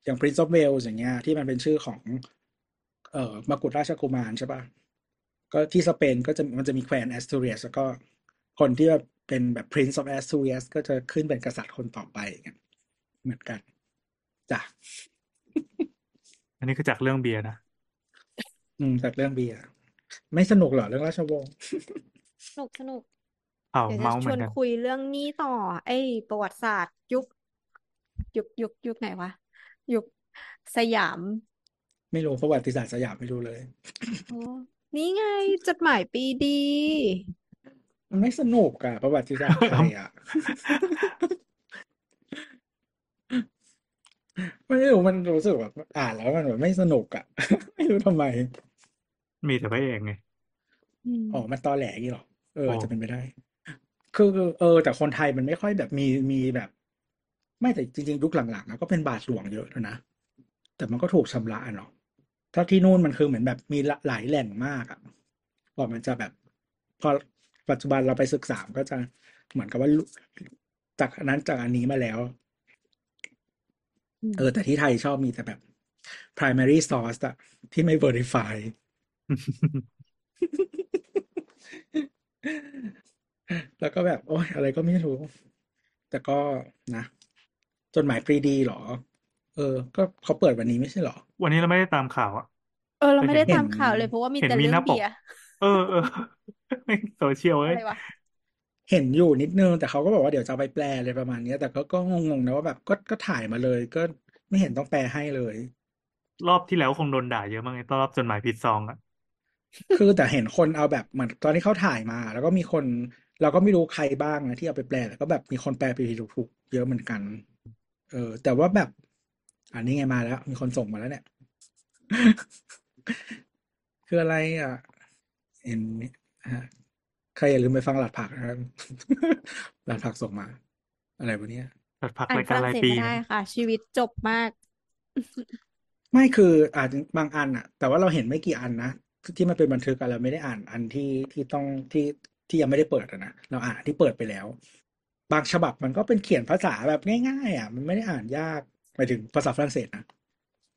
อย่าง Prince of Wales อย่างเงี้ยที่มันเป็นชื่อของ เอ่อมกุฎราชกุมารใช่ปะ ก็ที่สเปนก็จะมันจะมีแคว้นแอสตูเรียสแล้วก็คนที่แบบเป็นแบบ Prince of Asturias ก็จะขึ้นเป็นกษัตริย์คนต่อไปอย่างเงี้ยเหมือนกันจ้ะอันนี้คือจากเรื่องเบียร์นะ อืม จากเรื่องเบียร์ไม่สนุกเหรอเรื่องราชวงศ์สนุกสนุกเอ้าเดี๋ยวจะเมาส์ชเหมืวอนนกันคุยเรื่องนี้ต่อ ไอ้ ประวัติศาสตร์ ยุค ยุคยุคยุคไหนวะ ยุคสยาม ไม่รู้ประวัติศาสตร์สยามไม่รู้เลยโอ้ นี่ไงจดหมายปรีดี มันไม่สนุกอะประวัติศาสตร์ไทยอะไม่รู้มันรู้สึกแบบอ่านแล้วมันแบบไม่สนุกอะไม่รู้ทำไม มีแต่พระเอกไงอืมอ๋อมันตอแหลอย่างนี้เหรอเออโอ้อาจจะเป็นไปได้คือคือเออ แต่คนไทยมันไม่ค่อยแบบมีมีแบบ ไม่แต่จริงๆยุคหลังๆนะก็เป็นบาทหลวงเยอะแล้วนะแต่มันก็ถูกชำระเนาะ ถ้าที่นู่นมันคือเหมือนแบบมีละหลายแหล่งมากอะกว่ามันจะแบบ พอปัจจุบันเราไปศึกษามันก็จะเหมือนกับว่าลุจากอันนั้นจากอันนี้มาแล้วอืมเออ แต่ที่ไทยชอบมีแต่แบบ primary source อะที่ไม่ verify แล้วก็แบบ โอ้ยอะไรก็ไม่รู้ แต่ก็นะ จดหมายปรีดีเหรอ เออ ก็เขาเปิดวันนี้ไม่ใช่เหรอ วันนี้เราไม่ได้ตามข่าวอะเออ เราไม่ได้เห็นตามข่าวเลยเพราะว่ามีเห็นแต่มีเรื่หอน้างปกเบียร์เออเออโซเชียลอะเอ้ยไรวะ เห็นอยู่นิดนึง แต่เขาก็บอกว่าเดี๋ยวจะเอาไปแปลเลยประมาณเนี้ย แต่ก็ก็งงๆนะว่าแบบก็ก็ถ่ายมาเลย ก็ไม่เห็นต้องแปลให้เลย รอบที่แล้วคงโดนด่าเยอะมากไงรอบจดหมายผิดซองอะคือแต่เห็นคนเอาแบบเหมือนตอนที่เขาถ่ายมา แล้วก็มีคน เราก็ไม่รู้ใครบ้างนะที่เอาไปแปลแต่ก็แบบมีคนแปลไปถูกๆเยอะเหมือนกัน เออ แต่ว่าแบบ อันนี้ไงมาแล้ว มีคนส่งมาแล้วเนี่ย คืออะไรอะเห็นฮะใครอย่าลืมไปฟังหลัดผักนะครับหลัดผักส่งมา อะไรวะเนี่ยตัดพักอ่านรายฝการรั่งรายเศสปีไม่ได้ค่ะ ชีวิตจบมาก ไม่คืออาจจะบางอันอะ แต่ว่าเราเห็นไม่กี่อันนะที่มันเป็นบันทึกอะเราไม่ได้อ่านอันที่ที่ต้องที่ที่ยังไม่ได้เปิดอะนะเราอ่านอันที่เปิดไปแล้ว บางฉบับมันก็เป็นเขียนภาษาแบบง่ายๆอะ มันไม่ได้อ่านยากห มายถึงภาษาฝรั่งเศสนะ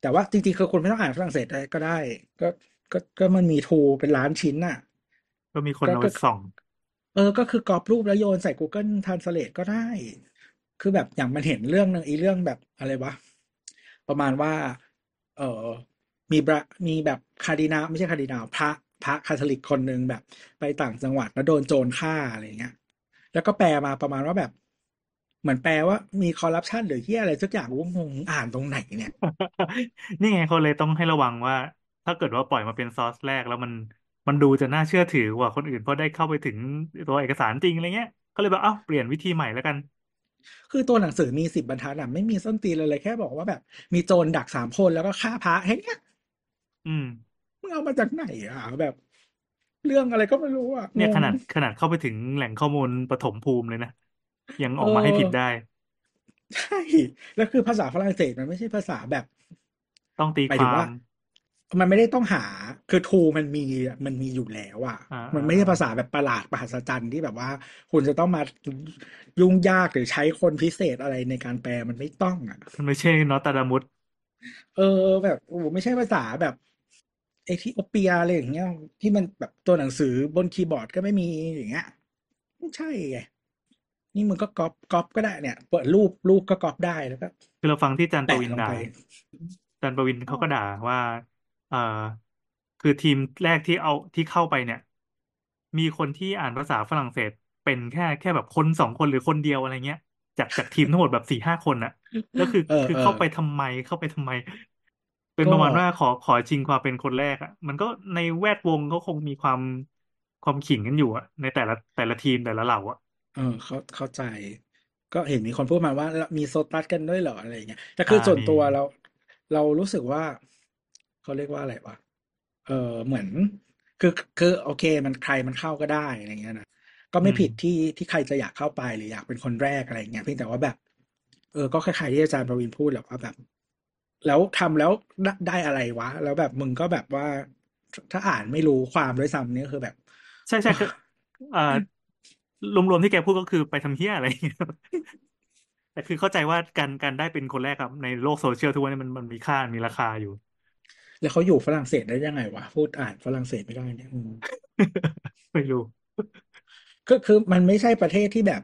แต่ว่าจริงๆคือคุณไม่ต้องอ่านฝรั่งเศสได้ก็ได้ ก็ก็ก็มันมีทูเป็นล้านชิ้นน่ะ ก็มีคนก็เอาก็ไปส่อง เออ ก็คือกรอบรูปแล้วโยนใส่ Google Translate ก็ได้ คือแบบอย่างมันเห็นเรื่องหนึ่งอีเรื่องแบบอะไรวะ ประมาณว่า เออมีบระมีแบบคาร์ดินาลไม่ใช่คาร์ดินาลพระพระคาทอลิกคนหนึ่งแบบ ไปต่างจังหวัดแล้วโดนโจรฆ่าอะไรเงี้ย แล้วก็แปลมาประมาณว่าแบบ เหมือนแปลว่ามีคอร์รัปชันหรือที่อะไรสักอย่างกูงงอ่านตรงไหนเนี่ย นี่ไงเขาเลยต้องให้ระวังว่า ถ้าเกิดว่าปล่อยมาเป็นซอสแรกแล้วมันมันดูจะน่าเชื่อถือกว่าคนอื่นเพราะได้เข้าไปถึงตัวเอกสารจริงอะไรเงี้ยก็เลยแบบเอ้าเปลี่ยนวิธีใหม่แล้วกัน คือตัวหนังสือมีสิบบรรทัดอะไม่มีส้นตีนเลยเลยแค่บอกว่าแบบ มีโจรดักสามคนแล้วก็ฆ่าพระแค่เนี้ยอืมมึงเอามาจากไหนอะแบบ เรื่องอะไรก็ไม่รู้อะเนี่ยงงขนาดขนาดเข้าไปถึงแหล่งข้อมูลปฐมภูมิเลยนะ ยังออกมาให้ผิดได้ ใช่ แล้วคือภาษาฝรั่งเศสมันไม่ใช่ภาษาแบบ ต้องตีหมายคถึงวาว่าม มันไม่ได้ต้องหา คือทูมันมีมันมีอยู่แล้วอะอ่ามันไม่ใช่ภาษาแบบประหลาดมหัศจรรย์ที่แบบว่า คุณจะต้องมายุ่งยากหรือใช้คนพิเศษอะไรในการแปลมันไม่ต้องอะ มันไม่ใช่นอตาดามุสเออ แบบโอ้โหไม่ใช่ภาษาแบบเอธิโอเปียอะไรอย่างเงี้ยที่มันแบบตัวหนังสือบนคีย์บอร์ดก็ไม่มีอย่างเงี้ยไม่ใช่ไง นี่มึงก็ก๊อปก๊อปก็ได้เนี่ย เปิดรูปรูปก็ก๊อปได้แล้วก็คือเราฟังที่จันปแปะวินลงด่าไปจันปวินเขาก็ด่าว่า เออคือทีมแรกที่เอาที่เข้าไปเนี่ย มีคนที่อ่านภาษาฝรั่งเศสเป็นแค่แค่แบบคนสองคนหรือคนเดียวอะไรเงี้ยจากจากทีมทั้งหมดแบบสี่ห้าคนอะแล้วคือเออคือเออเข้าไปทำไมเข้าไปทำไม เป็นก็ประมาณว่าขอขอชิงความเป็นคนแรกอะมันก็ในแวดวงเขาคงมีความความขิงกันอยู่อะในแต่ละแต่ละทีมแต่ละเหล่าอะ เออ เข้าเข้าใจ ก็เห็นมีคนพูดมาว่าแล้วมีโซตัสกันด้วยเหรออะไรอย่างเงี้ยแต่คืออ่าส่วนมี ตัวเรา เรารู้สึกว่าเขาเรียกว่าอะไรวะเออเหมือน คือคือโอเค มันใครมันเข้าก็ได้อะไรเงี้ยนะก็ไม่ผิดที่ที่ใครจะอยากเข้าไปหรืออยากเป็นคนแรกอะไรเงี้ยเพียงแต่ว่าแบบ เออก็คล้ายๆที่อาจารย์ประวินพูดแหละว่าแบบ แล้วทำแล้วได้ได้อะไรวะ แล้วแบบมึงก็แบบว่าถ้าอ่านไม่รู้ความด้วยซ้ำเนี่ยคือแบบ ใช่ใช่คือเอ่อ รวมๆที่แกพูดก็คือไปทำเหี้ยอะไรอย่างเงี้ยแต่คือเข้าใจว่าการการได้เป็นคนแรกครับ ในโลกโซเชียลทุกวันนี้มันมันมีค่ามีราคาอยู่ แล้วเขาอยู่ฝรั่งเศสได้ยังไงวะพูดอ่านฝรั่งเศสไม่ได้เนี่ยอืมไม่รู้ก็คือมันไม่ใช่ประเทศที่แบบ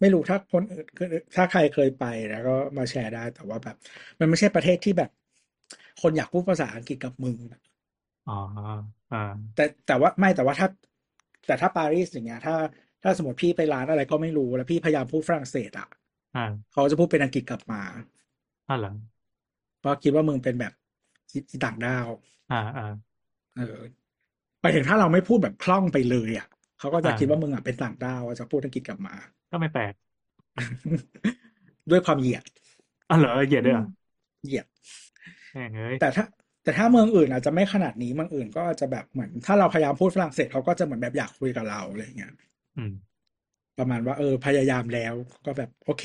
ไม่รู้ถ้าคนอื่นคือถ้าใครเคยไปแล้วก็มาแชร์ได้แต่ว่าแบบ มันไม่ใช่ประเทศที่แบบ คนอยากพูดภาษาอังกฤษกับมึงอ๋ออ่าแต่แต่ว่าไม่แต่ว่าถ้า แต่ถ้าปารีสอย่างเงี้ย ถ้า ถ้าสมมติพี่ไปร้านอะไรก็ไม่รู้แล้วพี่พยายามพูดฝรั่งเศสอะอ่าเขาจะพูดเป็นอังกฤษกลับมาอ่าเหรอเพราะคิดว่ามึงเป็นแบบอีต่างดาว อ่าอ่าเออไปถึงถ้าเราไม่พูดแบบคล่องไปเลยอะเขาก็จะอ่าคิดว่ามึงอะเป็นต่างดาวจะพูดอังกฤษกลับมา ก็ไม่แปลก ด้วยความเหยียดอ่าเหรอเหยียดด้วยเหรอเหยียดแม่งเอ้ยแต่ถ้า แต่ถ้าเมืองอื่นอาจจะไม่ขนาดนี้เมืองอื่นก็จะแบบเหมือน ถ้าเราพยายามพูดฝรั่งเศสเขาก็จะเหมือนแบบอยากคุยกับเราอะไรอย่างเงี้ยอืม ประมาณว่า เออ พยายามแล้ว ก็แบบ โอเค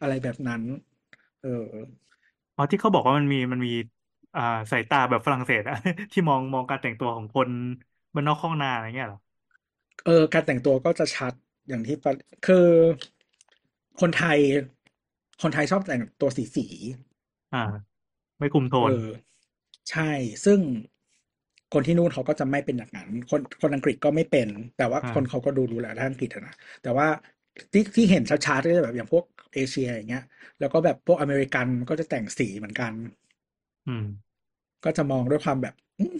อะไรแบบนั้น เอออ๋อที่เขาบอกว่ามันมีมันมี อ่าสายตาแบบฝรั่งเศสอะที่มองมองการแต่งตัวของคนบนนอกห้องนาอะไรเงี้ยเหรอเออ การแต่งตัวก็จะชัดอย่างที่ปะคือคนไทย คนไทยชอบแต่งตัวสีสีอ่า ไม่คุมโทนเออใช่ ซึ่ง คนที่นู่นเขาก็จะไม่เป็นอย่างนั้น คนคนอังกฤษก็ไม่เป็น แต่ว่าอ่าคนเขาก็ดูดูแลด้านอังกฤษอะนะแต่ว่าที่ที่เห็นชัดๆก็จะแบบอย่างพวกเอเชียอย่างเงี้ย แล้วก็แบบพวกอเมริกันก็จะแต่งสีเหมือนกัน อืม ก็จะมองด้วยความแบบอืม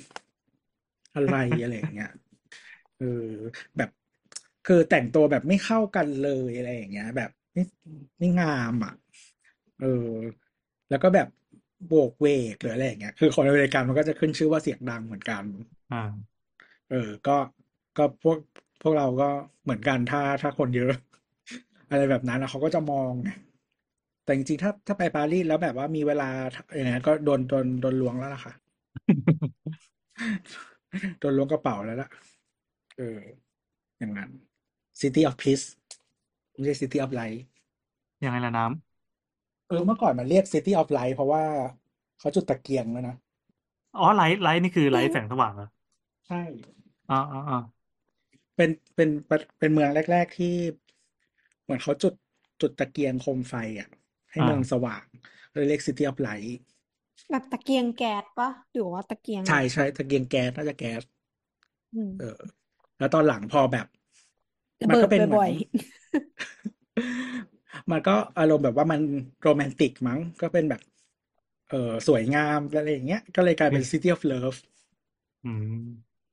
อะไรอะไรอย่างเงี้ยเออแบบคือแต่งตัวแบบไม่เข้ากันเลยอะไรอย่างเงี้ย แบบไม่ไม่งามอะเออ แล้วก็แบบ โบกเวกหรืออะไรอย่างเงี้ยคือคนอเมริกันมันก็จะขึ้นชื่อว่าเสียงดังเหมือนกันอ่าเออ ก็ก็พวกพวกเราก็เหมือนกันถ้าถ้าคนเยอะ อะไรแบบนั้นนะเขาก็จะมองไงแต่จริงๆถ้าถ้าไปปารีสแล้วแบบว่ามีเวลาอย่างนั้นก็โดนโดนโดนล้วงแล้วล่ะค่ะโดนล้วงกระเป๋าแล้วล่ะเออ อย่างนั้น City of Peace ไม่ใช่ City of Light ยังไงล่ะน้เออเมื่อก่อนมันเรียก City of Light เพราะว่าเขาจุดตะเกียงแล้วนะอ๋อ light light นี่คือ light แสงสว่างเหรอ ใช่อ๋ออ๋ออ๋อเป็นเป็นเป็นเมืองแรก ๆที่ เหมือนเขาจุดจุดตะเกียงโคมไฟอะ ให้เมืองสว่างเลยเรียก City of Light แบบตะเกียงแก๊สปะหรือว่าตะเกียง ใช่ใช่ตะเกียงแก๊สน่าจะแก๊สอืมเออ แล้วตอนหลังพอแบบมันเบิดบ่อย ก็เป็นเหมือน มันก็อารมณ์แบบว่ามันโรแมนติกมั้ง ก็เป็นแบบ เออสวยงามอะไรอย่างเงี้ย ก็เลยกลายเป็น City of Love อืม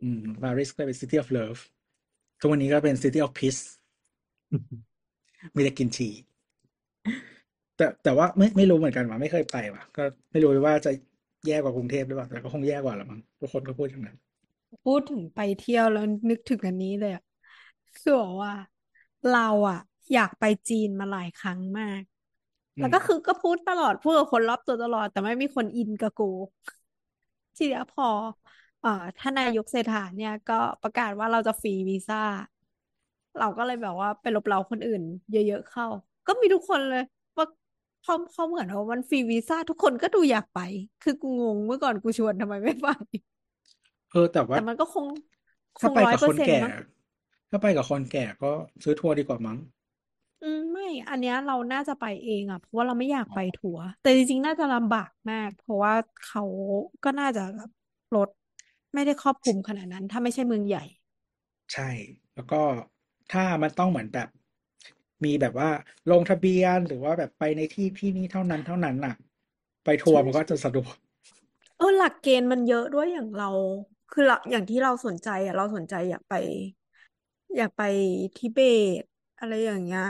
อืมปารีสก็เป็น City of Love ทุกวันนี้ก็เป็น City of Peace มีแต่กินชีแต่แต่ว่าไม่ไม่รู้เหมือนกันว่าไม่เคยไปว่ะ ก็ไม่รู้ว่าจะแย่กว่ากรุงเทพหรือเปล่าแต่ก็คงแย่กว่าละมั้งทุกคนก็พูดอย่างนั้นพูดถึงไปเที่ยวแล้วนึกถึงอันนี้เลยอะคือบอกว่า เราอะ อยากไปจีนมาหลายครั้งมากอืแล้วมก็คือก็พูดตลอดพูดกับคนรอบตัวตลอด แต่ไม่มีคนอินกับกูทีเดียวพอเอ่อท่านนายกเศรษฐาเนี่ยก็ประกาศว่าเราจะฟรีวีซ่า เราก็เลยแบบว่าไปลบเล้าคนอื่น เยอะๆเข้า ก็มีทุกคนเลยว่าพอพอเหมือนว่ามันฟรีวีซ่าทุกคนก็ดูอยากไป คือกูงงเมื่อก่อนกูชวนทำไมไม่ไปเออแต่ว่าแต่มันก็คงคถ้างไปร้อยกับเปอคร์นเซ็นต์แก่มั้งถ้าไปกับคนแก่ก็ซื้อทัวร์ดีกว่ามั้ง อืมไม่ อันเนี้ยเราน่าจะไปเองอะ เพราะว่าเราไม่อยากไปทัวร์แต่จริงๆ น่าจะลำบากมาก เพราะว่าเขาก็น่าจะแบบรถไม่ได้ครอบคลุมขนาดนั้น ถ้าไม่ใช่เมืองใหญ่ ใช่ แล้วก็ถ้ามันต้องเหมือนแบบ มีแบบว่าลงทะเบียนหรือว่าแบบไปในที่ที่นี้เท่านั้นเท่านั้นน่ะ ไปทัวร์ใช่มันก็จะสะดวกเออหลักเกณฑ์มันเยอะด้วยอย่างเรา คือหลักอย่างที่เราสนใจอะเราสนใจอยากไป อยากไปทิเบต อะไรอย่างเงี้ย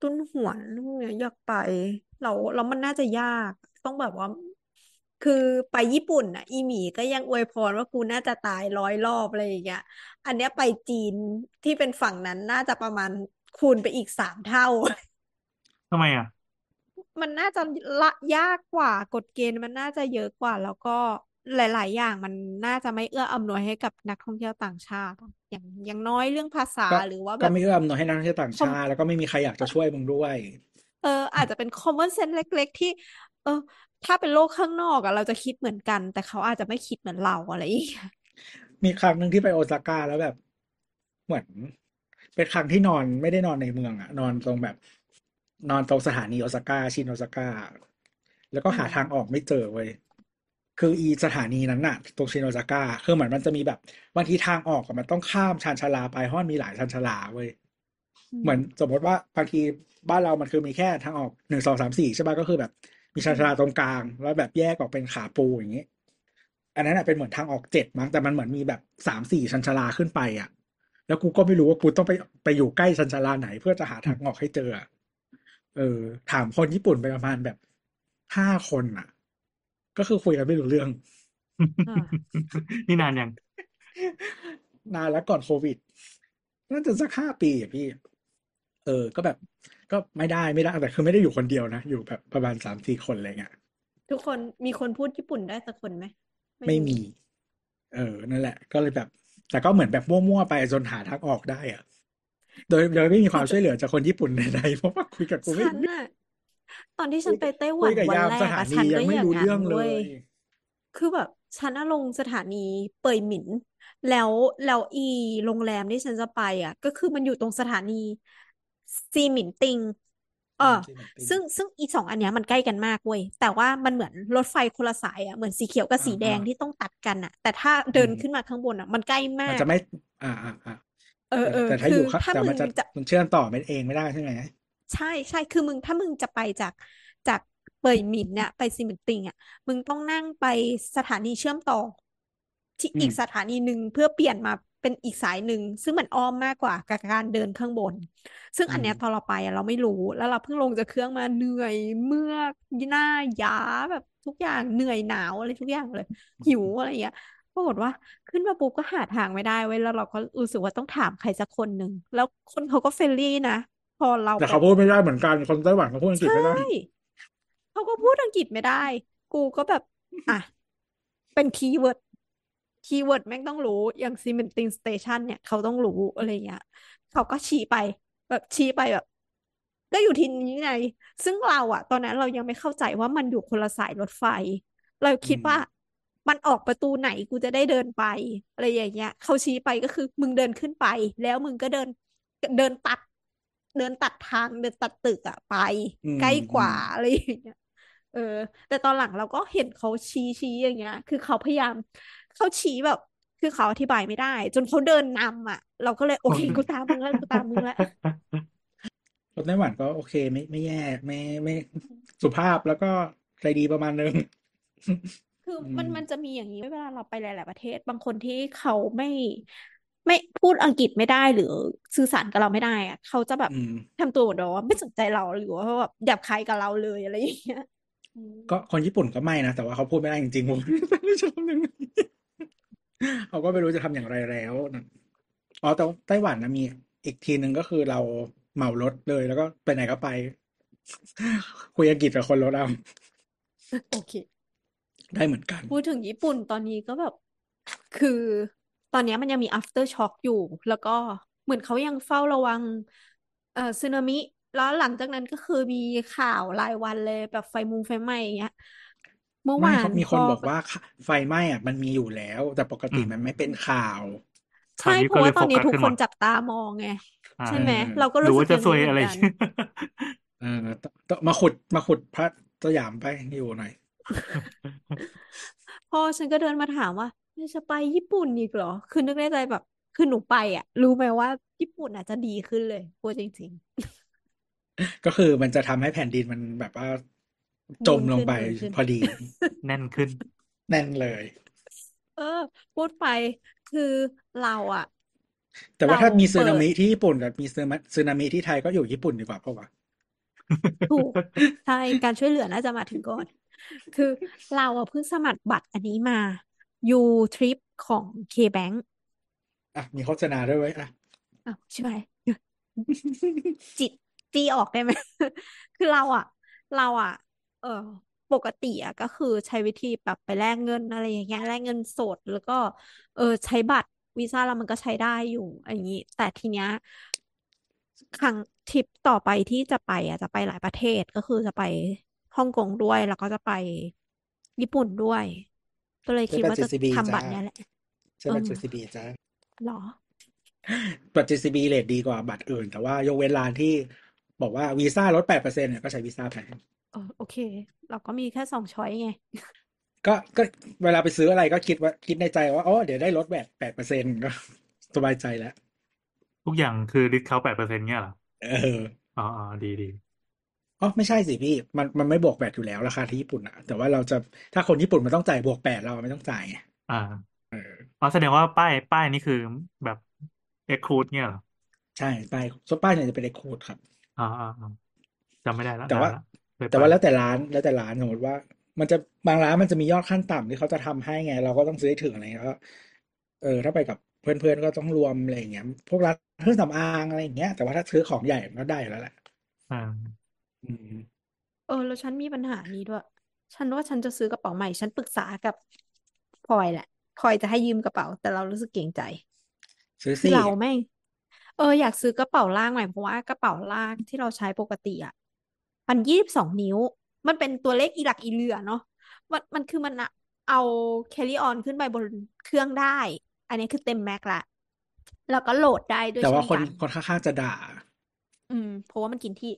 ตุ้นหวนพวกเนี้ยอยากไปเราแล้วมันน่าจะยาก ต้องแบบว่า คือไปญี่ปุ่นอะ อีหมีก็ยังอวยพรว่ากูน่าจะตายร้อยรอบอะไรอย่างเงี้ยอันเนี้ยไปจีนที่เป็นฝั่งนั้นน่าจะประมาณคูณไปอีกสามเท่า ทำไมอะ มันน่าจะละยากกว่ากฎเกณฑ์มันน่าจะเยอะกว่า แล้วก็ หลาย ๆ อย่างมันน่าจะไม่เอื้ออำนวยให้กับนักท่องเที่ยวต่างชาติ อย่างอย่างน้อยเรื่องภาษาก็หรือว่าแบก็บไม่เอื้ออำนวยให้นักท่องเที่ยวต่างคอมชาติ แล้วก็ไม่มีใครอยากจะช่วยมึงด้วย เออ อาจจะเป็น common sense เล็ก ๆ ที่ เออ ถ้าเป็นโลกข้างนอกอะเราจะคิดเหมือนกัน แต่เขาอาจจะไม่คิดเหมือนเราอะไรอย่างเงี้ยมีครั้งหนึ่งที่ไปโอซาก้าแล้วแบบ เหมือน เป็นครั้งที่นอนไม่ได้นอนในเมืองอะนอนตรงแบบ นอนตรงสถานีโอซาก้าชินโอซาก้าแล้วก็อืหามทางออกไม่เจอเว้ย คืออีสถานีนั้นน่ะตรงชินโอซาก้าคือเหมือนมันจะมีแบบบางทีทางออกอะมันต้องข้ามชานชาลาไปเพราะมันมีหลายชานชาลาเว้ยอืเหมือนมสมมติว่าบางทีบ้านเรามันคือมีแค่ทางออกหนึ่งสองสามสี่ใช่ป่ะก็คือแบบ มีชานชาลาตรงกลาง แล้วแบบแยกออกเป็นขาปูอย่างนี้ อันนั้นอะเป็นเหมือนทางออกเจ็ดมั้งแต่มันเหมือนมีแบบสามสี่ชันชาลาขึ้นไปอะ แล้วกูก็ไม่รู้ว่ากูต้องไปไปอยู่ใกล้ชันชาลาไหน เพื่อจะหาทางออกให้เจออะเออ ถามคนญี่ปุ่นไปประมาณแบบห้าคนอะ ก็คือคุยกันไม่รู้เรื่องอ่านี่นานยัง นานแล้วก่อนโควิดน่าจะสักห้าปีอะพี่ เออ ก็แบบ ก็ไม่ได้ไม่ได้แต่คือไม่ได้อยู่คนเดียวนะ อยู่แบบประมาณสามสี่คนอะไรเงี้ยทุกคนมีคนพูดญี่ปุ่นได้สักคนไหมไม่มี เออ นั่นแหละ ก็เลยแบบ แต่ก็เหมือนแบบมั่วๆไปจนหาทางออกได้อะโดยโดยไม่มีความช่วยเหลือจากคนญี่ปุ่นใดๆเพราะว่าคุยกับกูไม่ฉันน่ะ ตอนที่ฉันไปไต้หคุวัยนกับวันยามแรสกถาอะนีฉันยัก็งไม่อย่างรู้นั้เรื่อนงเลเว้ยยคือแบบฉันน่ะลงสถานีเป่ยหมิน แล้วแล้วอีโรงแรมที่ฉันจะไปอะ ก็คือมันอยู่ตรงสถานีซีหมินติง เออซีหมินติงซึ่งซึ่งอีสองอันเนี้ยมันใกล้กันมากเว้ย แต่ว่ามันเหมือนรถไฟคนละสายอะ เหมือนสีเขียวกับอ่าสีแดงอ่าที่ต้องตัดกันอะ แต่ถ้าเดินอืมขึ้นมาข้างบนอะ มันใกล้มามันกจะไม่ อ่าอ่าอ่าเออเออแต่ถ้าคือยู่อข้างถ้าแต่มึมันงจะจะมันเชื่อมต่อไม่เองไม่ได้ใช่ไหม ใช่ใช่คือมึงถ้ามึงจะไปจากจากเป่ยหมินเนี่ยไปซีหมินติงอะมึงต้องนั่งไปสถานีเชื่อมต่อ ที่อือีมกสถานีหนึ่งเพื่อเปลี่ยนมาเป็นอีกสายหนึ่งซึ่งมันอ้อมมากกว่ากับการเดินข้างบน ซึ่งอืมอันเนี้ยตอนเราไปอะเราไม่รู้แล้วเราเพิ่งลงจากเครื่องมาเหนื่อยเมื่อยหน้าย้าแบบทุกอย่างเหนื่อยหนาวอะไรทุกอย่างเลย หิวอะไรอย่างเงี้ยปรากฏว่าขึ้นมาปุ๊บก็หาทางไม่ได้เว้ยแล้วเราก็รู้สึกว่าต้องถามใครสักคนหนึ่งแล้วคนเขาก็ friendly นะ พอเราแต่แบเขาพูดไม่ได้เหมือนกันคนไต้หวันเขาพูดอังกฤษใช่ไม่ได้เขาก็พูดอังกฤษไม่ได้ กูก็แบบ อะ เป็น keyword keyword แม่งต้องรู้อย่าง Ximending Station เนี่ยเขาต้องรู้อะไรเงี้ยเขาก็ชี้ไป แบบชี้ไปแบบ ก็อยู่ที่นี้ไง ซึ่งเราอะตอนนั้นเรายังไม่เข้าใจว่ามันอยู่คนละสายรถไฟ เราคิดอืมว่ามันออกประตูไหนกูจะได้เดินไป อะไรอย่างเงี้ยเขาชี้ไปก็คือมึงเดินขึ้นไป แล้วมึงก็เดินเดินตัด เดินตัดทางเดินตัดตึกอะไปอืมใกล้กอืว่ามอะไรอย่างเงี้ยเออ แต่ตอนหลังเราก็เห็นเขาชี้ชี้อย่างเงี้ย คือเขาพยายามเขาชี้แบบ คือเขาอธิบายไม่ได้ จนเขาเดินนำอะ เราก็เลยโอเคกูตามมึงแล้วกูตามมึงแล้วคนไต้หวันก็โอเคไม่ไม่แย่ไม่ไม่สุภาพแล้วก็ใจดีประมาณนึงคืออืมันมมันจะมีอย่างนี้เวลาเราไปหลาย ๆ ประเทศ บางคนที่เขาไม่ ไม่พูดอังกฤษไม่ได้หรือสื่อสารกับเราไม่ได้อะเขาจะแบบอืมทำตัวเหมือนว่าไม่สนใจเราหรือว่าแบบหยาบคายกับเราเลยอะไรอย่างเงี้ยอืมก็คนญี่ปุ่นก็ไม่นะแต่ว่าเขาพูดไม่ได้จริงๆผมไม่ชอบยังไงเขาก็ไม่รู้จะทำอย่างไรแล้วนะอ๋อแต่ไต้หวันนะมีอีกทีหนึ่งก็คือเราเหมารถเลยแล้วก็ไปไหนก็ไป คุยอังกฤษกับคนรถเอาโอเค ได้เหมือนกัน พูดถึงญี่ปุ่นตอนนี้ก็แบบ คือ ตอนเนี้ยมันยังมี after shock อยู่ แล้วก็เหมือนเขายังเฝ้าระวัง เอ่อสึนามิ แล้วหลังจากนั้นก็คือมีข่าวรายวันเลยแบบไฟมุงไฟไหม้อย่างเงี้ยเมื่อไม่วาเขานมีพคนอบอกว่าไฟไหม้อะ มันมีอยู่แล้ว แต่ปกอืติมมันไม่เป็นข่าวคราวใช่นี้เพก็ราะเลว่ายตโฟอนนี้กัสทุกขึ้นคหมนดจับตามองไงอ่าใช่ไหมเออเราก็หรือรู้สึว่ากจะอย่างซวยนี้เหอะมืไรอนกันเออต้องต้องมาขุดมาขุดพระสยามไปอยู่หน่อยพ่อฉันก็เดินมาถามว่า จะไปญี่ปุ่นอีกเหรอ คือนึกในใจแบบ คือหนูไปอะ รู้ไหมว่าญี่ปุ่นอาจจะดีขึ้นเลยพูดจริงก็คือมันจะทำให้แผ่นดินมันแบบว่าๆจนูมนลงขึ้นไปนูนขึ้นพอดี แน่นขึ้น แน่นเลย เออ พูดไปคือเราอะ แต่ว่าเราถ้ามีสึเปินาดมิที่ญี่ปุ่นกับมีสึนามิสึนามิที่ไทยก็อยู่ญี่ปุ่นดีกว่าเพราะว่าถูกใช่การช่วยเหลือน่าจะมาถึงก่อน คือเราอะเพิ่งสมัครบัตรอันนี้มา ยูทริปของ KBank อะ มีโฆษณาด้วยไว้ยอะอ้าวใช่ไหมจิตตีออกได้ไหม คือเราอะเราอะเออปกติอะก็คือใช้วิธีแบบไปแลกเงินอะไรอย่างเงี้ยแลกเงินสดแล้วก็ เออใช้บัตรวีซ่าแล้วมันก็ใช้ได้อยู่อย่างนี้ แต่ทีเนี้ยครั้งทริปต่อไปที่จะไปอะจะไปหลายประเทศก็คือจะไปฮ่องกงด้วย แล้วก็จะไปญี่ปุ่นด้วย ก็เลยใช้คิดบัตรว่าจะ JCB ทำจ้าบัตรเนี้ยแหละใช้บัตรเออ JCB จ้าหรอ บัตร JCB rate ดีกว่าบัตรอื่น แต่ว่ายกเว้นร้านที่บอกว่าวีซ่าลดแปดเปอร์เซ็นต์เนี่ยก็ใช้วีซ่าแพงเออโอเค เราก็มีแค่สอง choice ไง ก็ก็เวลาไปซื้ออะไรก็คิดว่าคิดในใจว่าอ๋อเดี๋ยวได้ลดแบบแปดเปอร์เซ็นต์ก็สบายใจแล้ว ทุกอย่างคือดิสเขาแปดเปอร์เซ็นต์เงี้ยเหรอ เออ อ๋ออ๋อดีดี อ๋อไม่ใช่สิพี่ มันมันไม่บวกแปดอยู่แล้วราคาที่ญี่ปุ่นอะแต่ว่าเราจะถ้าคนญี่ปุ่นมันต้องจ่ายบวกแปดเราไม่ต้องจ่ายไงอ่าเอออ๋อแสดงว่าป้ายป้ายนี่คือแบบเอ็กครูดเงี้ยเหรอใช่ป้ายส่วนป้ายเนี่ยจะเป็นเลขโค้ดครับอ่าอ่าอ่าจำไม่ได้แล้วแต่ว่านนละเคยแต่ว่าไปแล้วแต่ร้านแล้วแต่ร้านสมมติว่า มันจะบางร้านมันจะมียอดขั้นต่ำที่เขาจะทำให้ไง เราก็ต้องซื้อให้ถึงอะไรเงี้ยก็เออถ้าไปกับเพื่อนๆก็ต้องรวมอะไรอย่างเงี้ยพวกร้านเครื่องสำอางอะไรอย่างเงี้ยแต่ว่าถ้าซื้อของใหญ่มันก็ได้อยู่แล้วแหละอ่า อืมเออ แล้วฉันมีปัญหานี้ด้วย ฉันว่าฉันจะซื้อกระเป๋าใหม่ ฉันปรึกษากับพลอยแหละพลอยจะให้ยืมกระเป๋า แต่เรารู้สึกเกรงใจ ซื้อคือสิเราแม่งเอออยากซื้อกระเป๋าล่างใหม่เพราะว่ากระเป๋าล่างที่เราใช้ปกติอะมันยี่สิบสองนิ้ว มันเป็นตัวเลขอีหลักอีเหลือเนาะมันมันคือมันอะเอา carry on ขึ้นไปบนเครื่องได้ อันนี้คือเต็มแม็กละแล้วก็โหลดได้ด้วยแต่เช่ว่านคนกันคนข้างๆจะด่า อืมเพราะว่ามันกินที่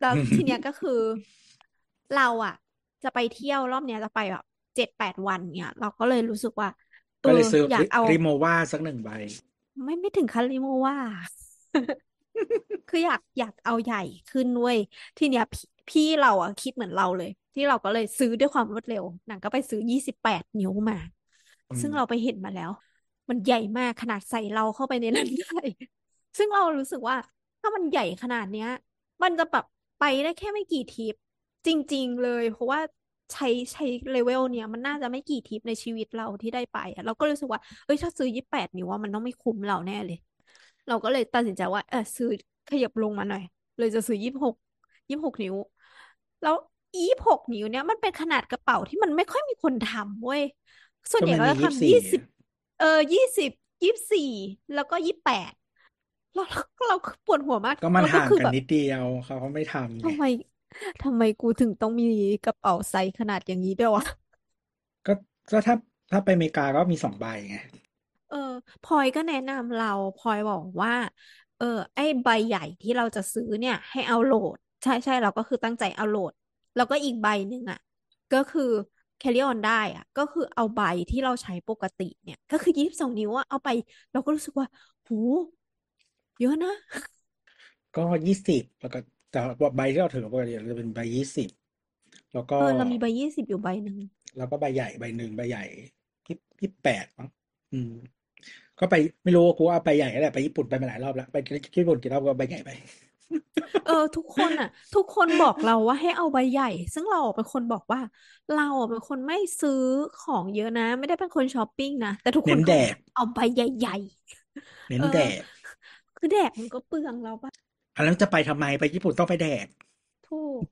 แล้วทีเนี้ยก็คือ เราอะ จะไปเที่ยวรอบเนี้ยจะไปแบบเจ็ดแปดวันเนี่ยเราก็เลยรู้สึกว่าเอก็เลยอซื้ออยากเอาริโมว่าสักหนึ่งใบ ไม่ไม่ถึงคันริโมว่าคืออยากอยากเอาใหญ่ขึ้นเว้ยทีเนี้ยพี่พี่เราอะคิดเหมือนเราเลย ที่เราก็เลยซื้อด้วยความรวดเร็วหนังก็ไปซื้อยี่สิบแปดนิ้วมาอืมซึ่งเราไปเห็นมาแล้ว มันใหญ่มากขนาดใส่เราเข้าไปในนั้นได้ซึ่งเรารู้สึกว่า ถ้ามันใหญ่ขนาดเนี้ย มันจะแบบ ไปได้แค่ไม่กี่ทริป จริง ๆ เลย เพราะว่าใช้ใช้เลเวลเนี้ยมันน่าจะไม่กี่ทริปในชีวิตเราที่ได้ไปอะเราก็รู้สึกว่าเอ้ยถ้าซื้อยี่แปดนิ้วว่ามันต้องไม่คุ้มเราแน่เลย เราก็เลยตัดสินใจว่าเออซื้อขยับลงมาหน่อย เลยจะซื้อยี่หกยี่หกนิ้ว แล้วยี่หกนิ้วเนี้ยมันเป็นขนาดกระเป๋าที่มันไม่ค่อยมีคนทำเว้ยส่วนก็ใหญ่มันก็มีจะยี่สิบสี่ทำยี่สิบเออยี่สิบยี่สี่แล้วก็ยี่แปด เราเราเราปวดหัวมากก็มันแล้วห่างคือกันแบบนิดเดียวเขาก็ไม่ทำไงทำไมทำไมกูถึงต้องมีกระเป๋าไซส์ขนาดอย่างนี้ด้วยวะก็ก็ถ้าถ้าไปอเมริกาก็มีสองใบไงเออพลอยก็แนะนำเราพลอยบอกว่า เออ ไอ้ใบใหญ่ที่เราจะซื้อเนี่ย ให้เอาโหลด ใช่ใช่เราก็คือตั้งใจเอาโหลด แล้วก็อีกใบหนึ่งอะ ก็คือ carry on ได้อะ ก็คือเอาใบที่เราใช้ปกติเนี่ย ก็คือยี่สิบสองนิ้วอะเอาไป เราก็รู้สึกว่าโห เยอะนะ ก็ยี่สิบแล้วก็แต่ว่าใบที่เราถือปกติจะเป็นใบยี่สิบแล้วก็ เออเรามีใบยี่สิบอยู่ใบหนึ่งแล้วก็ใบใหญ่ใบหนึ่งใบใหญ่ยี่ยี่แปดมั้งอืม ก็ไปไม่รู้ว่ากูเอาไปใหญ่ก็ได้ไปญี่ปุ่นไปมาหลายรอบแล้วไปญี่ปุ่นกี่รอบก็ใบใหญ่ไป เออ ทุกคนอะ ทุกคนบอกเราว่าให้เอาใบใหญ่ ซึ่งเราเป็นคนบอกว่า เราอะเป็นคนไม่ซื้อของเยอะนะ ไม่ได้เป็นคนช้อปปิ้งนะแต่ทุกคเน้นนก็แดบอกกเอาใบใหญ่เน้นเออแดกๆ คือแดกมันก็เปลืองเราปะอันนั้นจะไปทำไมไปญี่ปุ่นต้องไปแดก ถูก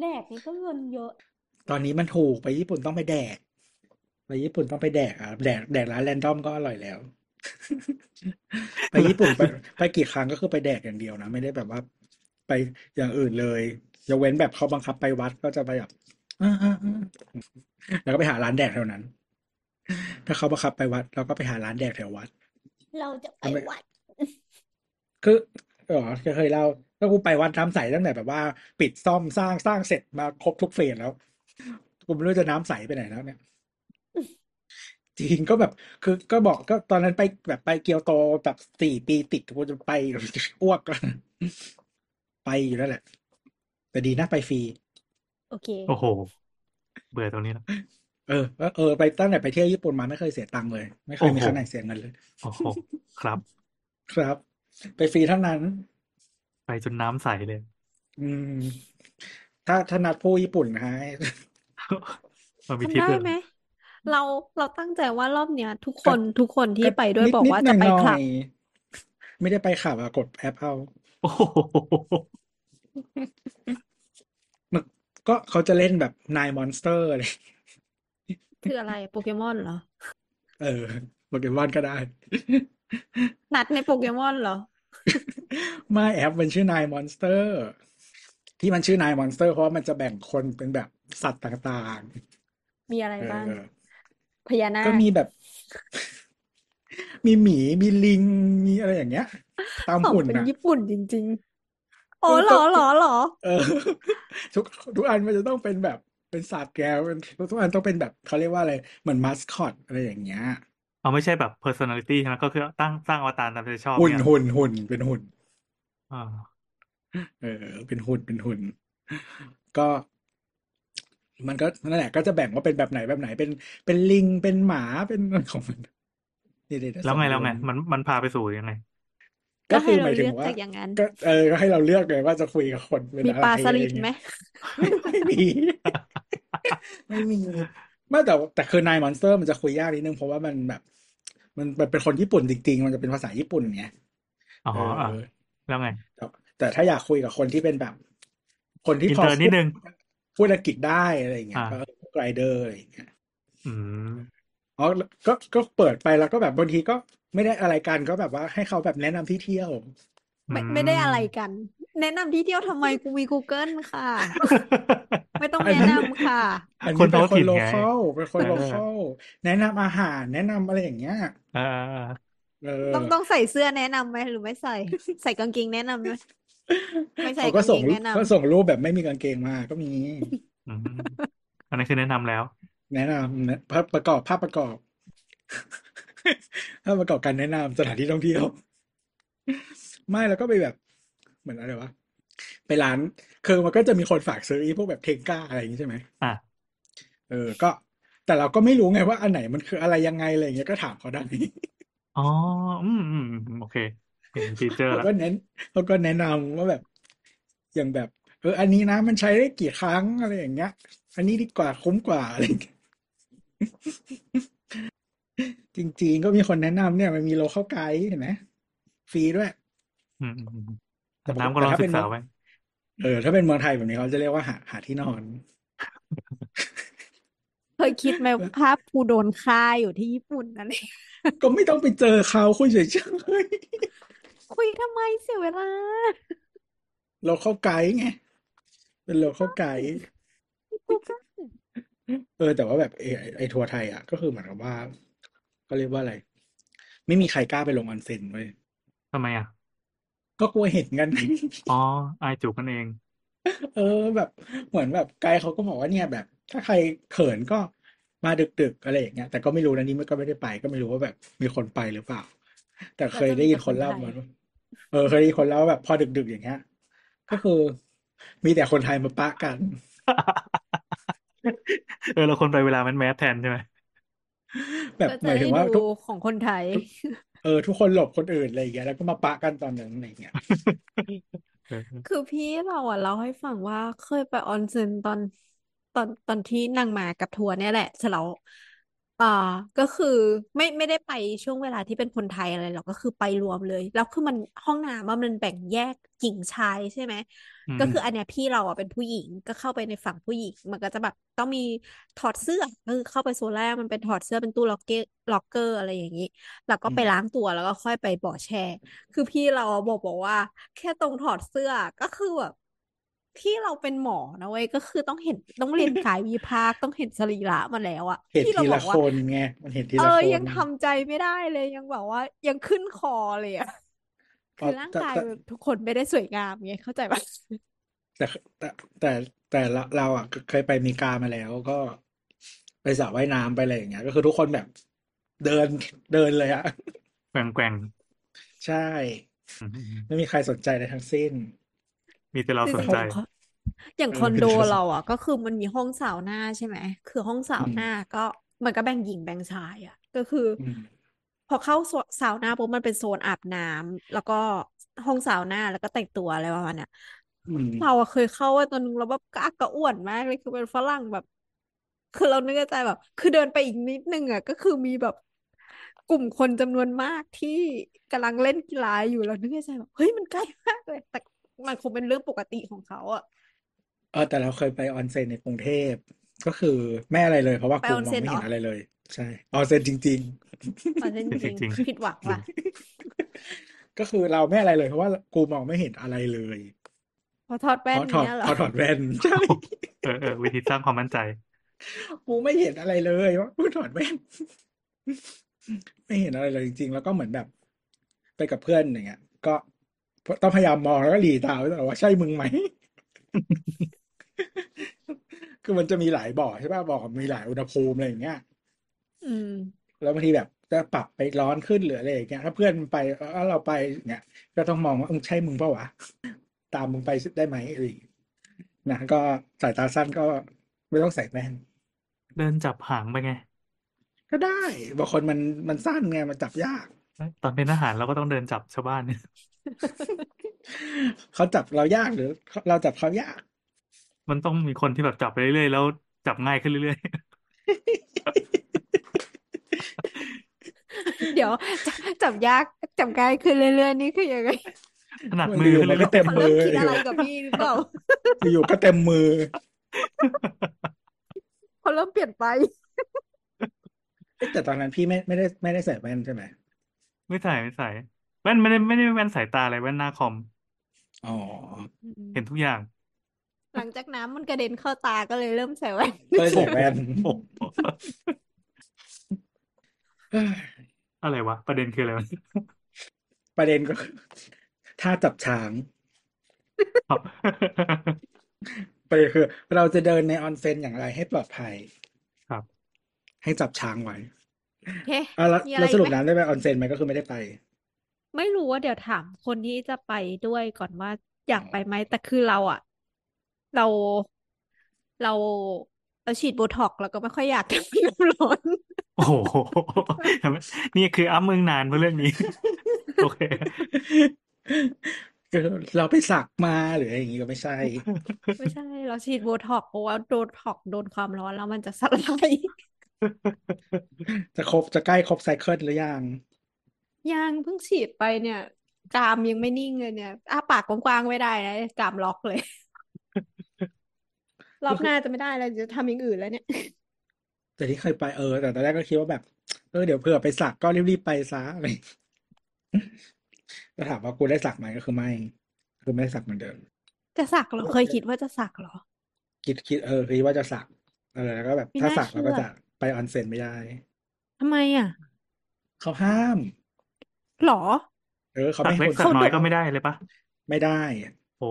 แดกนี่ก็เงินเยอะ ตอนนี้มันถูกไปญี่ปุ่นต้องไปแดก ไปญี่ปุ่นต้องไปแดกอะแดกแดกร้านแรนดอมก็อร่อยแล้ว ไปญี่ปุ่นไปไปกี่ครั้งก็คือไปแดกอย่างเดียวนะไม่ได้แบบว่า ไปอย่างอื่นเลยยกเว้นแบบเขาบังคับไปวัดก็จะไปแบบอ่าอ่าอ่าแล้วก็ไปหาร้านแดกแถวนั้น ถ้าเขาบังคับไปวัด เราก็ไปหาร้านแดกแถววัด เราจะไปทำไมวัด คืออ๋อเคยเล่าก็กูไปวัดน้ำใสตั้งแต่แบบว่า ปิดซ่อมสร้างสร้างเสร็จมาครบทุกเฟสแล้วกูไม่รู้จะน้ำใสไปไหนแล้วเนี่ยจริงก็แบบ คือก็บอกก็ตอนนั้นไปแบบไปเกียวโตแบบสี่ปีติดกูจะไปอ้วกแล้วไปอยู่นั่นแหละ แต่ดีนะไปฟรีโอเคโอ้โห เบื่อตรงนี้แล้วเออเออไปตั้งแต่ไปเที่ยวญี่ปุ่นมาไม่เคยเสียตังค์เลย ไม่เคยมีโอ้โหครั้งไหนเสียเงินเลยโอ้โหครับ ครับ ไปฟรีเท่านั้น ไปจนน้ำใสเลย อืม ถ้าถ้านัดผู้ญี่ปุ่นนะฮะมันมีทำทริปได้ด้วยเหรไหมอเราเราตั้งใจว่ารอบเนี้ย ทุกคก็นทุกคนที่ก็ไปด้วยนิดบอกนิดว่าหจะน่อยไปหน่คอลับยไม่ได้ไปขับอะกดแอปเอาโอ้โหมันก็เขาจะเล่นแบบ Nine Monsters เลยคืออะไรโปเกมอนเหรอ เออโปเกมอนก็ได้ นัดในโปเกมอนเหรอ ไม่แอปมันชื่อ Nine Monsters ที่มันชื่อ Nine Monsters เพราะว่ามันจะแบ่งคนเป็นแบบสัตว์ต่างๆเออมีอะไรบ้างพญานาคก็มีแบบมีหมี มีลิง มีอะไรอย่างเงี้ย ตามของหุ่นเป็นนะญี่ปุ่นจริงๆอ๋อคือเหรก็อเหรอเหรอเออ ทุกทุกอันมันจะต้องเป็นแบบเป็นสัตว์แกเป็นทุกอันต้องเป็นแบบเขาเรียกว่าอะไร เหมือนมาสคอตอะไรอย่างเงี้ย เอาไม่ใช่แบบ personality ใช่ไหมก็คือตั้งสร้างอวตารตามใจชอบหุ่นเนี่ยหุ่นหุ่นเป็นหุ่น อ่าเออ เป็นหุ่นเป็นหุ่น ก็ มันก็นั่นแหละก็จะแบ่งว่าเป็นแบบไหนแบบไหน เป็นเป็นลิงเป็นหมาเป็นอะไรของมันนี่เดี๋ยวแล้วไงส่แล้วไงลมันมันพาไปสู่ยังไง ก็ก็ให้คือหเรามายถึเลืงอกว่าจากอย่างนั้นก็เออก็ให้เราเลือกเลยว่าจะคุยกับคนเป็นมีอะปไรลาสอะไรลิดเงี้ไหมยไม่มีไม่มี ไม่แต่แต่คือนายมอนสเตอร์มันจะคุยยากนิดนึงเพราะว่ามันแบบ มันมันเป็นคนญี่ปุ่นจริงๆ มันจะเป็นภาษาญี่ปุ่นไงอ๋อเอออะแล้วไงแต่แต่ถ้าอยากคุยกับคนที่เป็นแบบ คนที่อินพอเตอร์นิพูดดนึงพูดอังกฤษได้อะไรอย่างเงี้ยอ่าก็ Grindr อะไรอย่างเงี้ยอืมอ๋อก็ก็เปิดไปแล้วก็แบบบางทีก็ไม่ได้อะไรกันก็แบบว่าให้เขาแบบแนะนำที่เที่ยว ไม่อืมไม่ได้อะไรกัน แนะนำที่เที่ยวทำไมกูมี Google ค่ะ อันนั้นไม่ต้องแนะนำค่ะ อันคนี้เป็นท้องถิ่นไงคน local เป็นคนเออ local แนะนำอาหาราร แนะนำอะไรอย่างเงี้ยอ่อ่าเออต้องต้องใส่เสื้อแนะนำไหมหรือไม่ใส่ ใส่กางเกงแนะนำไหมไม่ใส่เขาก็กางส่เกงงรูปแนะนำก็ส่งรูปแบบไม่มีกางเกงมาก็มีอืมอันนั้นคือแนะนำแล้ว แนะนำนะภาพประกอบภาพประกอบภาพประกอบการแนะนำสถานที่ท่องเที่ยวไม่แล้วก็ไปแบบ เหมือนอะไรวะไปร้านคือมันก็จะมีคนฝากซื้ออีพวกแบบเทงก้าอะไรอย่างงี้ใช่ไหมอะเออ ก็ แต่เราก็ไม่รู้ไงว่าอันไหนมันคืออะไรยังไงอะไรอย่างเงี้ยก็ถามเขาได้อ๋ออืมอืมอืมโอเคเห็นฟีเจอร์เขาแล้วก็เน้นเขาก็แนะนำว่าแบบ อย่างแบบ เออ อันนี้นะมันใช้ได้กี่ครั้งอะไรอย่างเงี้ย อันนี้ดีกว่าคุ้มกว่าอะไรอย่างเงี้ยจริงๆก็มีคนแนะนำเนี่ย มันมีโลเข้าไกด์เห็นไหมฟรีด้วยอืมอืมอืม แต่ปกน้ำก็แต่ลองถ้าศึเป็นกเมืษาองไว้เออ ถ้าเป็นเมืองไทยแบบนี้เขาจะเรียกว่าหาหาที่นอน เคยคิดไหมภาพกูโดนฆ่าอยู่ที่ญี่ปุ่นนั่นเองก็ไม่ต้องไปเจอเขาคุยเฉยคุยทำไมเสียเวลาๆโลเข้าไกด์ไง เป็นโลเข้าไกด์เออ แต่ว่าแบบไอ้ไอ้ไอ้ทัวร์ไทยอะ ก็คือเหมือนกับว่าก็เรียกว่าอะไร ไม่มีใครกล้าไปลงออนเซ็นเว้ยทำไมอะ ก็กลัวเห็นกัน อ๋ออายจูบกันเอง เออแบบเหมือนแบบไกด์เขาก็บอกว่าเนี่ยแบบ ถ้าใครเขินก็มาดึกๆอะไรอย่างเงี้ยแต่ก็ไม่รู้นะนี่มันก็ไม่ได้ไป ก็ไม่รู้ว่าแบบมีคนไปหรือเปล่า แต่เคยได้ยินคนเล่ามาว่าเออเคยได้ยินคนเล่าว่าแบบพอดึกๆอย่างเงี้ยก็คือ มีแต่คนไทยมาปะกัน เออเราคนไปเวลามันแมสแทนใช่ไหมแบบก็หจะมายได้ถึงว่าทุดูกของคนไทย เออทุกคนหลบคนอื่นอะไรอย่างเงี้ยแล้วก็มาปะกันตอนนั้นอะไรอย่างเงี้ยคือพี่เราอะเราให้ฟังว่าเคยไปออนเซ็นตอนตอนตอนที่นางมากับทัวร์เนี่ยแหละเสร็จแล้ว อ่าก็คือไม่ไม่ได้ไปช่วงเวลาที่เป็นคนไทยอะไรหรอกก็คือไปรวมเลย แล้วคือมันห้องน้ำว่ามันแบ่งแยกหญิงชายใช่ไหมอืมก็คืออันเนี้ยพี่เราอะเป็นผู้หญิงก็เข้าไปในฝั่งผู้หญิง มันก็จะแบบต้องมีถอดเสื้อก็คือเข้าไปโซนแรกมันเป็นถอดเสื้อเป็นตู้ล็อกเกอร์ล็อกเกอร์อะไรอย่างนี้แล้วก็ไปอืมล้างตัวแล้วก็ค่อยไปบ่อแช่คือพี่เราอะบอกบอกว่า แค่ตรงถอดเสื้อก็คือแบบ พี่เราเป็นหมอนะเว้ยก็คือต้องเห็นต้องเรียนกายวิภาคต้องเห็นสรีระมาแล้วอะเห็นพี่เราทีบละอกคว่านไงมันเห็นทีเอละอคนยังทำใจไม่ได้เลยยังแบบว่า ยังขึ้นคอเลยอะอ๋คืออร่างแต่กายแต่ทุกคนไม่ได้สวยงามไงเข้าใจปะแต่แต่แต่แต่เราเราอะเคยไปอเมริกามาแล้วก็ไปสระว่ายน้ำไปอะไรอย่างเงี้ย ก็คือทุกคนแบบเดินเดินเลยอะแกว่งแกว่งใช่อืมอืมไม่มีใครสนใจเลยทั้งสิ้น มีแต่เราคือสนขอใจงเขาอย่างเออคอนโดเป็นเราอะ ก็คือมันมีห้องสาวน่าใช่ไหม คือห้องสาวอืมน่าก็มันก็แบ่งหญิงแบ่งชายอะ ก็คือออืมพอเข้าโซสาวน่าปุ๊บมันเป็นโซนอาบน้ำแล้วก็ห้องสาวน่าแล้วก็แต่งตัวอะไรประมาณเนี้ยอืมเราอะเคยเข้าว่าตอนนึงเราแบบกระอักกระอ่วนมากเลยคือเป็นฝรั่งแบบ คือเรานึกในใจแบบ คือเดินไปอีกนิดนึงอะ ก็คือมีแบบกลุ่มคนจำนวนมากที่กำลังเล่นกีฬาอยู่เรานึกในใจแบบเฮ้ยมันใกล้มากเลย แต่ มันคงเป็นเรื่องปกติของเขาอะเออแต่เราเคยไปออนเซ็นในกรุงเทพก็คือไม่อะไรเลย เพราะว่าไปกูออนมองเซ็นไม่เหรเห็อนอะไรเลย ใช่ออนเซ็นจริงตอนนั้นจจริงริงๆผิดหวังว่ะๆก็คือเราไม่อะไรเลยเพราะว่ากูมองไม่เห็นอะไรเลยพอถอดเพแว่นราะถอดเนี้ยเหรเพอราะถอดแว่นใช่เออเออวิธีสร้างความมั่นใจ กูไม่เห็นอะไรเลยว่ากูถอดแว่นไม่เห็นอะไรเลยจริง ๆ แล้วก็เหมือนแบบ ไปกับเพื่อนอย่างเงี้ย ก็ ต้องพยายามมองแล้วก็หลีตาไว้ตลอดว่าใช่มึงไหม คือมันจะมีหลายบ่อใช่ป่ะบ่อมีหลายอุณหภูมิอะไรอย่างเงี้ย อืม แล้วบางทีแบบจะปรับไปร้อนขึ้นหรืออะไรอย่างเงี้ย ถ้าเพื่อนไปเออเราไปอย่างเงี้ย ก็ต้องมองว่ามึงใช่มึงเปล่าวะ ตามมึงไปได้ไหมอะไรอย่างเงี้ยนะก็สายตาสั้นก็ไม่ต้องใส่แว่น เดินจับหางไปไง ก็ได้ บางคนมันมันสั้นไงมันจับยาก ตอนเป็นทหารเราก็ต้องเดินจับชาวบ้านเนี่ย เขาจับเรายากหรือ เราจับเขายาก มันต้องมีคนที่แบบจับไปเรื่อยๆแล้วจับง่ายขึ้นเรื่อยเดี๋ยวจับจับยากจับง่ายขึ้นเรื่อยๆนี่คือยังไงๆถนัดมันมืออยู่ขึ้นมันเรื่ก็อยเต็มเขามืเริ่มอคิดออะไรยู่กับพี่หรือเปล่าอยู่ก็เต็มมือเขาเริ่มเปลี่ยนไปเอ๊ะแต่ตอนนั้นพี่ไม่ไม่ได้ไม่ได้ใส่แว่นใช่ไหมๆไม่ใส่ไม่ใส่ แว่นไม่ได้ไม่ได้แว่นสายตาอะไรแว่นหน้าคอม อ๋อเห็นทุกอย่าง หลังจากน้ำมันกระเด็นเข้าตาก็เลยเริ่มใส่แว่น ก็เลยใส่แว่น โอ้โหเอ้ยอะไรวะ ประเด็นคืออะไรวะประเด็นก็คือถ้าจับช้าง ครับประเด็นคือ เราจะเดินในออนเซ็นอย่างไรให้ปลอดภัย ครับ ให้จับช้างไว้โอเคอะแล้วมีอะไรแล้วสรุปอีกไหมน้ำได้ไปออนเซ็นไหมก็คือไม่ได้ไป ไม่รู้ว่าเดี๋ยวถามคนที่จะไปด้วยก่อนว่าอยากไปไหมแต่คือเราอะเราเราเราฉีดโบท็อกซ์แล้วก็ไม่ค่อยอยากทำน้ำร้อนโอ้โห นี่คืออ้ำมึงนานเพราะเรื่องนี้ โอเคคือเราไปสักมาหรืออะไรอย่างงี้ก็ไม่ใช่ ไม่ใช่ เราฉีดโบท็อกซ์เพราะว่าโบท็อกซ์โดนความร้อนแล้วมันจะสลายจะครบจะใกล้ครบ cycle หรือยัง ยังเพิ่งฉีดไปเนี่ย กรามยังไม่นิ่งเลยเนี่ยอ้าปากกว้างๆไม่ได้นะกรามล็อกเลย รอบหน้าจะไม่ได้แล้วจะทำอย่างอื่นแล้วเนี่ย แต่ที่เคยไปเออแต่ตอนแรกก็คิดว่าแบบ เออเดี๋ยวเผื่อไปสักก็รีบๆไปซะอะไรก็ถามว่ากูได้สักไหมก็คือไม่คือไม่ได้สักเหมือนเดิม จะสักเหรอเคยคิดว่าจะสักเหรอ คิดคิดเออคิดว่าจะสักเออแล้วก็แบบไม่ถ้าน่าสักเราก็เชื่อจะไปออนเซ็นไม่ได้ทำไมอะ เขาห้าม หรอ เออเขาสัไม่กให้เล็กคนสักสักน้อยก็ไม่ได้เลยปะไม่ได้ โอ้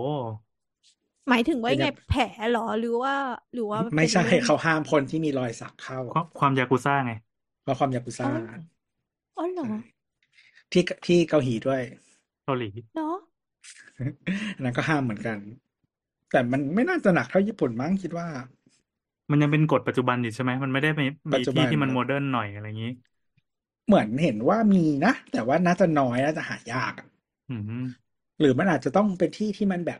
หมายถึงว่าเป็นไงแบบแผลเหรอหรือว่า หรือว่าไม่ใช่เป็นเรื่องเขาห้ามคนที่มีรอยสักเข้าความความยากุซ่าไงเพราะความยากุซ่าอ๋ออ๋อเหรอใช่ที่ที่เกาหลีด้วยเกาหลีเนาะอันนั้นก็ห้ามเหมือนกัน แต่มันไม่น่าจะหนักเท่าญี่ปุ่นมั้งคิดว่า มันยังเป็นกฎปัจจุบันอยู่ใช่ไหมมันไม่ได้มีปัจจุบัที่นที่มัน modern หน่อยอะไรอย่างนี้ เหมือนเห็นว่ามีนะ แต่ว่าน่าจะน้อยน่าจะหายากอะอืมหรือมันอาจจะต้องเป็นที่ที่มันแบบ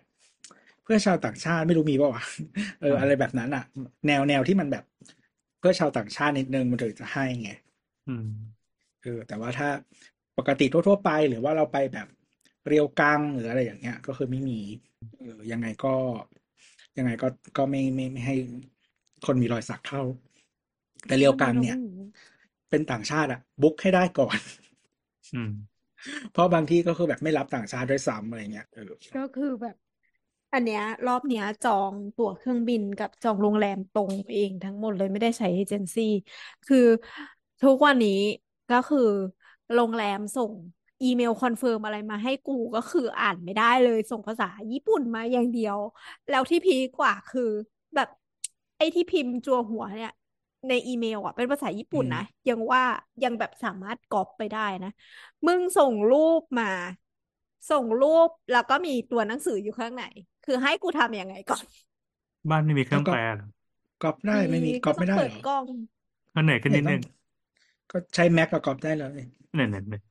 เพื่อชาวต่างชาติไม่รู้มีป่าวะเอออืมอะไรแบบนั้นอะแนวแนวที่มันแบบ เพื่อชาวต่างชาตินิดนึงมันถึงจะให้ไงอืมเออแต่ว่าถ้าปกติทั่วๆไป หรือว่าเราไปแบบเรียวกังหรืออะไรอย่างเงี้ย ก็คือไม่มีเออยังไงก็ ยังไงก็ก็ไม่ไม่ไม่ให้คนมีรอยสักเข้า แต่เรียวกังเนี่ย เป็นต่างชาติอะบุ๊กให้ได้ก่อน อืมเพราะบางที่ก็คือแบบไม่รับต่างชาติด้วยซ้ำอะไรเงี้ยเออก็คือแบบ อันเนี้ย รอบเนี้ยจองตั๋วเครื่องบินกับจองโรงแรมตรงเองทั้งหมดเลยไม่ได้ใช้เอเจนซี่คือทุกวันนี้ก็คือโรงแรมส่งอีเมล confirm อะไรมาให้กูก็คืออ่านไม่ได้เลยส่งภาษาญี่ปุ่นมาอย่างเดียว แล้วที่ peak กว่าคือแบบไอ้ที่พิมพ์จั่วหัวเนี่ย ในอีเมลอะ เป็นภาษาญี่ปุ่นนะยังว่ายังแบบสามารถก๊อปไปได้นะ มึงส่งรูปมา ส่งรูปแล้วก็มีตัวหนังสืออยู่ข้างในคือให้กูทำยังไงก่อน บ้านไม่มีเครื่องแล้วก็แปลเหรอก๊อปได้ไม่มีก๊อปไม่ได้เหรอ ก็ต้องเปิดกล้องก็เหนื่อยขึ้นนิดนึงก็ใช้แม็กกับก๊อปได้เลยเนี่ยเนี่ยเนี่ย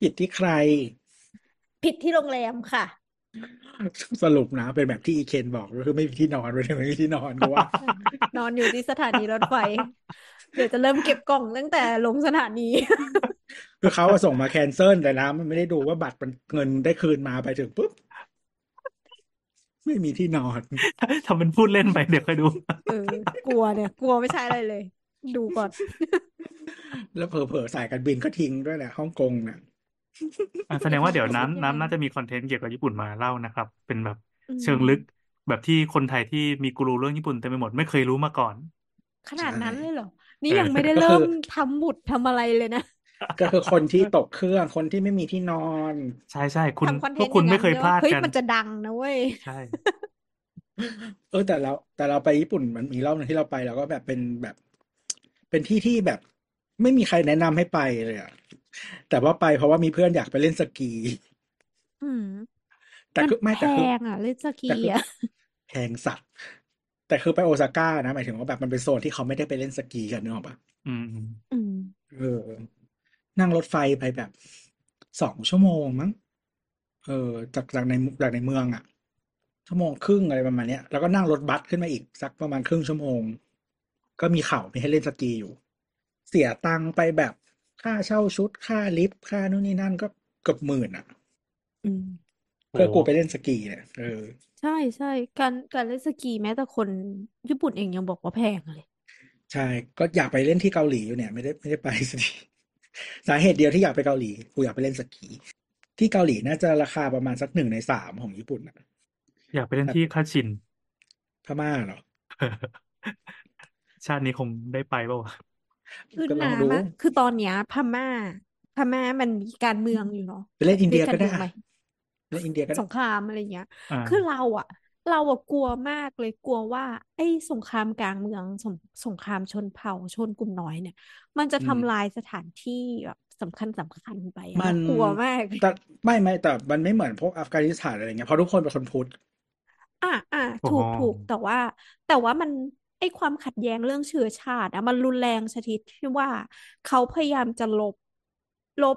ผิดที่ใคร ผิดที่โรงแรมค่ะ สรุปนะ เป็นแบบที่อีเคนบอกก็คือไม่มีที่นอนไม่ได้ไม่มีที่นอนกูว่า นอนอยู่ที่สถานีรถไฟ เดี๋ยวจะเริ่มเก็บกล่องตั้งแต่ลงสถานี คือเขาอะส่งมาแคนเซิลแต่นะมันไม่ได้ดูว่าบัตรมันเงินได้คืนมาไปถึงปุ๊บ ไม่มีที่นอนทำเป็นพูดเล่นไปเดี๋ยวค่อยดูเออกลัวเนี่ย กลัวไม่ใช่อะไรเลย ดูก่อน แล้วเผลอๆสายการบินก็ทิ้งด้วยแหละฮ่องกงน่ะ อะแสดงว่าเดี๋ยวยังไงน้ำน้ำน่าจะมีคอนเทนต์เกี่ยวกับญี่ปุ่นมาเล่านะครับ เป็นแบบอืมเชิงลึกแบบที่คนไทยที่มีกูรูเรื่องญี่ปุ่นเต็มไปหมดไม่เคยรู้มาก่อน ขนาดนั้นใช่เลยเหรอ นี่เออ ยังไม่ได้ก็คือเริ่มทำหมุดทำอะไรเลยนะ ก็คือคนที่ตกเครื่องคนที่ไม่มีที่นอน ใช่ใช่คุณทำคอนเทพวนกต์คุณอย่างไม่นั้นเคยด้วยพลาว่าดเฮ้ยกัน มันจะดังนะเว้ย ใช่ เออแต่เราแต่เราไปญี่ปุ่นมันมีรอบหนึงที่เราไปเราก็แบบเป็นแบบ เป็นที่ที่แบบ ไม่มีใครแนะนำให้ไปเลยอะ แต่ว่าไปเพราะว่ามีเพื่อนอยากไปเล่นสกี อืมแต่คือมัไม่นแพแต่คืองอะ เล่นสกีแต่คืออะ แพงสัตว์ แต่คือไปโอซาก้านะหมายถึงว่าแบบมันเป็นโซนที่เขาไม่ได้ไปเล่นสกีกันเนกอะปะอืมอืมอืม เออ นั่งรถไฟไปแบบสองชั่วโมงมั้งเออ จากจากในจากในเมืองอะ ชั่วโมงครึ่งอะไรประมาณเนี้ยแล้วก็นั่งรถบัสขึ้นมาอีกสักประมาณครึ่งชั่วโมง ก็มีเขามีให้เล่นสกีอยู่ เสียตังค์ไปแบบ ค่าเช่าชุดค่าลิฟต์ค่านู่นนี่นั่นก็เกือบหมื่นอะอืมเพื่อกูไปเล่นสกีเนี่ยเออใช่ใช่การการเล่นสกีแม้แต่คนญี่ปุ่นเองยังบอกว่าแพงเลยใช่ก็อยากไปเล่นที่เกาหลีอยู่เนี่ย ไม่ได้ไม่ได้ไปสักทีสาเหตุเดียวที่อยากไปเกาหลีกูอยากไปเล่นสกีที่เกาหลีน่าจะราคาประมาณสักหนึ่งในสามของญี่ปุ่นอะอยากไปเล่นที่คาชินพม่าเหรอชาตินี้คงได้ไปเปล่าวะ คือก็ลองน้ำดูอะคือตอนเนี้ย พม่า พม่ามันมีการเมืองอยู่เนาะไปเล่นอินเดียเรียกก็ได้การเมืองไหมอะเล่นอินเดียก็สได้งครามอะไรเงี้ยอ่าคือเราอะเราอะกลัวมากเลยกลัวว่า ไอ้สงครามกลางเมืองสงสงครามชนเผ่าชนกลุ่มน้อยเนี่ย มันจะอืมทำลายสถานที่แบบสำคัญสำคัญไปอะมันเรากลัวมากเลยแต่ไม่ไม่แต่มันไม่เหมือนพวกอัฟกานิสถานอะไรเงี้ยเพราะทุกคนเป็นคนพุทธอะอะอ๋อถูกถูกแต่ว่า แต่ว่ามันไอ้ความขัดแย้งเรื่องเชื้อชาติอะมันรุนแรงชนิดที่ว่าเขาพยายามจะลบลบ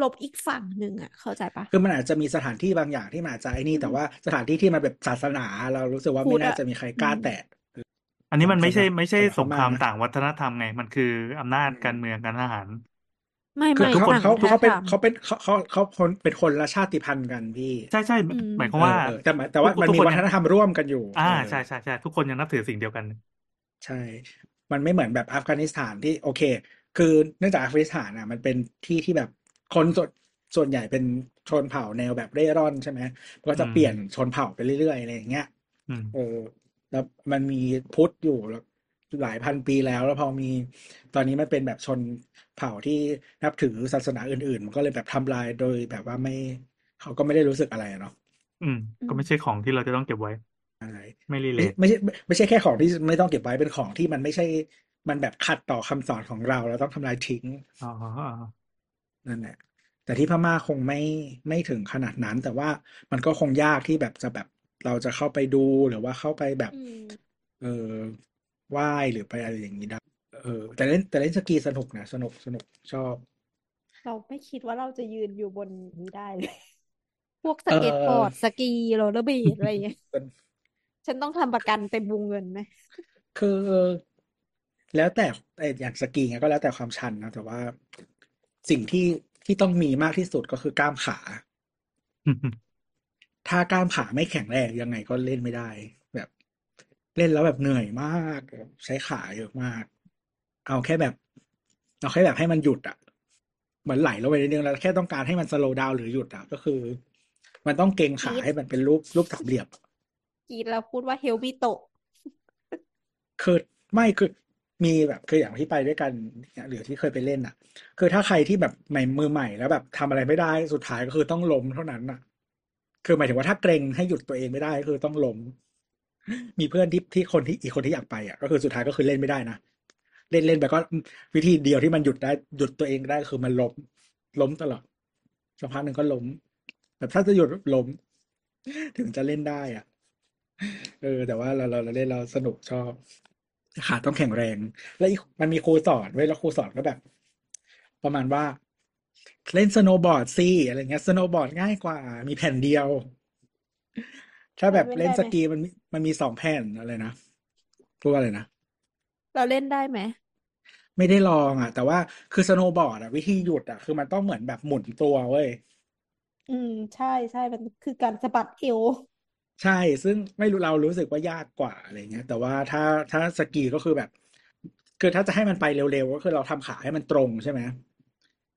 ลบอีกฝั่งหนึ่งอะเข้าใจปะคือมันอาจจะมีสถานที่บางอย่างที่มันอาจจะไอ้นี่อืมแต่ว่าสถานที่ที่มันแบบศาสนา เรารู้สึกว่าพุไม่ทธน่าอะจะมีใครกล้าอืมแตะอันนี้มันไม่ใช่สำหรับไม่ใช่สำหรับสงครามพม่านะต่างวัฒนธรรมไง มันคืออำนาจอืมการเมืองการทหาร ไม่คือไม่ทุกเขาคนต่างเขาวัฒนเขาธเป็นรรมเขาเป็นเขาเขาเขาคนเป็นคนละชาติพันธุ์กันพี่ ใช่ใช่อืมหมายความเออว่าเออแต่หมายแต่ว่าทุกมันทุกมีคนวัยัฒงนธรรมร่วมกันอยู่ อ่าเออใช่ใช่ใช่ทุกคนยังนับถือสิ่งเดียวกัน ใช่ มันไม่เหมือนแบบอัฟกานิสถานที่โอเค คือเนื่องจากอัฟกานิสถานอะ มันเป็นที่ที่แบบคนส่วนส่วนใหญ่เป็นชนเผ่าแนวแบบเร่ร่อนใช่ไหมมันก็จะอืมเปลี่ยนชนเผ่าไปเรื่อยๆอะไรอย่างเงี้ยอืมเออ แล้วมันมีพุทธอยู่แล้วหลายพันปีแล้ว แล้วพอมีตอนนี้มันเป็นแบบชนเผ่าที่นับถือศาสนาอื่นๆ มันก็เลยแบบทำลายโดยแบบว่าไม่ เขาก็ไม่ได้รู้สึกอะไรอะเนาะอืม ก็ไม่ใช่ของที่เราจะต้องเก็บไว้ อะไรไม่รีเลไม่ทไม่ใช่ไม่ไม่ใช่แค่ของที่ไม่ต้องเก็บไว้เป็นของที่มันไม่ใช่มันแบบขัดต่อคำสอนของเราเราต้องทำลายทิ้งอ๋ออ๋อนั่นแหละแต่ที่พม่าคงไม่ไม่ถึงขนาดนั้น แต่ว่ามันก็คงยากที่แบบจะแบบเราจะเข้าไปดูหรือว่าเข้าไปแบบอืมเออไหว้หรือไปอะไรอย่างนี้ได้เออ แต่เล่นแต่เล่นสกีสนุกนะสนุกสนุกชอบ เราไม่คิดว่าเราจะยืนอยู่บนนี้ได้เลย พวกเอออร์ดสกีโรลเลอร์บลดอะไรอย่างเงี้ย ฉันต้องทำประกันเต็มวงเงินไหมคือแล้วแต่ไอ้อย่างสกีเงี้ยก็แล้วแต่ความชันนะแต่ว่าสิ่งที่ที่ต้องมีมากที่สุดก็คือกล้ามขา ถ้ากล้ามขาไม่แข็งแรงยังไงก็เล่นไม่ได้ แบบ เล่นแล้วแบบเหนื่อยมากใช้ขาเยอะมาก เอาแค่แบบ เอาแค่แบบให้มันหยุดอะเหมือนไหลลงไปนิดนึงแล้วแค่ต้องการให้มันสโลว์ดาวหรือหยุดอะก็คือ มันต้องเกรงขาให้มันเป็นรูปรูปสามเหลี่ยม กรีดแล้วพูดว่าเฮลมิโตคือไม่คือมีแบบคืออย่างที่ไปด้วยกันเนี่ยหรือที่เคยไปเล่นอะ คือถ้าใครที่แบบใหม่มือใหม่แล้วแบบทำอะไรไม่ได้สุดท้ายก็คือต้องล้มเท่านั้นอะ คือหมายถึงว่าถ้าเกรงให้หยุดตัวเองไม่ได้ก็คือต้องล้มมีเพื่อนที่ที่คนที่อีกคนที่อยากไปอะก็คือสุดท้ายก็คือเล่นไม่ได้นะเล่นเล่นไปก็วิธีเดียวที่มันหยุดได้หยุดตัวเองได้คือมันล้มล้มตลอดสักพักหนึ่งก็ล้มแบบถ้าจะหยุดล้ม ถึงจะเล่นได้อะ เออ แต่ว่าเราเราเราเล่นเราสนุกชอบขาต้องแข็งแรง แล้วอีกมันมีครูสอนไว้ยแล้วครูสอนก็แบบ ประมาณว่า เล่นสโนว์บอร์ดสิอะไรเงี้ยสโนว์บอร์ดง่ายกว่า มีแผ่นเดียว ถ้าแบบเราเล่เล่นนได้สไหมกีมันมีมันมีสองแผ่นอะไรนะพูดว่าอะไรนะเราเล่นได้ไหมไม่ได้ลองอะ แต่ว่าคือสโนว์บอร์ดอะวิธีหยุดอะคือมันต้องเหมือนแบบหมุนตัวเว้ย อืม ใช่ใช่มันคือการสะบัดเอว ใช่ ซึ่งไม่รู้เรารู้สึกว่ายากกว่าอะไรเงี้ย แต่ว่าถ้าถ้าสกีก็คือแบบ คือถ้าจะให้มันไปเร็วๆ ก็คือเราทำขาให้มันตรงใช่ไหม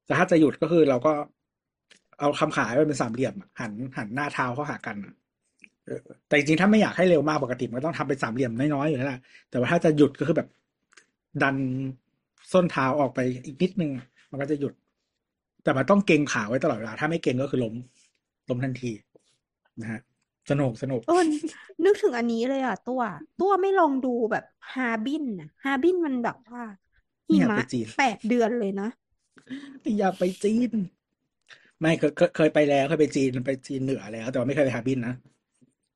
แต่ถ้าจะหยุดก็คือเราก็ เอาคำขาให้มันเป็นสามเหลี่ยม หันหันหน้าเท้าเข้าหากันแต่จริงๆ ถ้าไม่อยากให้เร็วมากปกติมันต้องทำเป็นสามเหลี่ยมน้อยๆอยู่แล้วแหละแต่ว่าถ้าจะหยุดก็คือแบบ ดันส้นเท้าออกไปอีกนิดนึง มันก็จะหยุด แต่มันต้องเกรงขาไว้ตลอดเวลา ถ้าไม่เกรงก็คือล้มล้มทันทีนะฮะ สนุกสนุกเออนึกถึงอันนี้เลยอะ ตัว ตัวไม่ลองดูแบบฮาบินนะฮาบินมันแบบว่าไม่หิอยากมะไปจีนแปดเดือนเลยนะอยากไปจีน ไม่เคยเคยเคยไปแล้วเคยไปจีนไปจีนเหนือแล้ว แต่ว่าไม่เคยไปฮาร์บินนะ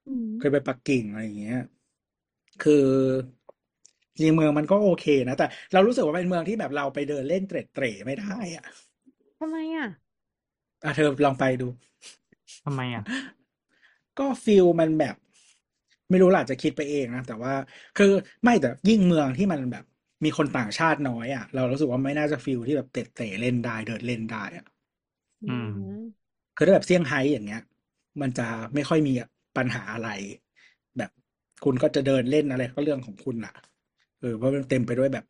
อืมเคยไปปักกิ่งอะไรอย่างเงี้ย คือจริงๆเมืองมันก็โอเคนะ แต่เรารู้สึกว่าเป็นเมืองที่แบบเราไปเดินเล่นเตร็ดเตร่ไม่ได้อะทำไมอะอะเธอลองไปดูทำไมอะ ก็ feel มันแบบ ไม่รู้ล่ะจะคิดไปเองนะ แต่ว่าคือไม่แต่ยิ่งเมืองที่มันแบบมีคนต่างชาติน้อยอะ เรารู้สึกว่าไม่น่าจะ feel ที่แบบเตะเตะเล่นได้เดินเล่นได้อะอืม คือถ้าแบบเซี่ยงไฮ้อย่างเงี้ย มันจะไม่ค่อยมีปัญหาอะไร แบบคุณก็จะเดินเล่นอะไรก็เรื่องของคุณอะเออเพราะมันเต็มไปด้วยแบบ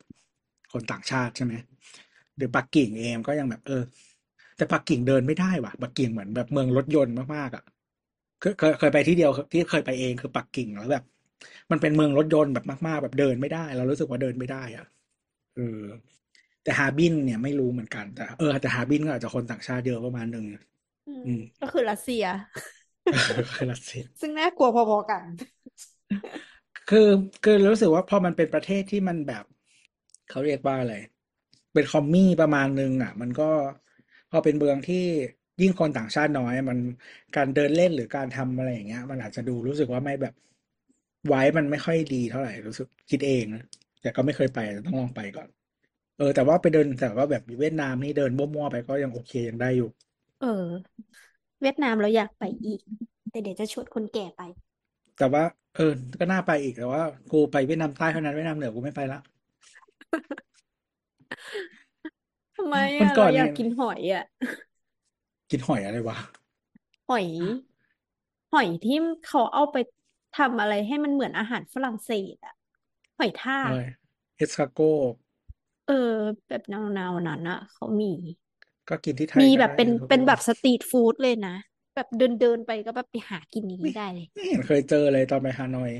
คนต่างชาติใช่ไหมหรือปักกิ่งเองก็ยังแบบเออ แต่ปักกิ่งเดินไม่ได้ว่ะปักกิ่งเหมือนแบบเมืองรถยนต์มากๆอะ เคยเคยเคยไปที่เดียวที่เคยไปเองคือปักกิ่งแล้วแบบ มันเป็นเมืองรถยนต์แบบมากๆ แบบเดินไม่ได้ เรารู้สึกว่าเดินไม่ได้อะเออแต่ฮาร์บินเนี่ยไม่รู้เหมือนกันแต่เออแต่ฮาร์บินก็อาจจะคนต่างชาติเยอะประมาณหนึ่งอืมก็คือรัสเซียคือรัสเซีย ซึ่งน่ากลัวพอๆกัน คือคือรู้สึกว่าพอมันเป็นประเทศที่มันแบบ เขาเรียกว่าอะไร เป็น commie ประมาณนึงอะ มันก็พอเป็นเมืองที่ ยิ่งคนต่างชาติน้อย มันการเดินเล่นหรือการทำอะไรอย่างเงี้ย มันอาจจะดูรู้สึกว่าไม่แบบไว้มันไม่ค่อยดีเท่าไหร่รู้สึกคิดเองนะแต่ก็ไม่เคยไปต้องลองไปก่อน เออ แต่ว่าไปเดินแต่ว่าแบบเวียดนามนี่เดินมั่วๆไปก็ยังโอเคยังได้อยู่ เออ เวียดนามเราอยากไปอีก แต่เดี๋ยวจะชวนคนแก่ไป แต่ว่า เออ ก็น่าไปอีกแต่ว่า กูไปเวียดนามใต้เท่านั้นเวียดนามเหนือกูไม่ไปละทำไมวันอะก่เราอนอยากเนี่ยกินหอยอะ กินหอยอะไรวะ หอย หอยที่เขาเอาไปทำอะไรให้มันเหมือนอาหารฝรั่งเศสอะหอยทาอะกไรเอสคาโก เออ แบบแนวๆนั้นอะเขามี ก็กินที่ไทยมีก็แบบได้เป็นทุกเป็นวัแบนบสตรีทฟู้ดเลยนะ แบบเดินเดินไปก็แบบไปหากินอย่างไม่นี้ได้เลยไม่เห็นเคยเจอเลยตอนไปฮานอย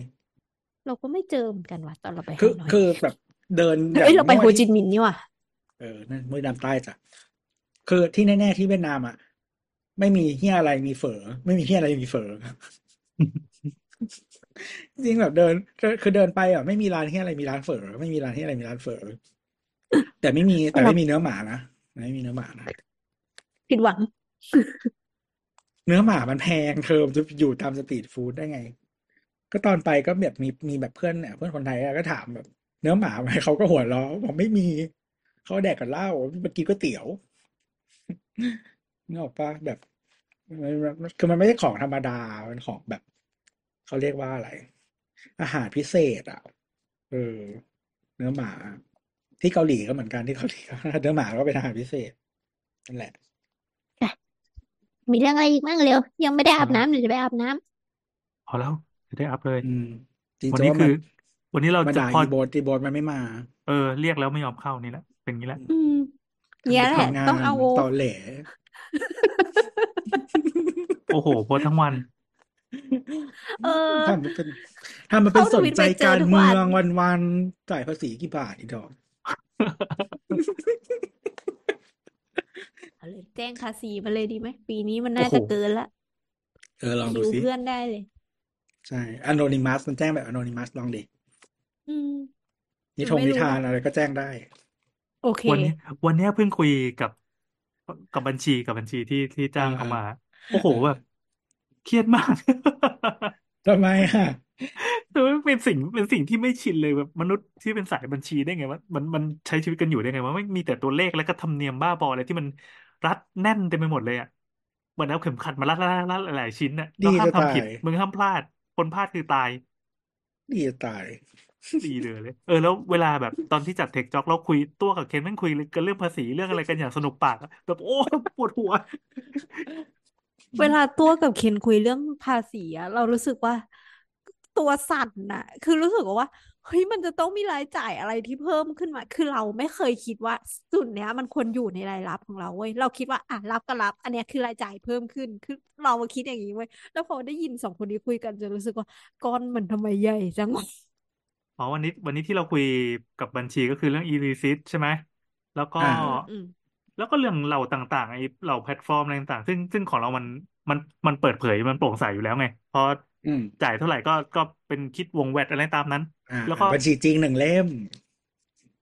เราก็ไม่เจอเหมือนกันว่ะตอนเราไปคือฮานอยคือแบบเดินอย่าเอ้ยงเราไปมั่โฮวจิที่มินห์นี่ว่ะเออนั่นเวียดนามใต้จ้ะคือที่แน่ ๆ ที่เวียดนามอะ ไม่มีเฮียอะไรมีเฝอ ไม่มีเฮียอะไรมีเฝอจริงแบบเดิน คือเดินไปอะไม่มีร้านเฮียอะไรมีร้านเฝอ ไม่มีร้านเฮียอะไรมีร้านเฝอ แต่ไม่มีแต่เราไม่มีเนื้อหมานะไม่มีเนื้อหมานะผิดหวัง เนื้อหมามันแพงเธอจะอยู่ตามสตรีทฟู้ดได้ไง ก็ตอนไปก็แบบมีมีแบบเพื่อนเนี่ยเพื่อนคนไทยอะก็ถามแบบ เนื้อหมาไหมเขาก็หัวเราะบอกไม่มีเขาแดกกับเหล้ามากินก๋วยเตี๋ยว นึกออกปะแบบมันมันคือมันไม่ใช่ของธรรมดา มันของแบบ เขาเรียกว่าอะไร อาหารพิเศษอะเออเนื้อหมา ที่เกาหลีก็เหมือนกันที่เกาหลีก็เนื้อหมาก็เป็นอาหารพิเศษนั่นแหละมีเรื่องอะไรอีกบ้างเร็ว ยังไม่ได้อาบอ่าน้ำเดี๋ยวจะไปอาบน้ำพอแล้วจะได้อัพเลย อืม จริงวันจะนี้ว่าคืมันอวันนี้เรามาจะด่าพอ อีโบทอีโบทมันไม่มา เออ เรียกแล้วไม่ยอมเข้านี่แหละเป็นอย่างนี้แหละอืมทำเนี้ไปยแหละ ทำงาต้องนเอาตอแหล โอ้โหโพสต์ทั้งวัน เออ ทำมันเป็นทำมันเป็นเข้าสทนวิตใจไปเจอการทุกเมืวันองวันวันๆจ่ายภาษีกี่บาทอีดอก เอาเลยแจ้งภาษีมาเลยดีไหม ปีนี้มันโอ้น่าโหจะเกินละเออลองดูคิวสิ เพื่อนได้เลย ใช่ anonymous มันแจ้งแบบ anonymous ลองดิอืม นิมันทงไม่นิรู้ ทานหรอกอะไรก็แจ้งได้ โอเค วันนี้วันเนี้ยเพิ่งคุยกับ กับบัญชีกับบัญชีที่ที่จ้างเขามา โอ้โหแบบเครียดมากทำไมอะแต่ว่าเป็นสิ่งเป็นสิ่งที่ไม่ชินเลยแบบมนุษย์ที่เป็นสายบัญชีได้ไงวะมันมันใช้ชีวิตกันอยู่ได้ไงวะไม่มีแต่ตัวเลขแล้วก็ธรรมเนียมบ้าบออะไรที่มันรัดแน่นเต็มไปหมดเลยอะเหมือนเอาเข็มขัดมารัดรัดรัดหลายๆชิ้นน่ะดีเราห้ามจะตาทำผิดย มึงห้ามพลาดคนพลาดคือตาย ดีจะตาย ดีเลยเลย เออ แล้วเวลาแบบตอนที่จัดเทคจ็อกเราคุยตัวกับเคนแม่งคุยกันเรื่องภาษีเรื่องอะไรกันอย่างสนุกปากแบบโอ้ปวดหัว เวลาตัวกับเคนคุยเรื่องภาษีอะเรารู้สึกว่า ตัวสั่นน่ะ คือรู้สึกว่าเฮ้ยมันจะต้องมีรายจ่ายอะไรที่เพิ่มขึ้นมา คือเราไม่เคยคิดว่าส่วนเนี้ย มันควรอยู่ในรายรับของเราเว้ย เราคิดว่าอะรับก็รับ อันเนี้ยคือรายจ่ายเพิ่มขึ้น คือเราคิดอย่างนี้เว้ย แล้วพอได้ยินสองคนนี้คุยกันจะรู้สึกว่าก้อนมันทำไมใหญ่จังวะ อ๋อวันนี้ วันนี้ที่เราคุยกับบัญชีก็คือเรื่อง e-receipt ใช่ไหมแล้วก็ อ่า อืมอืมแล้วก็เรื่องเหล่าต่างๆไอ้เหล่าแพลตฟอร์มอะไรต่างๆ ซึ่งซึ่งของเรามันมันมันเปิดเผยมันโปร่งใสอยู่แล้วไงพออืม จ่ายเท่าไหร่ก็ก็เป็นคิดวง VAT อะไรตามนั้น อ่า แล้วก็ บัญชีจริงหนึ่งเล่ม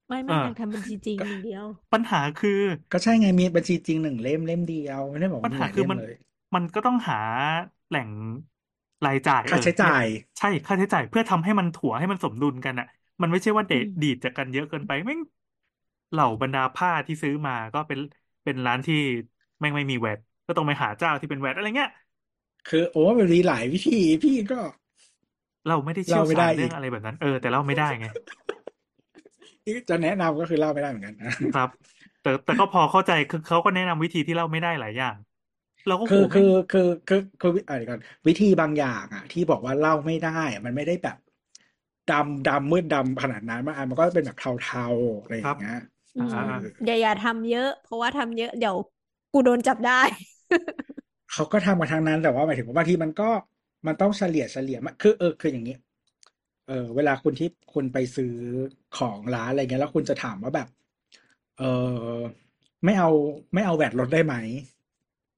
ไม่เอไม่ออยากทำบัญชีจริงอย่างเดียว ปัญหาคือ ก็ใช่ไงมีบัญชีจริงหนึ่งเล่มเล่มเดียวไม่ได้บอกปัว่าญมีหาหลายคือเล่มมันเลย มันก็ต้องหาแหล่ง รายจ่ายค่าเออใช้จ่าย ใช่ค่าใช้จ่ายเพื่อทำให้มันถั่วให้มันสมดุลกันอะ มันไม่ใช่ว่าเดอืมดีดจากกันเยอะเกินไปแม่งเหล่าบรรดาผ้าที่ซื้อมาก็เป็นเป็นร้านที่แม่งไม่มีแวดก็ต้องไปหาเจ้าที่เป็นแวดอะไรเงี้ยคือโอ้มันมีหลายวิธีพี่ก็ เราไม่ได้เชี่ยวเล่าไม่ชาได้ญเรื่อีองกอะไรแบบนั้น เออแต่เล่าไม่ได้ไงจะแนะนำก็คือเล่าไม่ได้เหมือนกันนะครับ แต่แต่ก็พอเข้าใจคือเขาก็แนะนำวิธีที่เล่าไม่ได้หลายอย่าง เราก็โหคือแม่คืงอคือคือคือวิอะไรก่อนวิธีบางอย่างอะ ที่บอกว่าเล่าไม่ได้อะมันไม่ได้แบบดำดำมืดดำขนาดนั้นมันอะมันก็เป็นแบบเทาๆอะไรอย่างเงี้ยอืมอ่าเอออย่าอย่าทำเยอะ เพราะว่าทำเยอะเดี๋ยวกูโดนจับได้ เขาก็ทำมาทางนั้นแต่ว่าหมายถึงว่าบางทีมันก็มันต้องเฉลี่ยเฉลี่ยมันคือเออคืออย่างนี้เออเวลาคุณที่คุณไปซื้อของร้านอะไรเงี้ยแล้วคุณจะถามว่าแบบ เออไม่เอาไม่เอาแวดลดได้ไหม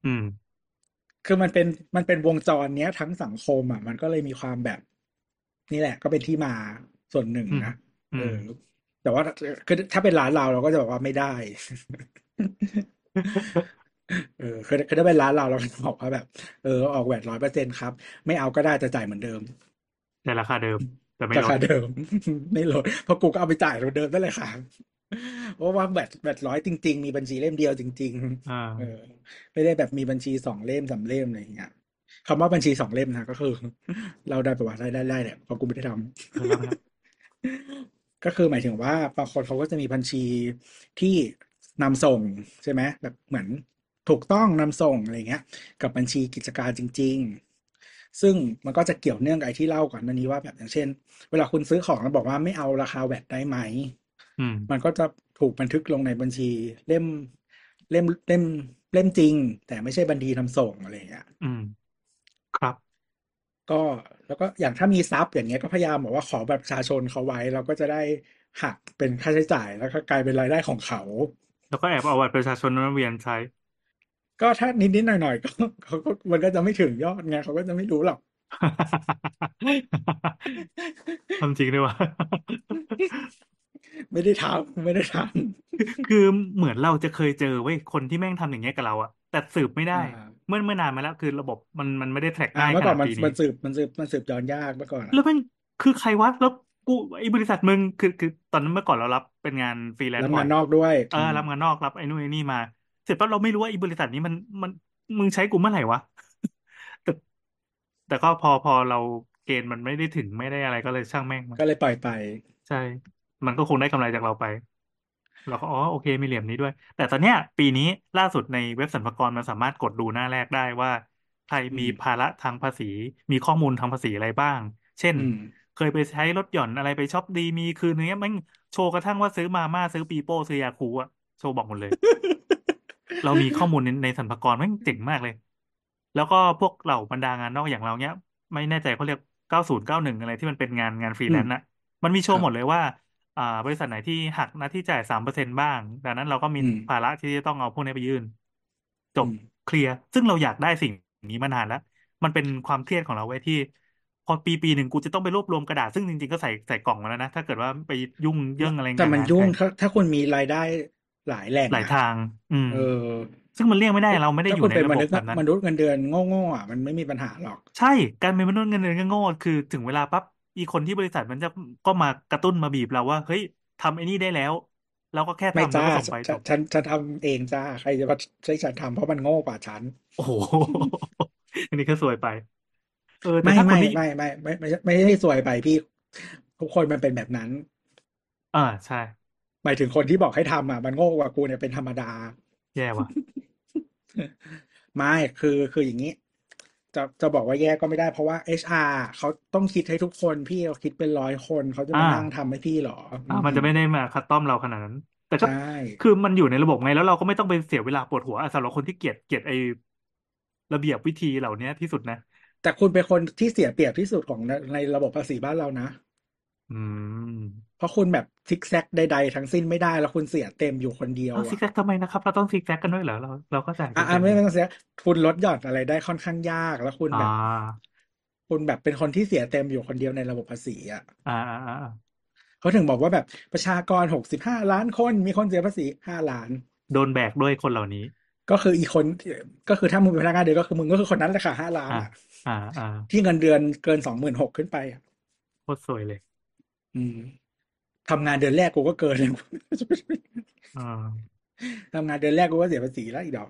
อืม คือมันเป็นมันเป็นวงจรเนี้ย ทั้งสังคมอะ มันก็เลยมีความแบบ นี่แหละ ก็เป็นที่มาส่วนหนึ่งอืมนะอืเอม อ แต่ว่าคือถ้าเป็นร้านเราเราก็จะบอกว่าไม่ได้ เออคือคือถ้าเป็นร้านเราเราก็จะบอกว่าแบบ เออออกแวดร้อยเปอร์เซ็นครับ ไม่เอาก็ได้จะจ่ายเหมือนเดิม แต่ราคาเดิมแต่ไม่ราลดคาเดิม ไม่ลดเพราะกูก็เอาไปจ่ายเหมือนเดิมนั่นแหละค่ะ เพราะว่าแบตแบตร้อยจริง ๆ มีบัญชีเล่มเดียวจริง อ่า ๆ เออ ไม่ได้แบบมีบัญชีสองเล่มสามเล่มอะไรอย่างเงี้ยคำว่าบัญชีสองเล่มนะก็คือ เราได้ประวัติได้ได้ได้แหละเพราะกูไม่ได้ทำเออแล้วครับก็คือหมายถึงว่าบางคนเขาก็จะมีบัญชีที่นำส่งใช่ไหมแบบเหมือนถูกต้องนำส่งอะไรเงี้ย กับบัญชีกิจการจริง ๆ ซึ่งมันก็จะเกี่ยวเนื่องกับไอ้ที่เล่าก่อนหน้านี้ว่าแบบอย่างเช่น เวลาคุณซื้อของแล้วบอกว่าไม่เอาราคาแวดได้ไหมอื มมันก็จะถูกบันทึกลงในบัญชีเล่มเล่มเล่มเล่มจริง แต่ไม่ใช่บัญชีนำส่งอะไรอย่างเงี้ยอืม ครับ ก็แล้วก็อย่างถ้ามีทรัพย์อย่างเงี้ยก็พยายามบอกว่าขอแบบประชาชนเขาไว้ เราก็จะได้หักเป็นค่าใช้จ่ายแล้วก็กลายเป็นรายได้ของเขา แล้วก็แอบเอาบัตรประชาชนมาเวียนใช้ ก็ถ้านิดๆหน่อยๆก็เขาก็มันก็จะไม่ถึงยอดไงเขาก็จะไม่รู้หรอกทำจริงด้วยวะ ไม่ได้ทำไม่ได้ทคือเหมือนเราจะเคยเจอเว้ยคนที่แม่งทำอย่างเงี้ยกับเราอะแต่สืบไม่ำได้ อ่าเมื่อเมื่อนานมาแล้วคือระบบมันมันไม่ได้แทร็กอ่าง่ายเมื่ขอก่อนาดนมันปีมันี้นสืบมันสืบมันสืบย้อนยากเมื่อก่อนอะแล้วแม่งคือใครวะแล้วกูไอ้บริษัทมึงคือคือตอนนั้นเมื่อก่อนเรารับเป็นงานฟรีแลนรับซ์บ่งาอนยนอกด้วยเออรับงานนอกรับไอ้นู่นไอ้นี่มา เสร็จปั๊บเราไม่รู้ว่าไอ้บริษัทนี้มันมันมึงใช้กูเมื่อไหร่วะ แต่แต่ก็พอพอเราเกณฑ์มันไม่ได้ถึงไม่ได้อะไรก็เลยช่างแม่งมันก็เลยปล่อยไป ใช่ มันก็คงได้กำไรจากเราไป เราก็อ๋อโอเคมีเหลี่ยมนี้ด้วย แต่ตอนเนี้ย ปีนี้ล่าสุดในเว็บสรรพากรมันสามารถกดดูหน้าแรกได้ว่าใครมีอืมภาระทางภาษี มีข้อมูลทางภาษีอะไรบ้าง เช่นอืมเคยไปใช้ลดหย่อนอะไรไปช็อปดีมีคืนนึงเนี้ยมันโชว์กระทั่งว่าซื้อมาม่าซื้อปีโป้ซื้อยาคูอะโชว์บอกหมดเลย เรามีข้อมูลในในสรรพากรมันเจ๋งมากเลย แล้วก็พวกเหล่าบรรดางานนอกอย่างเราเนี้ย ไม่แน่ใจเขาเรียก90 91อะไรที่มันเป็นงานงานฟรีแลนซ์น่ะมันมีโชว์รับหมดเลยว่า อ่า บริษัทไหนที่หัก ณ ที่จ่ายสามเปอร์เซ็นต์บ้าง ดังนั้นเราก็มีอืมภาระที่จะต้องเอาพวกนี้ไปยื่นจบอืมเคลียร์ ซึ่งเราอยากได้สิ่งนี้มานานแล้ว มันเป็นความเครียดของเราเว้ยที่ พอปีปีหนึ่งกูจะต้องไปรวบรวมกระดาษซึ่งจริงๆก็ใส่ใส่กล่องมาแล้วนะ ถ้าเกิดว่าไปยุ่งเยื่องอะไรแต่มันงานยุ่งใครถ้าถ้าคุณมีรายได้หลายแหล่งหลายอะทาง อืม เออ ซึ่งมันเลี่ยงไม่ได้เราไม่ได้อถ้ายู่คุณในเป็นระมบบนุษย์แบบนั้น มนุษย์เงินเดือนโง่ๆอะมันไม่มีปัญหาหรอก ใช่ การเป็นมนุษย์เงินเดือนก็โง่คือถึงเวลาปั๊บ อีคนที่บริษัทมันจะก็มากระตุ้นมาบีบเราว่าเฮ้ยทำไอ้นี่ได้แล้วเราก็แค่ไม่ทำแล้วจ้าก็ส่งไปจฉันบฉันฉันทำเองจ้าใครจะมาใช้ฉันทำเพราะมันโง่กว่าฉัน โอ้โหอันนี้ก็สวยไป เออแต่ไม่ถ้าคนไม่ที่ไม่ไม่ไม่ไม่ไม่ไม่ใช่สวยไปพี่ ทุกคนมันเป็นแบบนั้น อ่าใช่หมายถึงคนที่บอกให้ทำอะมันโง่กว่ากูเนี่ยเป็นธรรมดา แย่ว่ะไม่คือคืออย่างนี้ จะจะบอกว่าแย่ก็ไม่ได้เพราะว่า HR เขาต้องคิดให้ทุกคนพี่เขาคิดเป็นร้อยคนเขาจะมาอ่านั่งทำให้พี่เหรออ่ามันจะไม่ได้มาคัดต้อมเราขนาดนั้น แต่ก็ใช่คือมันอยู่ในระบบไงแล้วเราก็ไม่ต้องไปเสียเวลาปวดหัวอะสำหรับคนที่เกลียดเกลียดไอ้ระเบียบวิธีเหล่านี้ที่สุดนะ แต่คุณเป็นคนที่เสียเปรียบที่สุดของในในระบบภาษีบ้านเรานะ อืม เพราะคุณแบบซิกแซกใดๆทั้งสิ้นไม่ได้ แล้วคุณเสียเต็มอยู่คนเดียวเอาซิกแซอะกทำไมนะครับ เราต้องซิกแซกกันด้วยเหรอเราเราก็จ่ายอะเต็อะมไม่ต้องเสียคุณลดหย่อนอะไรได้ค่อนข้างยาก แล้วคุณอ่าแบบคุณแบบเป็นคนที่เสียเต็มอยู่คนเดียวในระบบภาษีอะอ่าอ่าอ่าเขาถึงบอกว่าแบบประชากรหกสิบห้าล้านคนมีคนเสียภาษีห้าล้าน โดนแบกด้วยคนเหล่านี้ ก็คืออีกคนก็คือถ้ามึงเป็นพนักงานเดือนก็คือมึงก็คือคนนั้นแหละค่ะห้าล้านอ่าอะอ่าอ่าที่เงินเดือนเกินสองหมื่นหกขึ้นไปอะโคตรสวยเลย อืม ทำงานเดือนแรกกูก็เกินเลยอ่าทำงานเดือนแรกกูก็เสียภาษีแล้วอีกดอก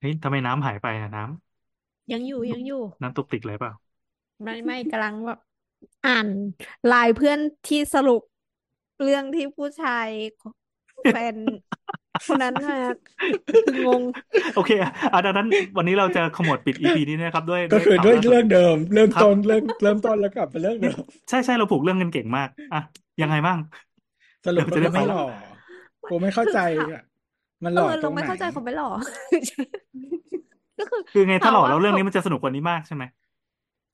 เฮ้ยทำไมน้ำหายไปอะน้ำยังอยู่ยังอยู่ น้ำตุกติกเลยเปล่าไม่ไม่กำลังแบบอ่านไลน์เพื่อนที่สรุปเรื่องที่ผู้ชายแฟนคนนั้นมาคืองง โอเคอะอะดังนั้น วันนี้เราจะขมวดปิด EP นี้นะครับด้วยก็คือข่าวด้วยล่าสุดเรื่องเดิม เริ่มครับต้นเริ่มเริ่มต้นแล้วกลับไปเรื่องนี่เดิม ใช่ใช่เราผูกเรื่องกันเก่งมาก อะ ยังไงบ้าง สรุปเดี๋ยวก็จะได้ไม่ฟังหล่อกูไม่เข้าใจคือข่าวอะมันเอหล่ออตรเรางไม่ไหนเข้าใจเขาไม่หล่อก็คือคือไงถ้าหล่อถามว่าแล้วเรื่องเขานี้มันจะสนุกกว่านี้มากใช่ไหม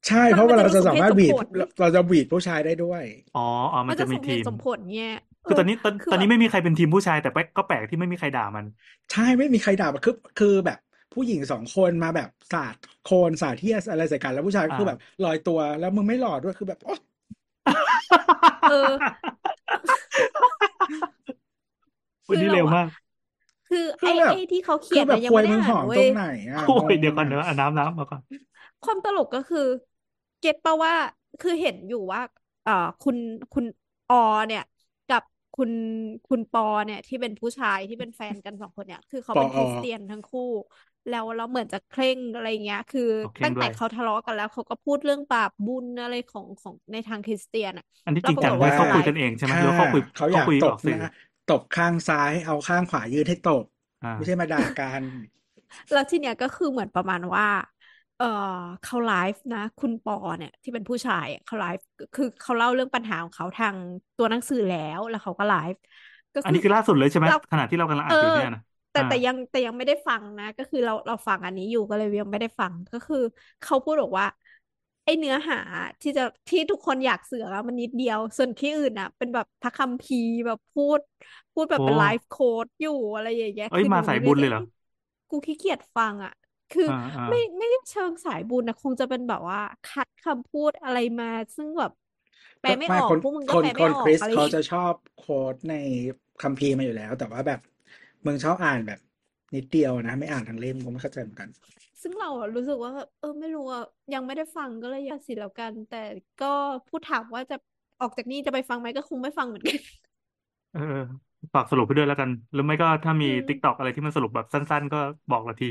ใช่ เพราะมัว่านจะเราจะดูสมสาเหตุมารถสมบีดผลเราจะบีดผู้ชายได้ด้วย อ๋ออ๋อมัมันนจะจะสมีมเหทีตุมสมผลเนี่ยคือตอนนี้ตอนคือตอนนี้แบบไม่มีใครเป็นทีมผู้ชายแต่แปลกก็แปลกที่ไม่มีใครด่ามัน ใช่ไม่มีใครด่าคือคือแบบผู้หญิงสองคนมาแบบสาดโคลนสาดเที่ยอะไรใส่กันแล้วผู้ชายก็คืออ่าแบบลอยตัวแล้วมึงไม่หล่อด้วยคือแบบโอ๊ย เออวันนี้คือเราเร็วอะมาก คือคืไอ้อแบบไอ้ที่เขาคืเขียอนแบบนะยังควยไม่ได้มึงหอ่าอนมเว้ตรยงไหนอะโอ้งยงเดี๋ยวก่อนอะเดี๋ยวอะน้ำน้ำมาก่อนความตลกก็คือ เก็ตปะว่าคือเห็นอยู่ว่า เอ่อคุณคุณออเนี่ย กับคุณคุณปอเนี่ย ที่เป็นผู้ชายที่เป็นแฟนกันสองคนเนี่ย คือเขาปอเป็นอคริสเตียนทั้งคู่ แล้วเราเหมือนจะเคร่งอะไรเงี้ย คือโอเคร่ตั้งงด้วแต่ยเขาทะเลาะกันแล้วเขาก็พูดเรื่องบาปบุญอะไรของของในทางคริสเตียนอะ อันที่แล้จวริงปราจักงฏไว้ว่าเขาเขาคุยไลกันฟ์เองใช่ไหมถ้าหรือว่าเขาคุยเขาอเขายากคุยตอบอกสื่อนะตบข้างซ้ายเอาข้างขวายื่นให้ตบอ่าไม่ใช่มาด่ากันแล้วทีเนี้ยก็คือเหมือนประมาณว่า เออเขาไลฟ์นะ คุณปอเนี่ย ที่เป็นผู้ชายอะเขาไลฟ์คือเขาเล่าเรื่องปัญหาของเขาทางตัวหนังสือแล้วแล้วเขาก็ไลฟ์ก็อันคือนี้คือล่าสุดเลยใช่ไหมเราขณะที่เรากำลังเออ่านอยู่อเนี่ยนะ แต่อ่าแต่ยังแต่ยังไม่ได้ฟังนะ ก็คือเราเราฟังอันนี้อยู่ก็เลยยังไม่ได้ฟังก็คือเขาพูดบอกว่าไอเนื้อหาที่จะที่ทุกคนอยากเสือกอะมันนิดเดียว ส่วนที่อื่นอะเป็นแบบพระคัมภีร์แบบพูด พูดแบบโอ้เป็นไลฟ์โค้ดอยู่อะไรอย่างเงี้ยเอ้ยคือหมานูสายไม่บุญได้เลยเหรอ กูขี้เกียจฟังอะคืออ่าอ่าไม่ไม่ได้เชิงสายบุญนะคงจะเป็นแบบว่า คัดคำพูดอะไรมา ซึ่งแบบแปลก็ไม่ไม่ออคกนพวกมึงคก็นแปลคไม่นออคกริสอะไรอเขาย่างจะเงี้ยชอบโค้ดในคัมภีร์มาอยู่แล้ว แต่ว่าแบบ มึงชอบอ่านแบบนิดเดียวนะ ไม่อ่านทั้งเล่มกูไม่เข้าใจเหมือนกัน ซึ่งเราอะรู้สึกว่าแบบเออไม่รู้อะยังไม่ได้ฟังก็เลยอยากสิแล้วกัน แต่ก็พูดถามว่าจะออกจากนี่จะไปฟังไหมก็คงไม่ฟังเหมือนกัน เออฝากสรุปไปด้วยแล้วกัน หรือไม่ก็ถ้ามีอืมติ๊กตอกอะไรที่มันสรุปแบบสั้น ๆ ก็บอกเราที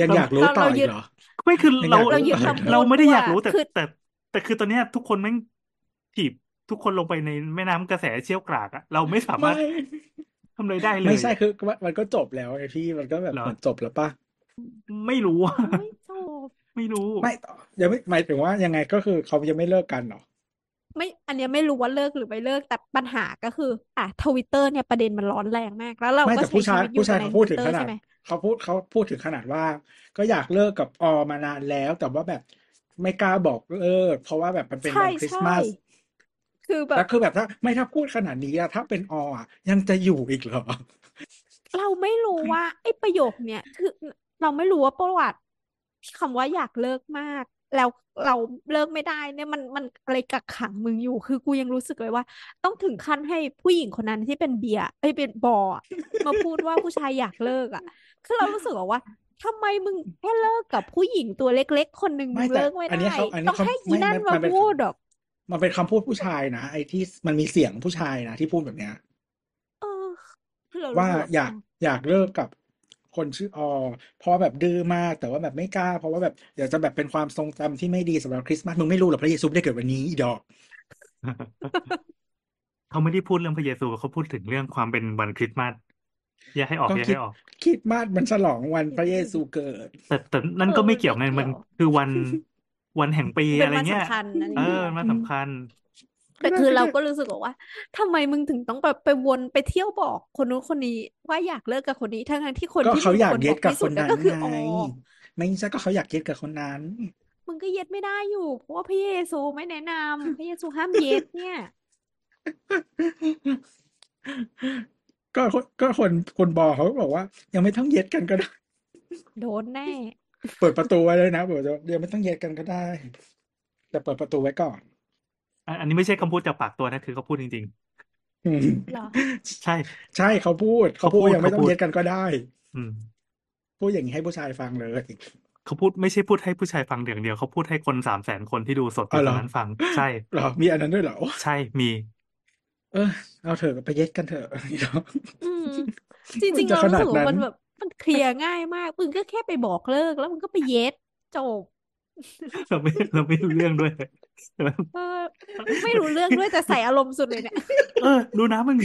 ยังเราอยากรู้เราต่อเราอียึกดเหรอ ไม่คือยังเราอยากเรารู้ยึดต่ออีกคำเหรอพูเราดไม่ได้ด้วอยยากรู้แต่คือแต่ แต่คือตอนเนี้ยทุกคนแม่งถีบทุกคนลงไปในแม่น้ำกระแสเชี่ยวกรากอะเราไม่สามารถไม่ ทำอะไรได้เลไม่ยใช่อะคือมันก็จบแล้วไอพี่มันก็แบบเหรอเหมือนจบแล้วป่ะไม่รู้อะไม่จบ ไม่รู้ ไม่ต่อยังไม่หมายถึงว่ายังไงก็คือเขายังไม่เลิกกันเหรอ ไม่ อันเนี้ยไม่รู้ว่าเลิกหรือไม่เลิกแต่ปัญหาก็คือ อะทวิตเตอร์เนี่ยประเด็นมันร้อนแรงมาก แล้วเราไม่ก็แต่ใช้ผู้ชีชายวิตอยู่ผู้ชายในเขาทพูดวิตถึงเตอขร์นาใช่ดไหมเขาพูดเขาพูดถึงขนาดว่า ก็อยากเลิกกับออมานานแล้ว แต่ว่าแบบไม่กล้าบอกเลิกเพราะว่าแบบมันเป็นใช่วันคริสใช่ต์มาส คือแบแล้บวคือแบบถ้าไม่ถ้าพูดขนาดนี้อะถ้าเป็นออะยังจะอยู่อีกเหรอ เราไม่รู้ว่าไอ้ประโยคเนี่ยคือเราไม่รู้ว่าประวัติคำว่าอยากเลิกมาก แล้วเราเลิกไม่ได้เนี่ยมันมันอะไรกักขังมึงอยู่ คือกูยังรู้สึกเลยว่า ต้องถึงขั้นให้ผู้หญิงคนนั้นที่เป็นเบียร์เอ้ยเป็นบออะมาพูดว่าผู้ชายอยากเลิกอะ คือเรารู้สึกว่าทำไมมึงแค่เลิกกับผู้หญิงตัวเล็ก ๆ คนหนึ่งมึไม่งแต่เลิกไม่อันนี้ได้เขาอันต้นี้องเขาให้อีไม่นั่นไม่มามันเป็นพูดหรอก มันเป็นคำพูดผู้ชายนะไอ้ที่มันมีเสียงผู้ชายนะที่พูดแบบเนี้ยเออคือเราว่ารู้สึกอยากอยากเลิกกับคนชื่ออเพราะว่าแบบดื้อมากแต่ว่าแบบไม่กล้า เพราะว่าแบบเดี๋ยวจะแบบเป็นความทรงจำที่ไม่ดีสำหรับคริสต์มาสมึงไม่รู้หรอกพระเยซูไม่ได้เกิดวันนี้อีดอกเขาไม่ได้พูดเรื่องพระเยซูเขาพูดถึงเรื่องความเป็นวันคริสต์มาสแยกให้ออกก็แยกคิดให้ออกคริดมาสมันฉลองวันพระเยซูเกิดแต่แต่นั่นเออก็ไม่มันเกี่ยวไม่ไงมันเกี่ยวคือวัน วันแห่งปีเป็นอะไรวันเงี้ยสำคัญอันเอนี้อมันสำคัญแต่คือเราก็รู้สึกว่าทำไมมึงถึงต้องแบบไปวนไปเที่ยวบอกคนนู้นคนนี้ว่าอยากเลิกกับคนนี้ทั้งๆที่คนก็ที่เขามึงอยาคกวรบเย็อดกกับที่คสุดนก็นั้นคือไงออไม่ใช่ก็เขาอยากเย็ดกับคนนั้น มึงก็เย็ดไม่ได้อยู่ เพราะว่าพระเยซูไม่แนะนำพระเยซูห้ามเย็ดเนี่ย ก็คนก็คนคนบอกเขาก็บอกว่า ยังไม่ต้องเย็ดกันก็ได้โดนแน่ เปิดประตูไว้เลยนะบอกว่าเดี๋ยวไม่ต้องเย็ดกันก็ได้ แต่เปิดประตูไว้ก่อน อันอันนี้ไม่ใช่คำพูดจากปากตัวนะ คือเขาพูดจริงอืมเหรอๆใช่ ใช่เขาพูด เขาเขาพูดพูดว่ายังไม่เขาต้องพูดเย็ดกันก็ได้ อืมพูดอย่างนี้ให้ผู้ชายฟังเลยเขาพูดไม่ใช่พูดให้ผู้ชายฟังอย่างเดียวเขาพูดให้คนสามแสนคนที่ดูสดออ๋อยู่เหตรรองนั้นฟัง ใช่เหรอมีอันนั้นด้วยเหรอโอ้ใช่มี เออ เอาเถอะไปเย็ดกันเถอะอืมจมัรินงๆจะเราขรู้นาสึดกว่านั้นมันแบบ มันเคลียร์ง่ายมากมึงก็แค่ไปบอกเลิก แล้วมึงก็ไปเย็ดจบเราไม่เราไม่รู้เรื่องด้วยแต่ว่าเออไม่รู้เรื่องด้วยแต่ใส่อารมณ์สุดเลยเนี่ยเออรู้นะมึง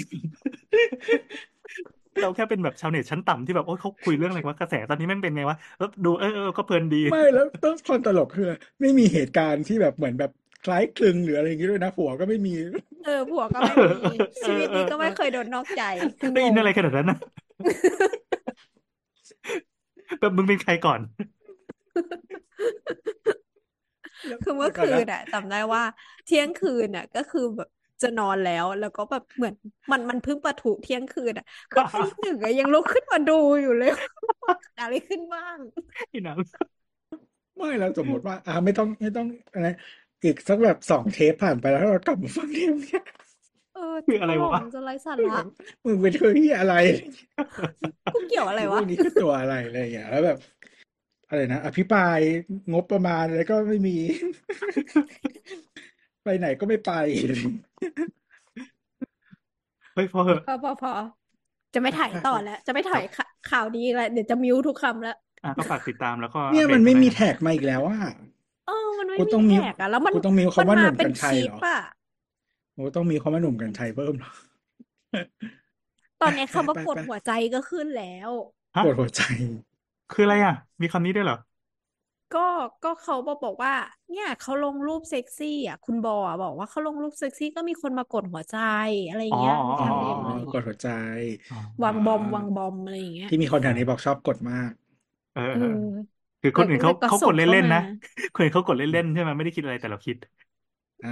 เราแค่เป็นแบบชาวเน็ตชั้นต่ำที่แบบโอ้ยเขาคุยเรื่องอะไรวะกระแสตอนนี้แม่งเป็นไงวะแล้วดูเออเออก็เพลินดีไม่แล้วต้องความตลกคือไม่มีเหตุการณ์ที่แบบเหมือนแบบคล้ายคลึงหรืออะไรอย่างงี้ด้วยนะผัวก็ไม่มี เออผัวก็ไม่มีชีวิตนี้ก็ไม่เคยโดนนอกใจคืได้ยินงงอะไรขนาดนั้นนะ แบบมึงเป็นใครก่อน คือเมื่อคืนอะจำได้ว่า เที่ยงคืนอะ ก็คือแบบจะนอนแล้วแล้วก็แบบเหมือน มันมันเพิ่งประทุเที่ยงคืนอะก็ตีหนึ่งอะยังลุกขึ้นมาดูอยู่เลยว่าเกิดอะไรขึ้นบ้างที่หนังไม่แล้วสมมติว่า อ่าไม่ต้องไม่ต้องอะไรอีกสักแบบสองเทปผ่านไปแล้วเรากลับมาฟังเทปเนี่ย เออคืออะไรวะมันจะไร้สาระมึงเป็นคือที่อะไรกูเกี่ยวอะไรพวะวกนี้คือตัวอะไรอะไรอย่างเงี้ยแล้วแบบอะไรนะอภิปรายงบประมาณอะไรก็ไม่มี ไปไหนก็ไม่ไปเฮ้ยพอเหอะพอพอพอจะไม่ถ่ายต่อแล้ว จะไม่ถ่ายข่าข่าวนี้แล้วเดี๋ยวจะมิวทุกคำแล้วอะก็ฝากติดตามแล้วก็ เนี่ยอัปเดมันตไม่ด้วมียะแท็กมาอีกแล้วอะเออมันไม่กูต้องมีมิวแท็กอะแล้วมันกูต้องมิวมันคำว่าหมานุ่มเป็กันนชัยคลิเหรปออะ โอ้ต้องมีคำว่าหนุ่มกันชัยเพิ่มเหรอตอนนี้คำว่าไปกดไปหัวใจก็ขึ้นแล้วฮะ ปวดหัวใจ คืออะไรอะ มีคำนี้ด้วยเหรอ ก็ก็เขาบอกบอกว่า เนี่ยเขาลงรูปเซ็กซี่อะคุณบออะบอกว่าเขาลงรูปเซ็กซี่ก็มีคนมากดหัวใจอะไรอย่างเงี้ยอ๋อในอ๋อทางอ๋เด็อกอ๋เลอยกดหัวใจ อ๋อวางบอมวางบอมอะไรอย่างเงี้ยที่มีคนแถวนี้บอกชอบกดมาก เออเอเออ อคือคนอื่นเขาแล้วก็เขาส่กงดเข้าเล่นๆนะ มา คนอื่นเขากดเล่นๆใช่ไหมไม่ได้คิดอะไรแต่เราคิด อ่า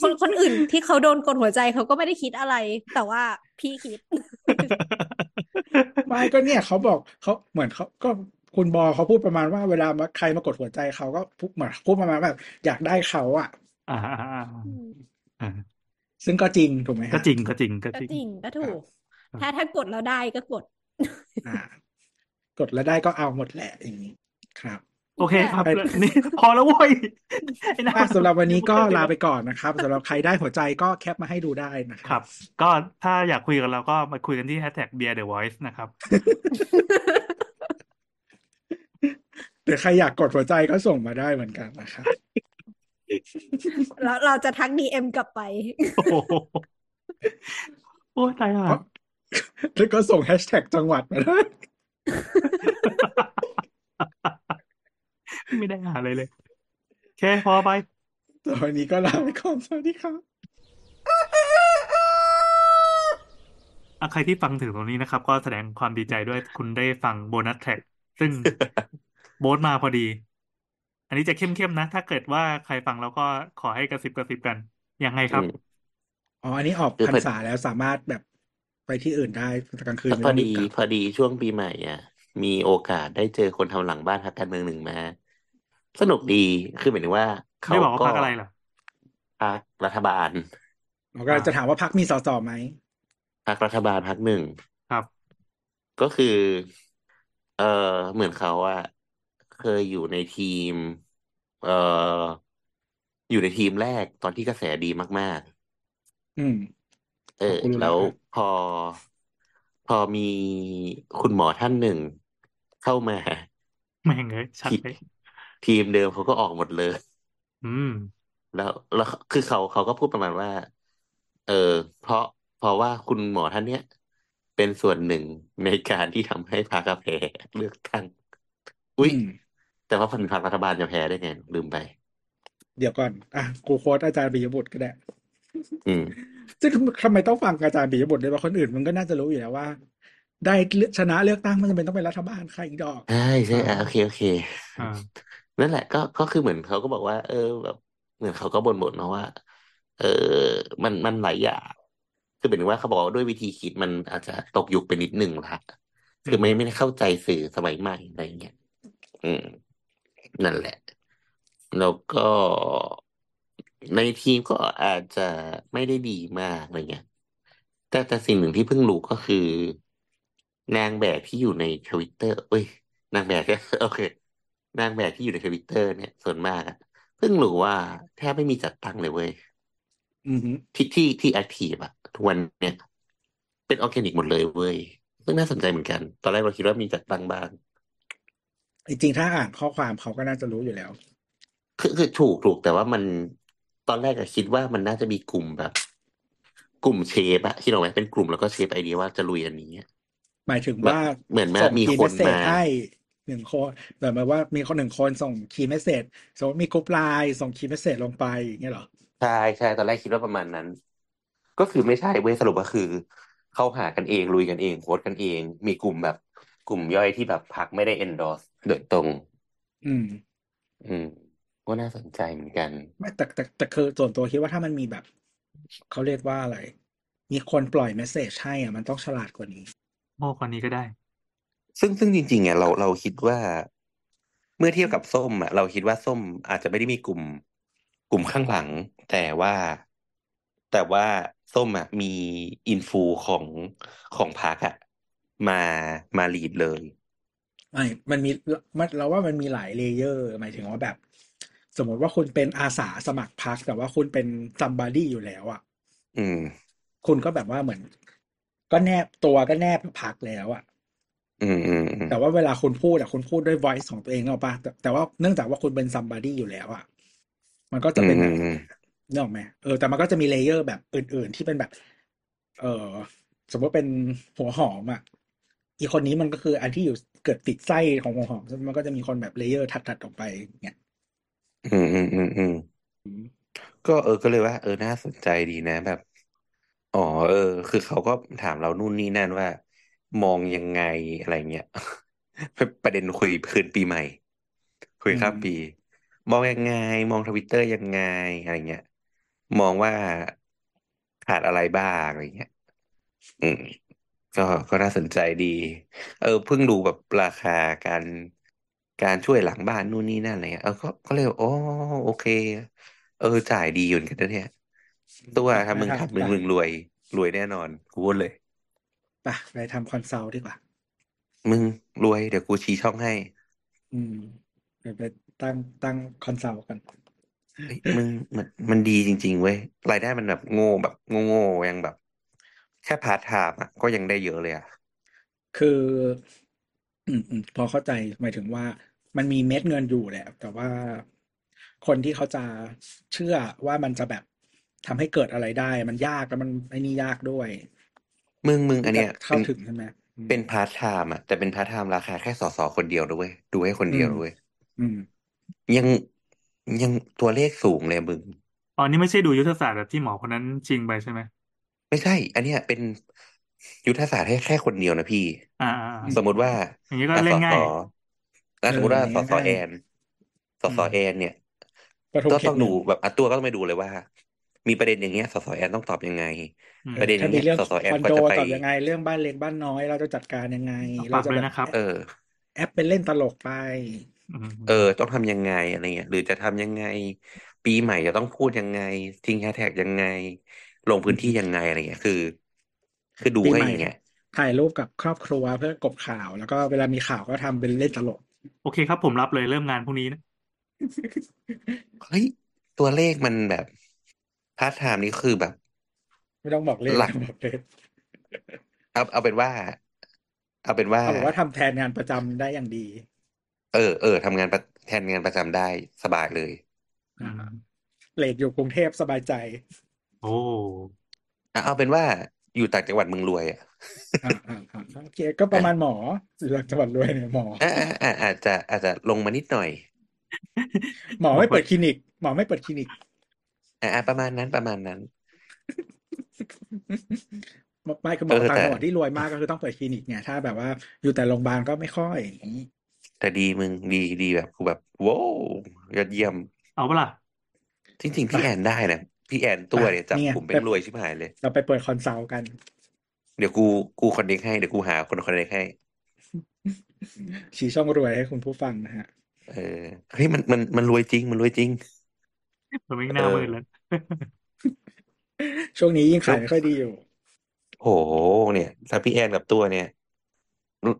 คนคนอื่นที่เขาโดนกดหัวใจเขาก็ไม่ได้คิดอะไร แต่ว่าพี่คิด ไม่ก็เนี่ยเขาบอกเขาเหมือนเขาก็คุณบอเขาพูดประมาณว่าเวลามาใครมากดหัวใจเขาก็พูดเหมือนพูดประมาณแบบอยากได้เขาอะอ่าอ่าอ่าอ่าซึ่งก็จริงถูกไหมก็ฮะจริงก็จริงก็ก็จริงจริงก็ถูกครับถ้าถ้ากดแล้วได้ก็กด อ่ากดแล้วได้ก็เอาหมดแหละอย่างนี้ครับ โอเคครับไปนี่พอแล้วเว้ยไอ้น้าอะสำหรับวันนี้ก็ลาไปก่อนนะครับสำหรับใครได้หัวใจก็แคปมาให้ดูได้นะคครัรับบก็ถ้าอยากคุยกับเราก็มาคุยกันที่ hashtag beer the voice นะครับหรือใครอยากกดหัวใจก็ส่งมาได้เหมือนกันนะครับแล้วเราจะทักดีเอ็มกลับไป โอ้โหโอ้ยตายห่าแล้วก็ส่งแฮชแท็กจังหวัดมาได้ ไม่ได้หาเลยเลยโอเคพอไปสำหรับวันนี้ก็ลาไปก่อนสวัสดีครับอะใครที่ฟังถึงตรงนี้นะครับ ก็แสดงความดีใจด้วยคุณได้ฟังโบนัสแทร็กซึ่งโบสมาพอดี อันนี้จะเข้มๆนะ ถ้าเกิดว่าใครฟังแล้วก็ขอให้กระซิบกระซิบกัน ยังไงครับอืมอ๋อ อันนี้ออกคือพรพรอษาแล้วสามารถแบบไปที่อื่นได้กลางคืนไม่พอต้องรีดีบกลับพอดีช่วงปีใหม่อะ มีโอกาสได้เจอคนทำหลังบ้านพรรคการเมืองหนึ่งมา สนุกดีคือหมายถึงว่าเขาไม่บอกว่าก็พักอะไรเหรอพรรครัฐบาลเราก็จะถามว่าพักมีสสไหมพรรครัฐบาลพรรคหนึ่งครับ ก็คือ เออเหมือนเขาอะเคยอยู่ในทีม เอออยู่ในทีมแรกตอนที่กระแสดีมากอืมๆเออกูรู้แล้แล้ววครับพอ พอมีคุณหมอท่านหนึ่งเข้ามาแม่งเลยชัดทีเลย ทีมเดิมเขาก็ออกหมดเลย อืม แล้วแล้วคือเขาเขาก็พูดประมาณว่า เออ เพราะเพราะว่าคุณหมอท่านเนี้ยเป็นส่วนหนึ่งในการที่ทำให้พรรคแพ้เลือกตั้งอุ๊ยอืมแต่ว่าพรรครัฐบาลจะแพ้ได้ไงลืมไป เดี๋ยวก่อน อะกูโค้ดอาจารย์ปิยบุตรก็ได้อืมซึ่งทำไมต้องฟังอาจารย์ปิยบุตรด้วยว่าคนอื่นมันก็น่าจะรู้อยู่แล้วว่า ได้เลือกชนะเลือกตั้งไม่จำเป็นต้องเป็นรัฐบาลใครอีกดอกใช่ใช่อ่าอะโอเคโอเคอ่า นั่นแหละก็ก็คือเหมือนเขาก็บอกว่า เออแบบ เหมือนเขาก็บ่นบ่นเนาะว่า เออมันมันหลายอย่างคือหมายถึงว่าเขาบอกว่าด้วยวิธีคิดมันอาจจะตกยุคไปนิดหนึ่งละอืคือมไม่ไม่ได้เข้าใจสื่อสมัยใหม่อะไรเงี้ยอืม นั่นแหละ แล้วก็ในทีมก็อาจจะไม่ได้ดีมากอะไรเงี้ยแต่แต่สิ่งหนึ่งที่เพิ่งรู้ก็คือ นางแบบที่อยู่ในทวิตเตอร์เอ้ย นางแบบโอเค นางแบบที่อยู่ในทวิตเตอร์เนี่ยส่วนมากอะเพิ่งรู้ว่าแทบไม่มีจัดตั้งเลยเว้ยอือฮึที่ที่ที่ active อะทุกวันเนี่ยเป็นออร์แกนิกหมดเลยเว้ยซึ่งน่าสนใจเหมือนกัน ตอนแรกเราคิดว่ามีจัดตั้งบ้าง จริงๆ ถ้าอ่านข้อความเขาก็น่าจะรู้อยู่แล้ว คือคือถูกถูกแต่ว่ามันตอนแรกอะคิดว่ามันน่าจะมีกลุ่มแบบ กลุ่ม shape อะที่เราไหมเป็นกลุ่มแล้วก็ shape ไอเดียว่าจะลุยอันนี้อะหมายถึงแบบว่าเหมือนแม่ส่งมีคีย์คเมนสเซจมาให้ หนึ่งคนแบบหมายว่ามีคนหนึ่งคนส่ง key message สมมติมีกรุ๊ปไลน์ส่ง key message ลงไปอย่างเงี้ยเหรอ ใช่ใช่ตอนแรกคิดว่าประมาณนั้น ก็คือไม่ใช่เว้ยสรุปก็คือ เข้าหากันเองลุยกันเอง quote กันเอง มีกลุ่มแบบกลุ่มย่อยที่แบบพักไม่ได้ endorse โดยตรง อืม อืมก็น่าสนใจเหมือนกัน ไม่แต่แต่แต่คือส่วนตัวคิดว่าถ้ามันมีแบบ เขาเรียกว่าอะไร มีคนปล่อย message ให้อะมันต้องฉลาดกว่านี้ โง่กว่านี้ก็ได้ ซึ่งซึ่งจริงๆอะเราเราคิดว่า เมื่อเทียบกับส้มอะเราคิดว่าส้มอาจจะไม่ได้มีกลุ่ม กลุ่มข้างหลัง แต่ว่า แต่ว่าส้มอะมี influ ของของพรรคอะมามา lead เลยไม่มันมีมันเราว่ามันมีหลาย layer หมายถึงว่าแบบ สมมติว่าคุณเป็นอาสาสมัครพรรคแต่ว่าคุณเป็นซัมบ o ดี้อยู่แล้วอะ อืม คุณก็แบบว่าเหมือน ก็แนบตัวก็แนบกับพรรคแล้วอะอืมอืมอืม แต่ว่าเวลาคุณพูดอะคุณพูดด้วย voice ของตัวเองเอาปะแต่แต่ว่าเนื่องจากว่าคุณเป็นซัมบ o ดี้อยู่แล้วอะมันก็จะเป็นแบบอืมนึกออกไหมเออแต่มันก็จะมี layer แบบอื่น ๆ ที่เป็นแบบ เออสมมติเป็นหัวหอมอะอีกคนนี้มันก็คืออันที่อยู่เกิดติดไส้ของหัวหอมมันก็จะมีคนแบบ layer ถัดๆออกไปเนี่ยอืมอืมอืมอืมก็เออก็เลยว่า เออน่าสนใจดีนะแบบ อ๋อ เออ คือเขาก็ถามเรานู่นนี่นั่นว่า มองยังไงอะไรเงี้ยประเด็นคุยคืนปีใหม่ คุยข้ามปี มองยังไง มองทวิตเตอร์ยังไงอะไรเงี้ย มองว่าขาดอะไรบ้างอะไรเงี้ย อืมก็ก็น่าสนใจดี เออเพิ่งดูแบบราคาการการช่วยหลังบ้านนู่นนี่นั่นอะไรเงี้ยเออก็ก็เลยโอ้โอเค เออ จ่ายดีอยู่เหมือนกันนะเนี่ยตัวไปทำมึงไปทำมึงไปมึงรวย รวยแน่นอนกูพูดเลย ไปไปทำ consult ดีกว่า มึงรวยเดี๋ยวกูชี้ช่องให้ อืมไปไปตั้งตั้ง consult กันเฮ้ยมึงมันมันดีจริง ๆ เว้ยรายได้มันแบบโง่แบบโง่ๆยังแบบ แค่พาร์ทไทม์อะก็ยังได้เยอะเลยอะคือ อืมอืมพอเข้าใจหมายถึงว่า มันมีเม็ดเงินอยู่แหละ แต่ว่าคนที่เขาจะเชื่อว่ามันจะแบบทำให้เกิดอะไรได้ มันยากแล้วมันไอ้นี่ยากด้วย มึงมึงอัที่นจะเนี้ยเข้าเป็นถึงใช่ไหมอืม เป็นพาร์ทไทม์อะแต่เป็นพาร์ทไทม์ราคาแค่สอสอคนเดียวด้วยดูให้คนอืเดียวมด้วยอืมยังยังตัวเลขสูงเลยมึง อ๋อนี่ไม่ใช่ดูยุทธศาสตร์แบบที่หมอคนนั้นชิงไปใช่ไหมไม่ใช่ อันเนี้ยเป็นยุทธศาสตร์ให้แค่คนเดียวนะพี่ อ่าอ่าอ่าสมมุติว่าอย่างนี้ก็อะเล่สนอง่าสยออะเอสมอมติว่าอันสนี้อสอง่าย แอน สออืสอมแอนเนี่ยประทุมก็เขต้ตองหดูนึ่ง แบบอะตัวก็ต้องไปดูเลยว่า มีประเด็นอย่างเงี้ยสอสอแอนต้องตอบยังไงอืมเอประอเด็นอถ้าย่างมีเงี้ยเรื่องสอสอแอคนอนก็โดจะไปตอบยังไง เรื่องบ้านเล็กบ้านน้อยเราจะจัดการยังไงเอาเราฝากจะด้วแบยบนะครับเออ แอปเป็นเล่นตลกไปอืมเออ ต้องทำยังไงอะไรเงี้ยหรือจะทำยังไง ปีใหม่จะต้องพูดยังไง ทิ้งแฮชแท็กยังไง ลงอืพื้นมที่ยังไงอะไรเงี้ยคือ คือดูปีให้ใหม่อย่างเงี้ยถ่ายรูปกับครอบครัวเพื่อกลบข่าว แล้วก็เวลามีข่าวก็ทำเป็นเล่นตลก โอเคครับผมรับเลยเริ่มงานพรุ่งนี้นะเฮ้ยตัวเลขมันแบบ พาร์ทไทม์นี่คือแบบ ไม่ต้องบอกเลขหลัไม่ต้องบอกเลขเอาเอาเป็นว่า เอาเป็นว่าเอาบอกว่าทำแทนงานประจำได้อย่างดีเออเออทำงานประแทนงานประจำได้สบายเลย อือ่ามเลทอยู่กรุงเทพสบายใจโอ้ อะเอาเป็นว่าอยู่ต่างจังหวัดมึงรวยอะอ่าอ่าอ่าโอเคก็ประมาณหมออยู่จังหวัดรวยเนี่ยหมอ อะอะอะอาจจะอาจจะลงมานิดหน่อย หมอไม่เปิดคลินิก หมอไม่เปิดคลินิก อะอะประมาณนั้นประมาณนั้นไม่คือหมเอออต่างแต่จังหวัดที่รวยมากก็คือต้องเปิดคลินิกไงถ้าแบบว่าอยู่แต่โรงพยาบาลก็ไม่ค่อยอย่างนี้แต่ดีมึงดีดีแบบกูแบบโว้วยอดเยี่ยม เอาปะล่ะจริงๆพี่ไปแอนได้นะพี่แอนไปตัวเนี่ยจับนี่ไงกลุ่มไปเป็นรวยชิบหายเลย เราไปเปิด consult กัน เดี๋ยวกูกู connect ให้เดี๋ยวกูหาคน connect ให้ชี้ช่องรวยให้คุณผู้ฟังนะฮะเออเฮ้ยมันมันมันรวยจริง มันรวยจริง มันไม่เอน่าอมืดแล้วช่วงนี้ยิ่งช่วขางยไม่ค่อยดีอยู่ โหเนี่ยถ้าพี่แอนกับตัวเนี่ย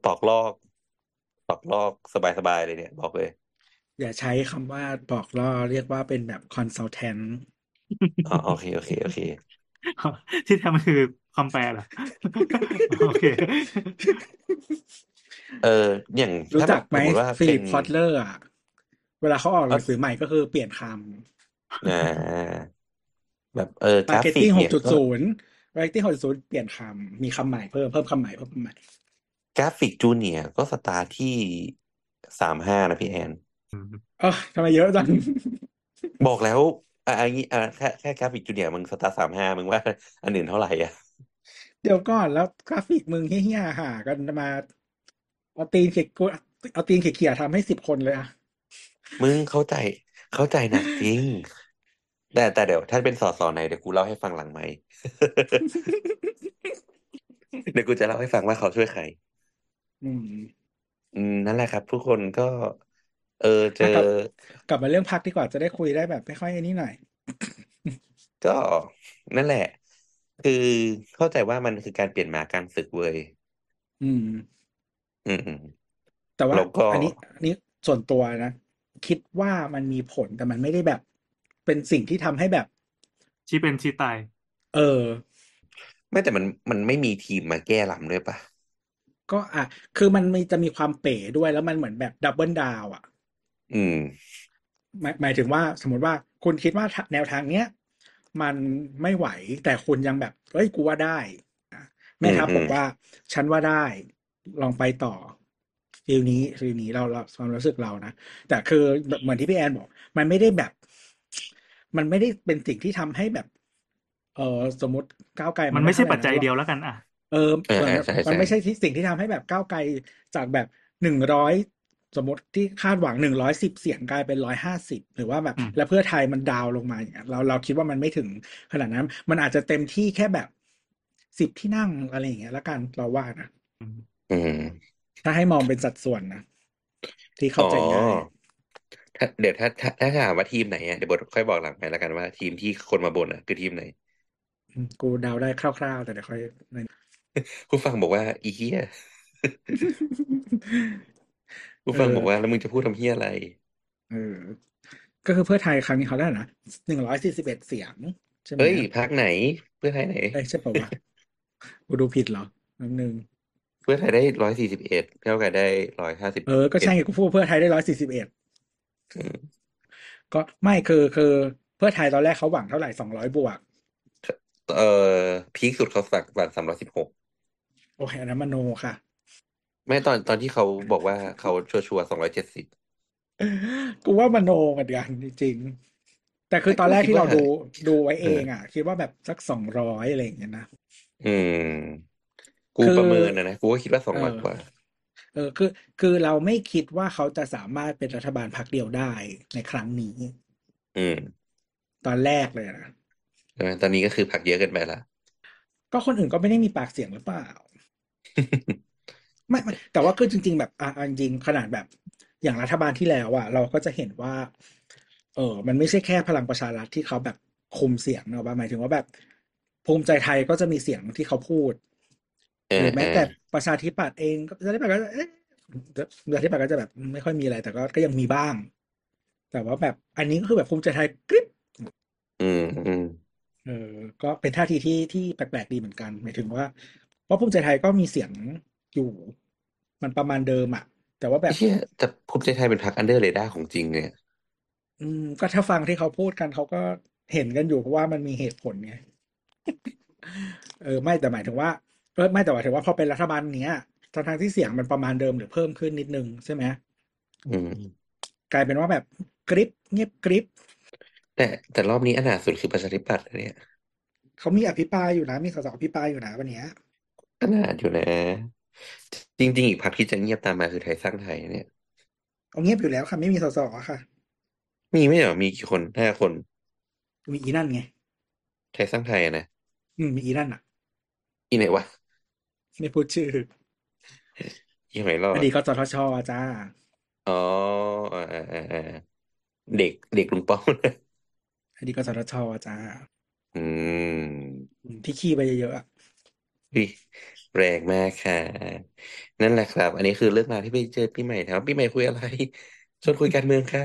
ปอกลอก ปอกลอกสบายๆเลยเนี่ย บอกเลย อย่าใช้คำว่าปอกลอกเรียกว่าเป็นแบบ consultantอ๋อโอเคโอเคโอเค ที่ทำคือคำแปลเหรอโอเค เอออย่างถ้าแบบ รู้จักไหมสมมติว่า Philip Kotler อะ เวลาเขาออกหนังสือใหม่ก็คือเปลี่ยนค อ่าแบบเออำกราฟิก marketing หกจุดศูนย์ เนี่ยก็ marketing หกจุดศูนย์เปลี่ยนคำมีคำใหม่เพิ่มเพิ่มคำใหม่เพิ่มคำใหม่กราฟิก junior ก็สตาร์ทที่สามห้านะพี่แอนเออทำไมเยอะจัง บอกแล้วอะอันนี้อะแค่แค่กราฟิก junior มึงสตาร์ทสามห้ามึงว่า อันอื่นเท่าไหร่อะ เดี๋ยวก่อนแล้วกราฟิกมึงเหี้ยๆหากันมาเอาตีนเขียกูเอาตีนเขี่ยๆทำให้สิบคนเลยอะมึงเข้าใจเข้าใจหนักจริง แต่แต่เดี๋ยว ถ้าเป็นสอสอไหนเดี๋ยวกูเล่าให้ฟังหลังไหมค์ เดี๋ยวกูจะเล่าให้ฟังว่าเขาช่วยใคร อืม อืมนั่นแหละครับทุกคนก็ เออเจอะอกลับกลับมาเรื่องพักดีกว่าจะได้คุยได้แบบไม่ค่อยอันนี้หน่อย ก็นั่นแหละ คือเข้าใจว่ามันคือการเปลี่ยนหมากลารศึกเว้ยอืม อืมอืมแต่ว่าแล้วก็ อันนี้อันนี้ส่วนตัวนะ คิดว่ามันมีผลแต่มันไม่ได้แบบ เป็นสิ่งที่ทำให้แบบ ชี้เป็นชี้ตาย เออ ไม่แต่มันมันไม่มีทีมมาแก้ลำด้วยปะก็อะ คือมันมีจะมีความเป๋ด้วยแล้วมันเหมือนแบบดับเบิลดาวอะ อืม หมายหมายถึงว่าสมมติว่าคุณคิดว่าแนวทางเนี้ยมันไม่ไหวแต่คุณยังแบบเฮ้ยกูว่าได้อะแม่ทัพอืมบอกว่า ฉันว่าได้ลองไปต่อ feel นี้ feel นี้เราเราความรู้สึกเรานะแต่คือแบบเหมือนที่พี่แอนบอก มันไม่ได้แบบ มันไม่ได้เป็นสิ่งที่ทำให้แบบ เออสมมติก้าวไกลมันไม่ใช่เท่าหร่ปัจจัยนะเดียวแล้วกันอะเออเออส่วนเออใช่มันใช่ไม่ใช่ที่สิ่งที่ทำให้แบบก้าวไกลจากแบบหนึ่งร้อยสมมติที่คาดหวังหนึ่งร้อยสิบเสียงกลายเป็นร้อยห้าสิบหรือว่าแบบอืมแล้วเพื่อไทยมัน down ลงมาอย่างเงี้ยเราเราคิดว่ามันไม่ถึงขนาดนั้น มันอาจจะเต็มที่แค่แบบสิบที่นั่งอะไรอย่างเงี้ยแล้วกันเราว่านะอืมอืมถ้าให้มองเป็นสัดส่วนนะที่เข้าอ๋อใจง่าย ถ้าเดี๋ยวถ้าถ้าถ้าถามว่าทีมไหนอะเดี๋ยวบทค่อยบอกหลังไปแล้วกันว่าทีมที่คนมาบ่นอะคือทีมไหน อืมกูเดาได้คร่าวๆ แต่เดี๋ยวค่อยผู้ฟังบอกว่าอีเหี้ยผู้ฟังเออบอกว่าแล้วมึงจะพูดทำเหี้ยอะไร เออ ก็คือเพื่อไทยครั้งนี้เขาได้นะหนึ่งร้อยสี่สิบเอ็ดเสียง ใช่ไหมเฮ้ยพักไหน เพื่อไทยไหนเอ้ยใช่ป่าวะกูดูผิดเหรอนิดนึง เพื่อไทยได้ร้อยสี่สิบเอ็ดเท่ากับได้ร้อยห้าสิบเออ ก็ใช่ไงกูพูดว่าเพื่อไทยได้ร้อยสี่สิบเอ็ดอืม ก็ไม่คือคือเพื่อไทยตอนแรกเขาหวังเท่าไหร่สองร้อยบวก เอ่อพีคสุดเขาสักวันสามร้อยสิบหกโอเคอันนั้นมโนค่ะ ไม่ตอนตอนที่เขาบอกว่าเขาชัวร์สองร้อยเจ็ดสิบกูว่ามโนเหมือนกันจริงๆแต่คือตอนแรกที่เราดูดูไว้เองอะ คิดว่าแบบสักสองร้อยอะไรอย่างเงี้ยนะอืม กูคือประเมินนะนะกูก็คิดว่าสองร้อยเออกว่า เออคือคือเราไม่คิดว่าเขาจะสามารถเป็นรัฐบาลพรรคเดียวได้ในครั้งนี้ อืม ตอนแรกเลยนะใช่ไหมตอนนี้ก็คือผักเยอะเกินไปละก็คนอื่นก็ไม่ได้มีปากเสียงหรือเปล่าไม่ไม่แต่ว่าคือจริง ๆ แบบอะอะจริงๆขนาดแบบอย่างรัฐบาลที่แล้วอะเราก็จะเห็นว่า เออ มันไม่ใช่แค่พลังประชารัฐที่เขาแบบคุมเสียงเนอะหมายถึงว่าแบบภูมิใจไทยก็จะมีเสียงที่เขาพูดเอ หอรือแม้เออแต่ประชาธิปัตย์เองก็ประชาธิปัตย์ก็เอ๊ะประชาธิปัตย์ก็จะแบบไม่ค่อยมีอะไร แต่ก็ก็ยังมีบ้าง แต่ว่าแบบอันนี้ก็คือแบบภูมิใจไทยกริ๊บอืมอืมเออก็เป็นท่าทีที่ที่แปลกๆดีเหมือนกันหมายถึงว่า เพราะภูมิใจไทยก็มีเสียงอยู่ มันประมาณเดิมอะแต่ว่าแบไอ้เชี่ยแต่ภูมิใจไทยเป็นพรรค under radar ของจริงเนี่ยอืม ก็ถ้าฟังที่เขาพูดกันเขาก็เห็นกันอยู่เพราะว่ามันมีเหตุผลไงเออ ไม่แต่หมายถึงว่าเออ ไม่แต่หมายถึงว่าพอเป็นรัฐบาลเนี้ยทั้งทางๆที่เสียงมันประมาณเดิมหรือเพิ่มขึ้นนิดนึงใช่ไหมอืมกลายเป็นว่าแบบกริปเงียบกริป แต่แต่รอบนี้อนาถสุดคือประชาธิปัตย์นะเนี่ยเขามีอภิปรายอยู่นะ มีสสอภิปรายอยู่นะวันเนี้ยอนาถอยู่นะ จริง ๆ อีกพรรคที่จะเงียบตามมาคือไทยสร้างไทยเนี่ยเอาเงียบอยู่แล้วค่ะ ไม่มีสสค่ะ มีไม่เหรอมีกี่คนห้าคน มีอีนั่นไง ไทยสร้างไทยอะนะอืมมีอีนั่นอะ อีไหนวะ ไม่พูดชื่ออีไหนรออดดีตกสทชจ้า อ๋ออ่าอ่าอ่าอ่าเด็กเด็กลุงป้อมนะอดีตกสทชจ้าอืมอืม ที่ขี้ไปเยอะๆอะอุ๊ยแรงมากค่ะ นั่นแหละครับ อันนี้คือเรื่องราวที่ไปเจอปีใหม่ถามว่าปีใหม่คุยอะไรชวนคุยการเมืองค่ะ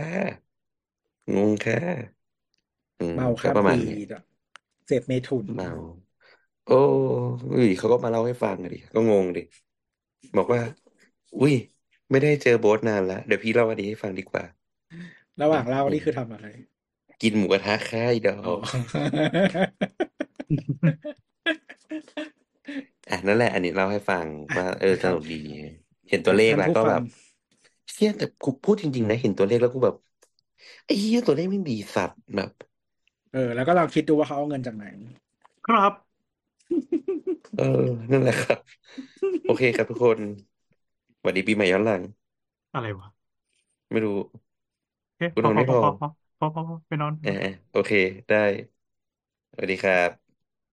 งงค่ะอืมเมาก็ข้ามประมาณปีนี้ดอะเสพเมถุนเมา โอ้อุ้ยเขาก็มาเล่าให้ฟังอะดิก็งงดิบอกว่า อุ้ย ไม่ได้เจอโบ๊ทนานแล้วเดี๋ยวพี่เล่าอันนี้ให้ฟังดีกว่า ระหว่างเล่านี่คือทำอะไร กินหมูกระทะค่ายดออ๋อ ก อะนั่นแหละ อันนี้เล่าให้ฟังว่า เออนะสครับ นุกดี เห็นตัวเลขท่านแล้วผู้ก็ฟัแบง บเชี่ยแต่กูพูดจริงๆนะเห็นตัวเลขแล้วกูแบบไอ้เหี้ยตัวเลขไม่งดีสัตว์แบบ เออ แล้วก็ลองคิดดูว่าเขาเอาเงินจากไหน ครับ เออ นั่นแหละครับ โอเคครับทุกคนสวัสดีปีใหม่ย้อนหลัง อะไรวะไม่รู้โอเคกูพนออนพอไม่พพออพอพอพอพอพอไปนอนเออโอเค ได้ สวัสดีครับ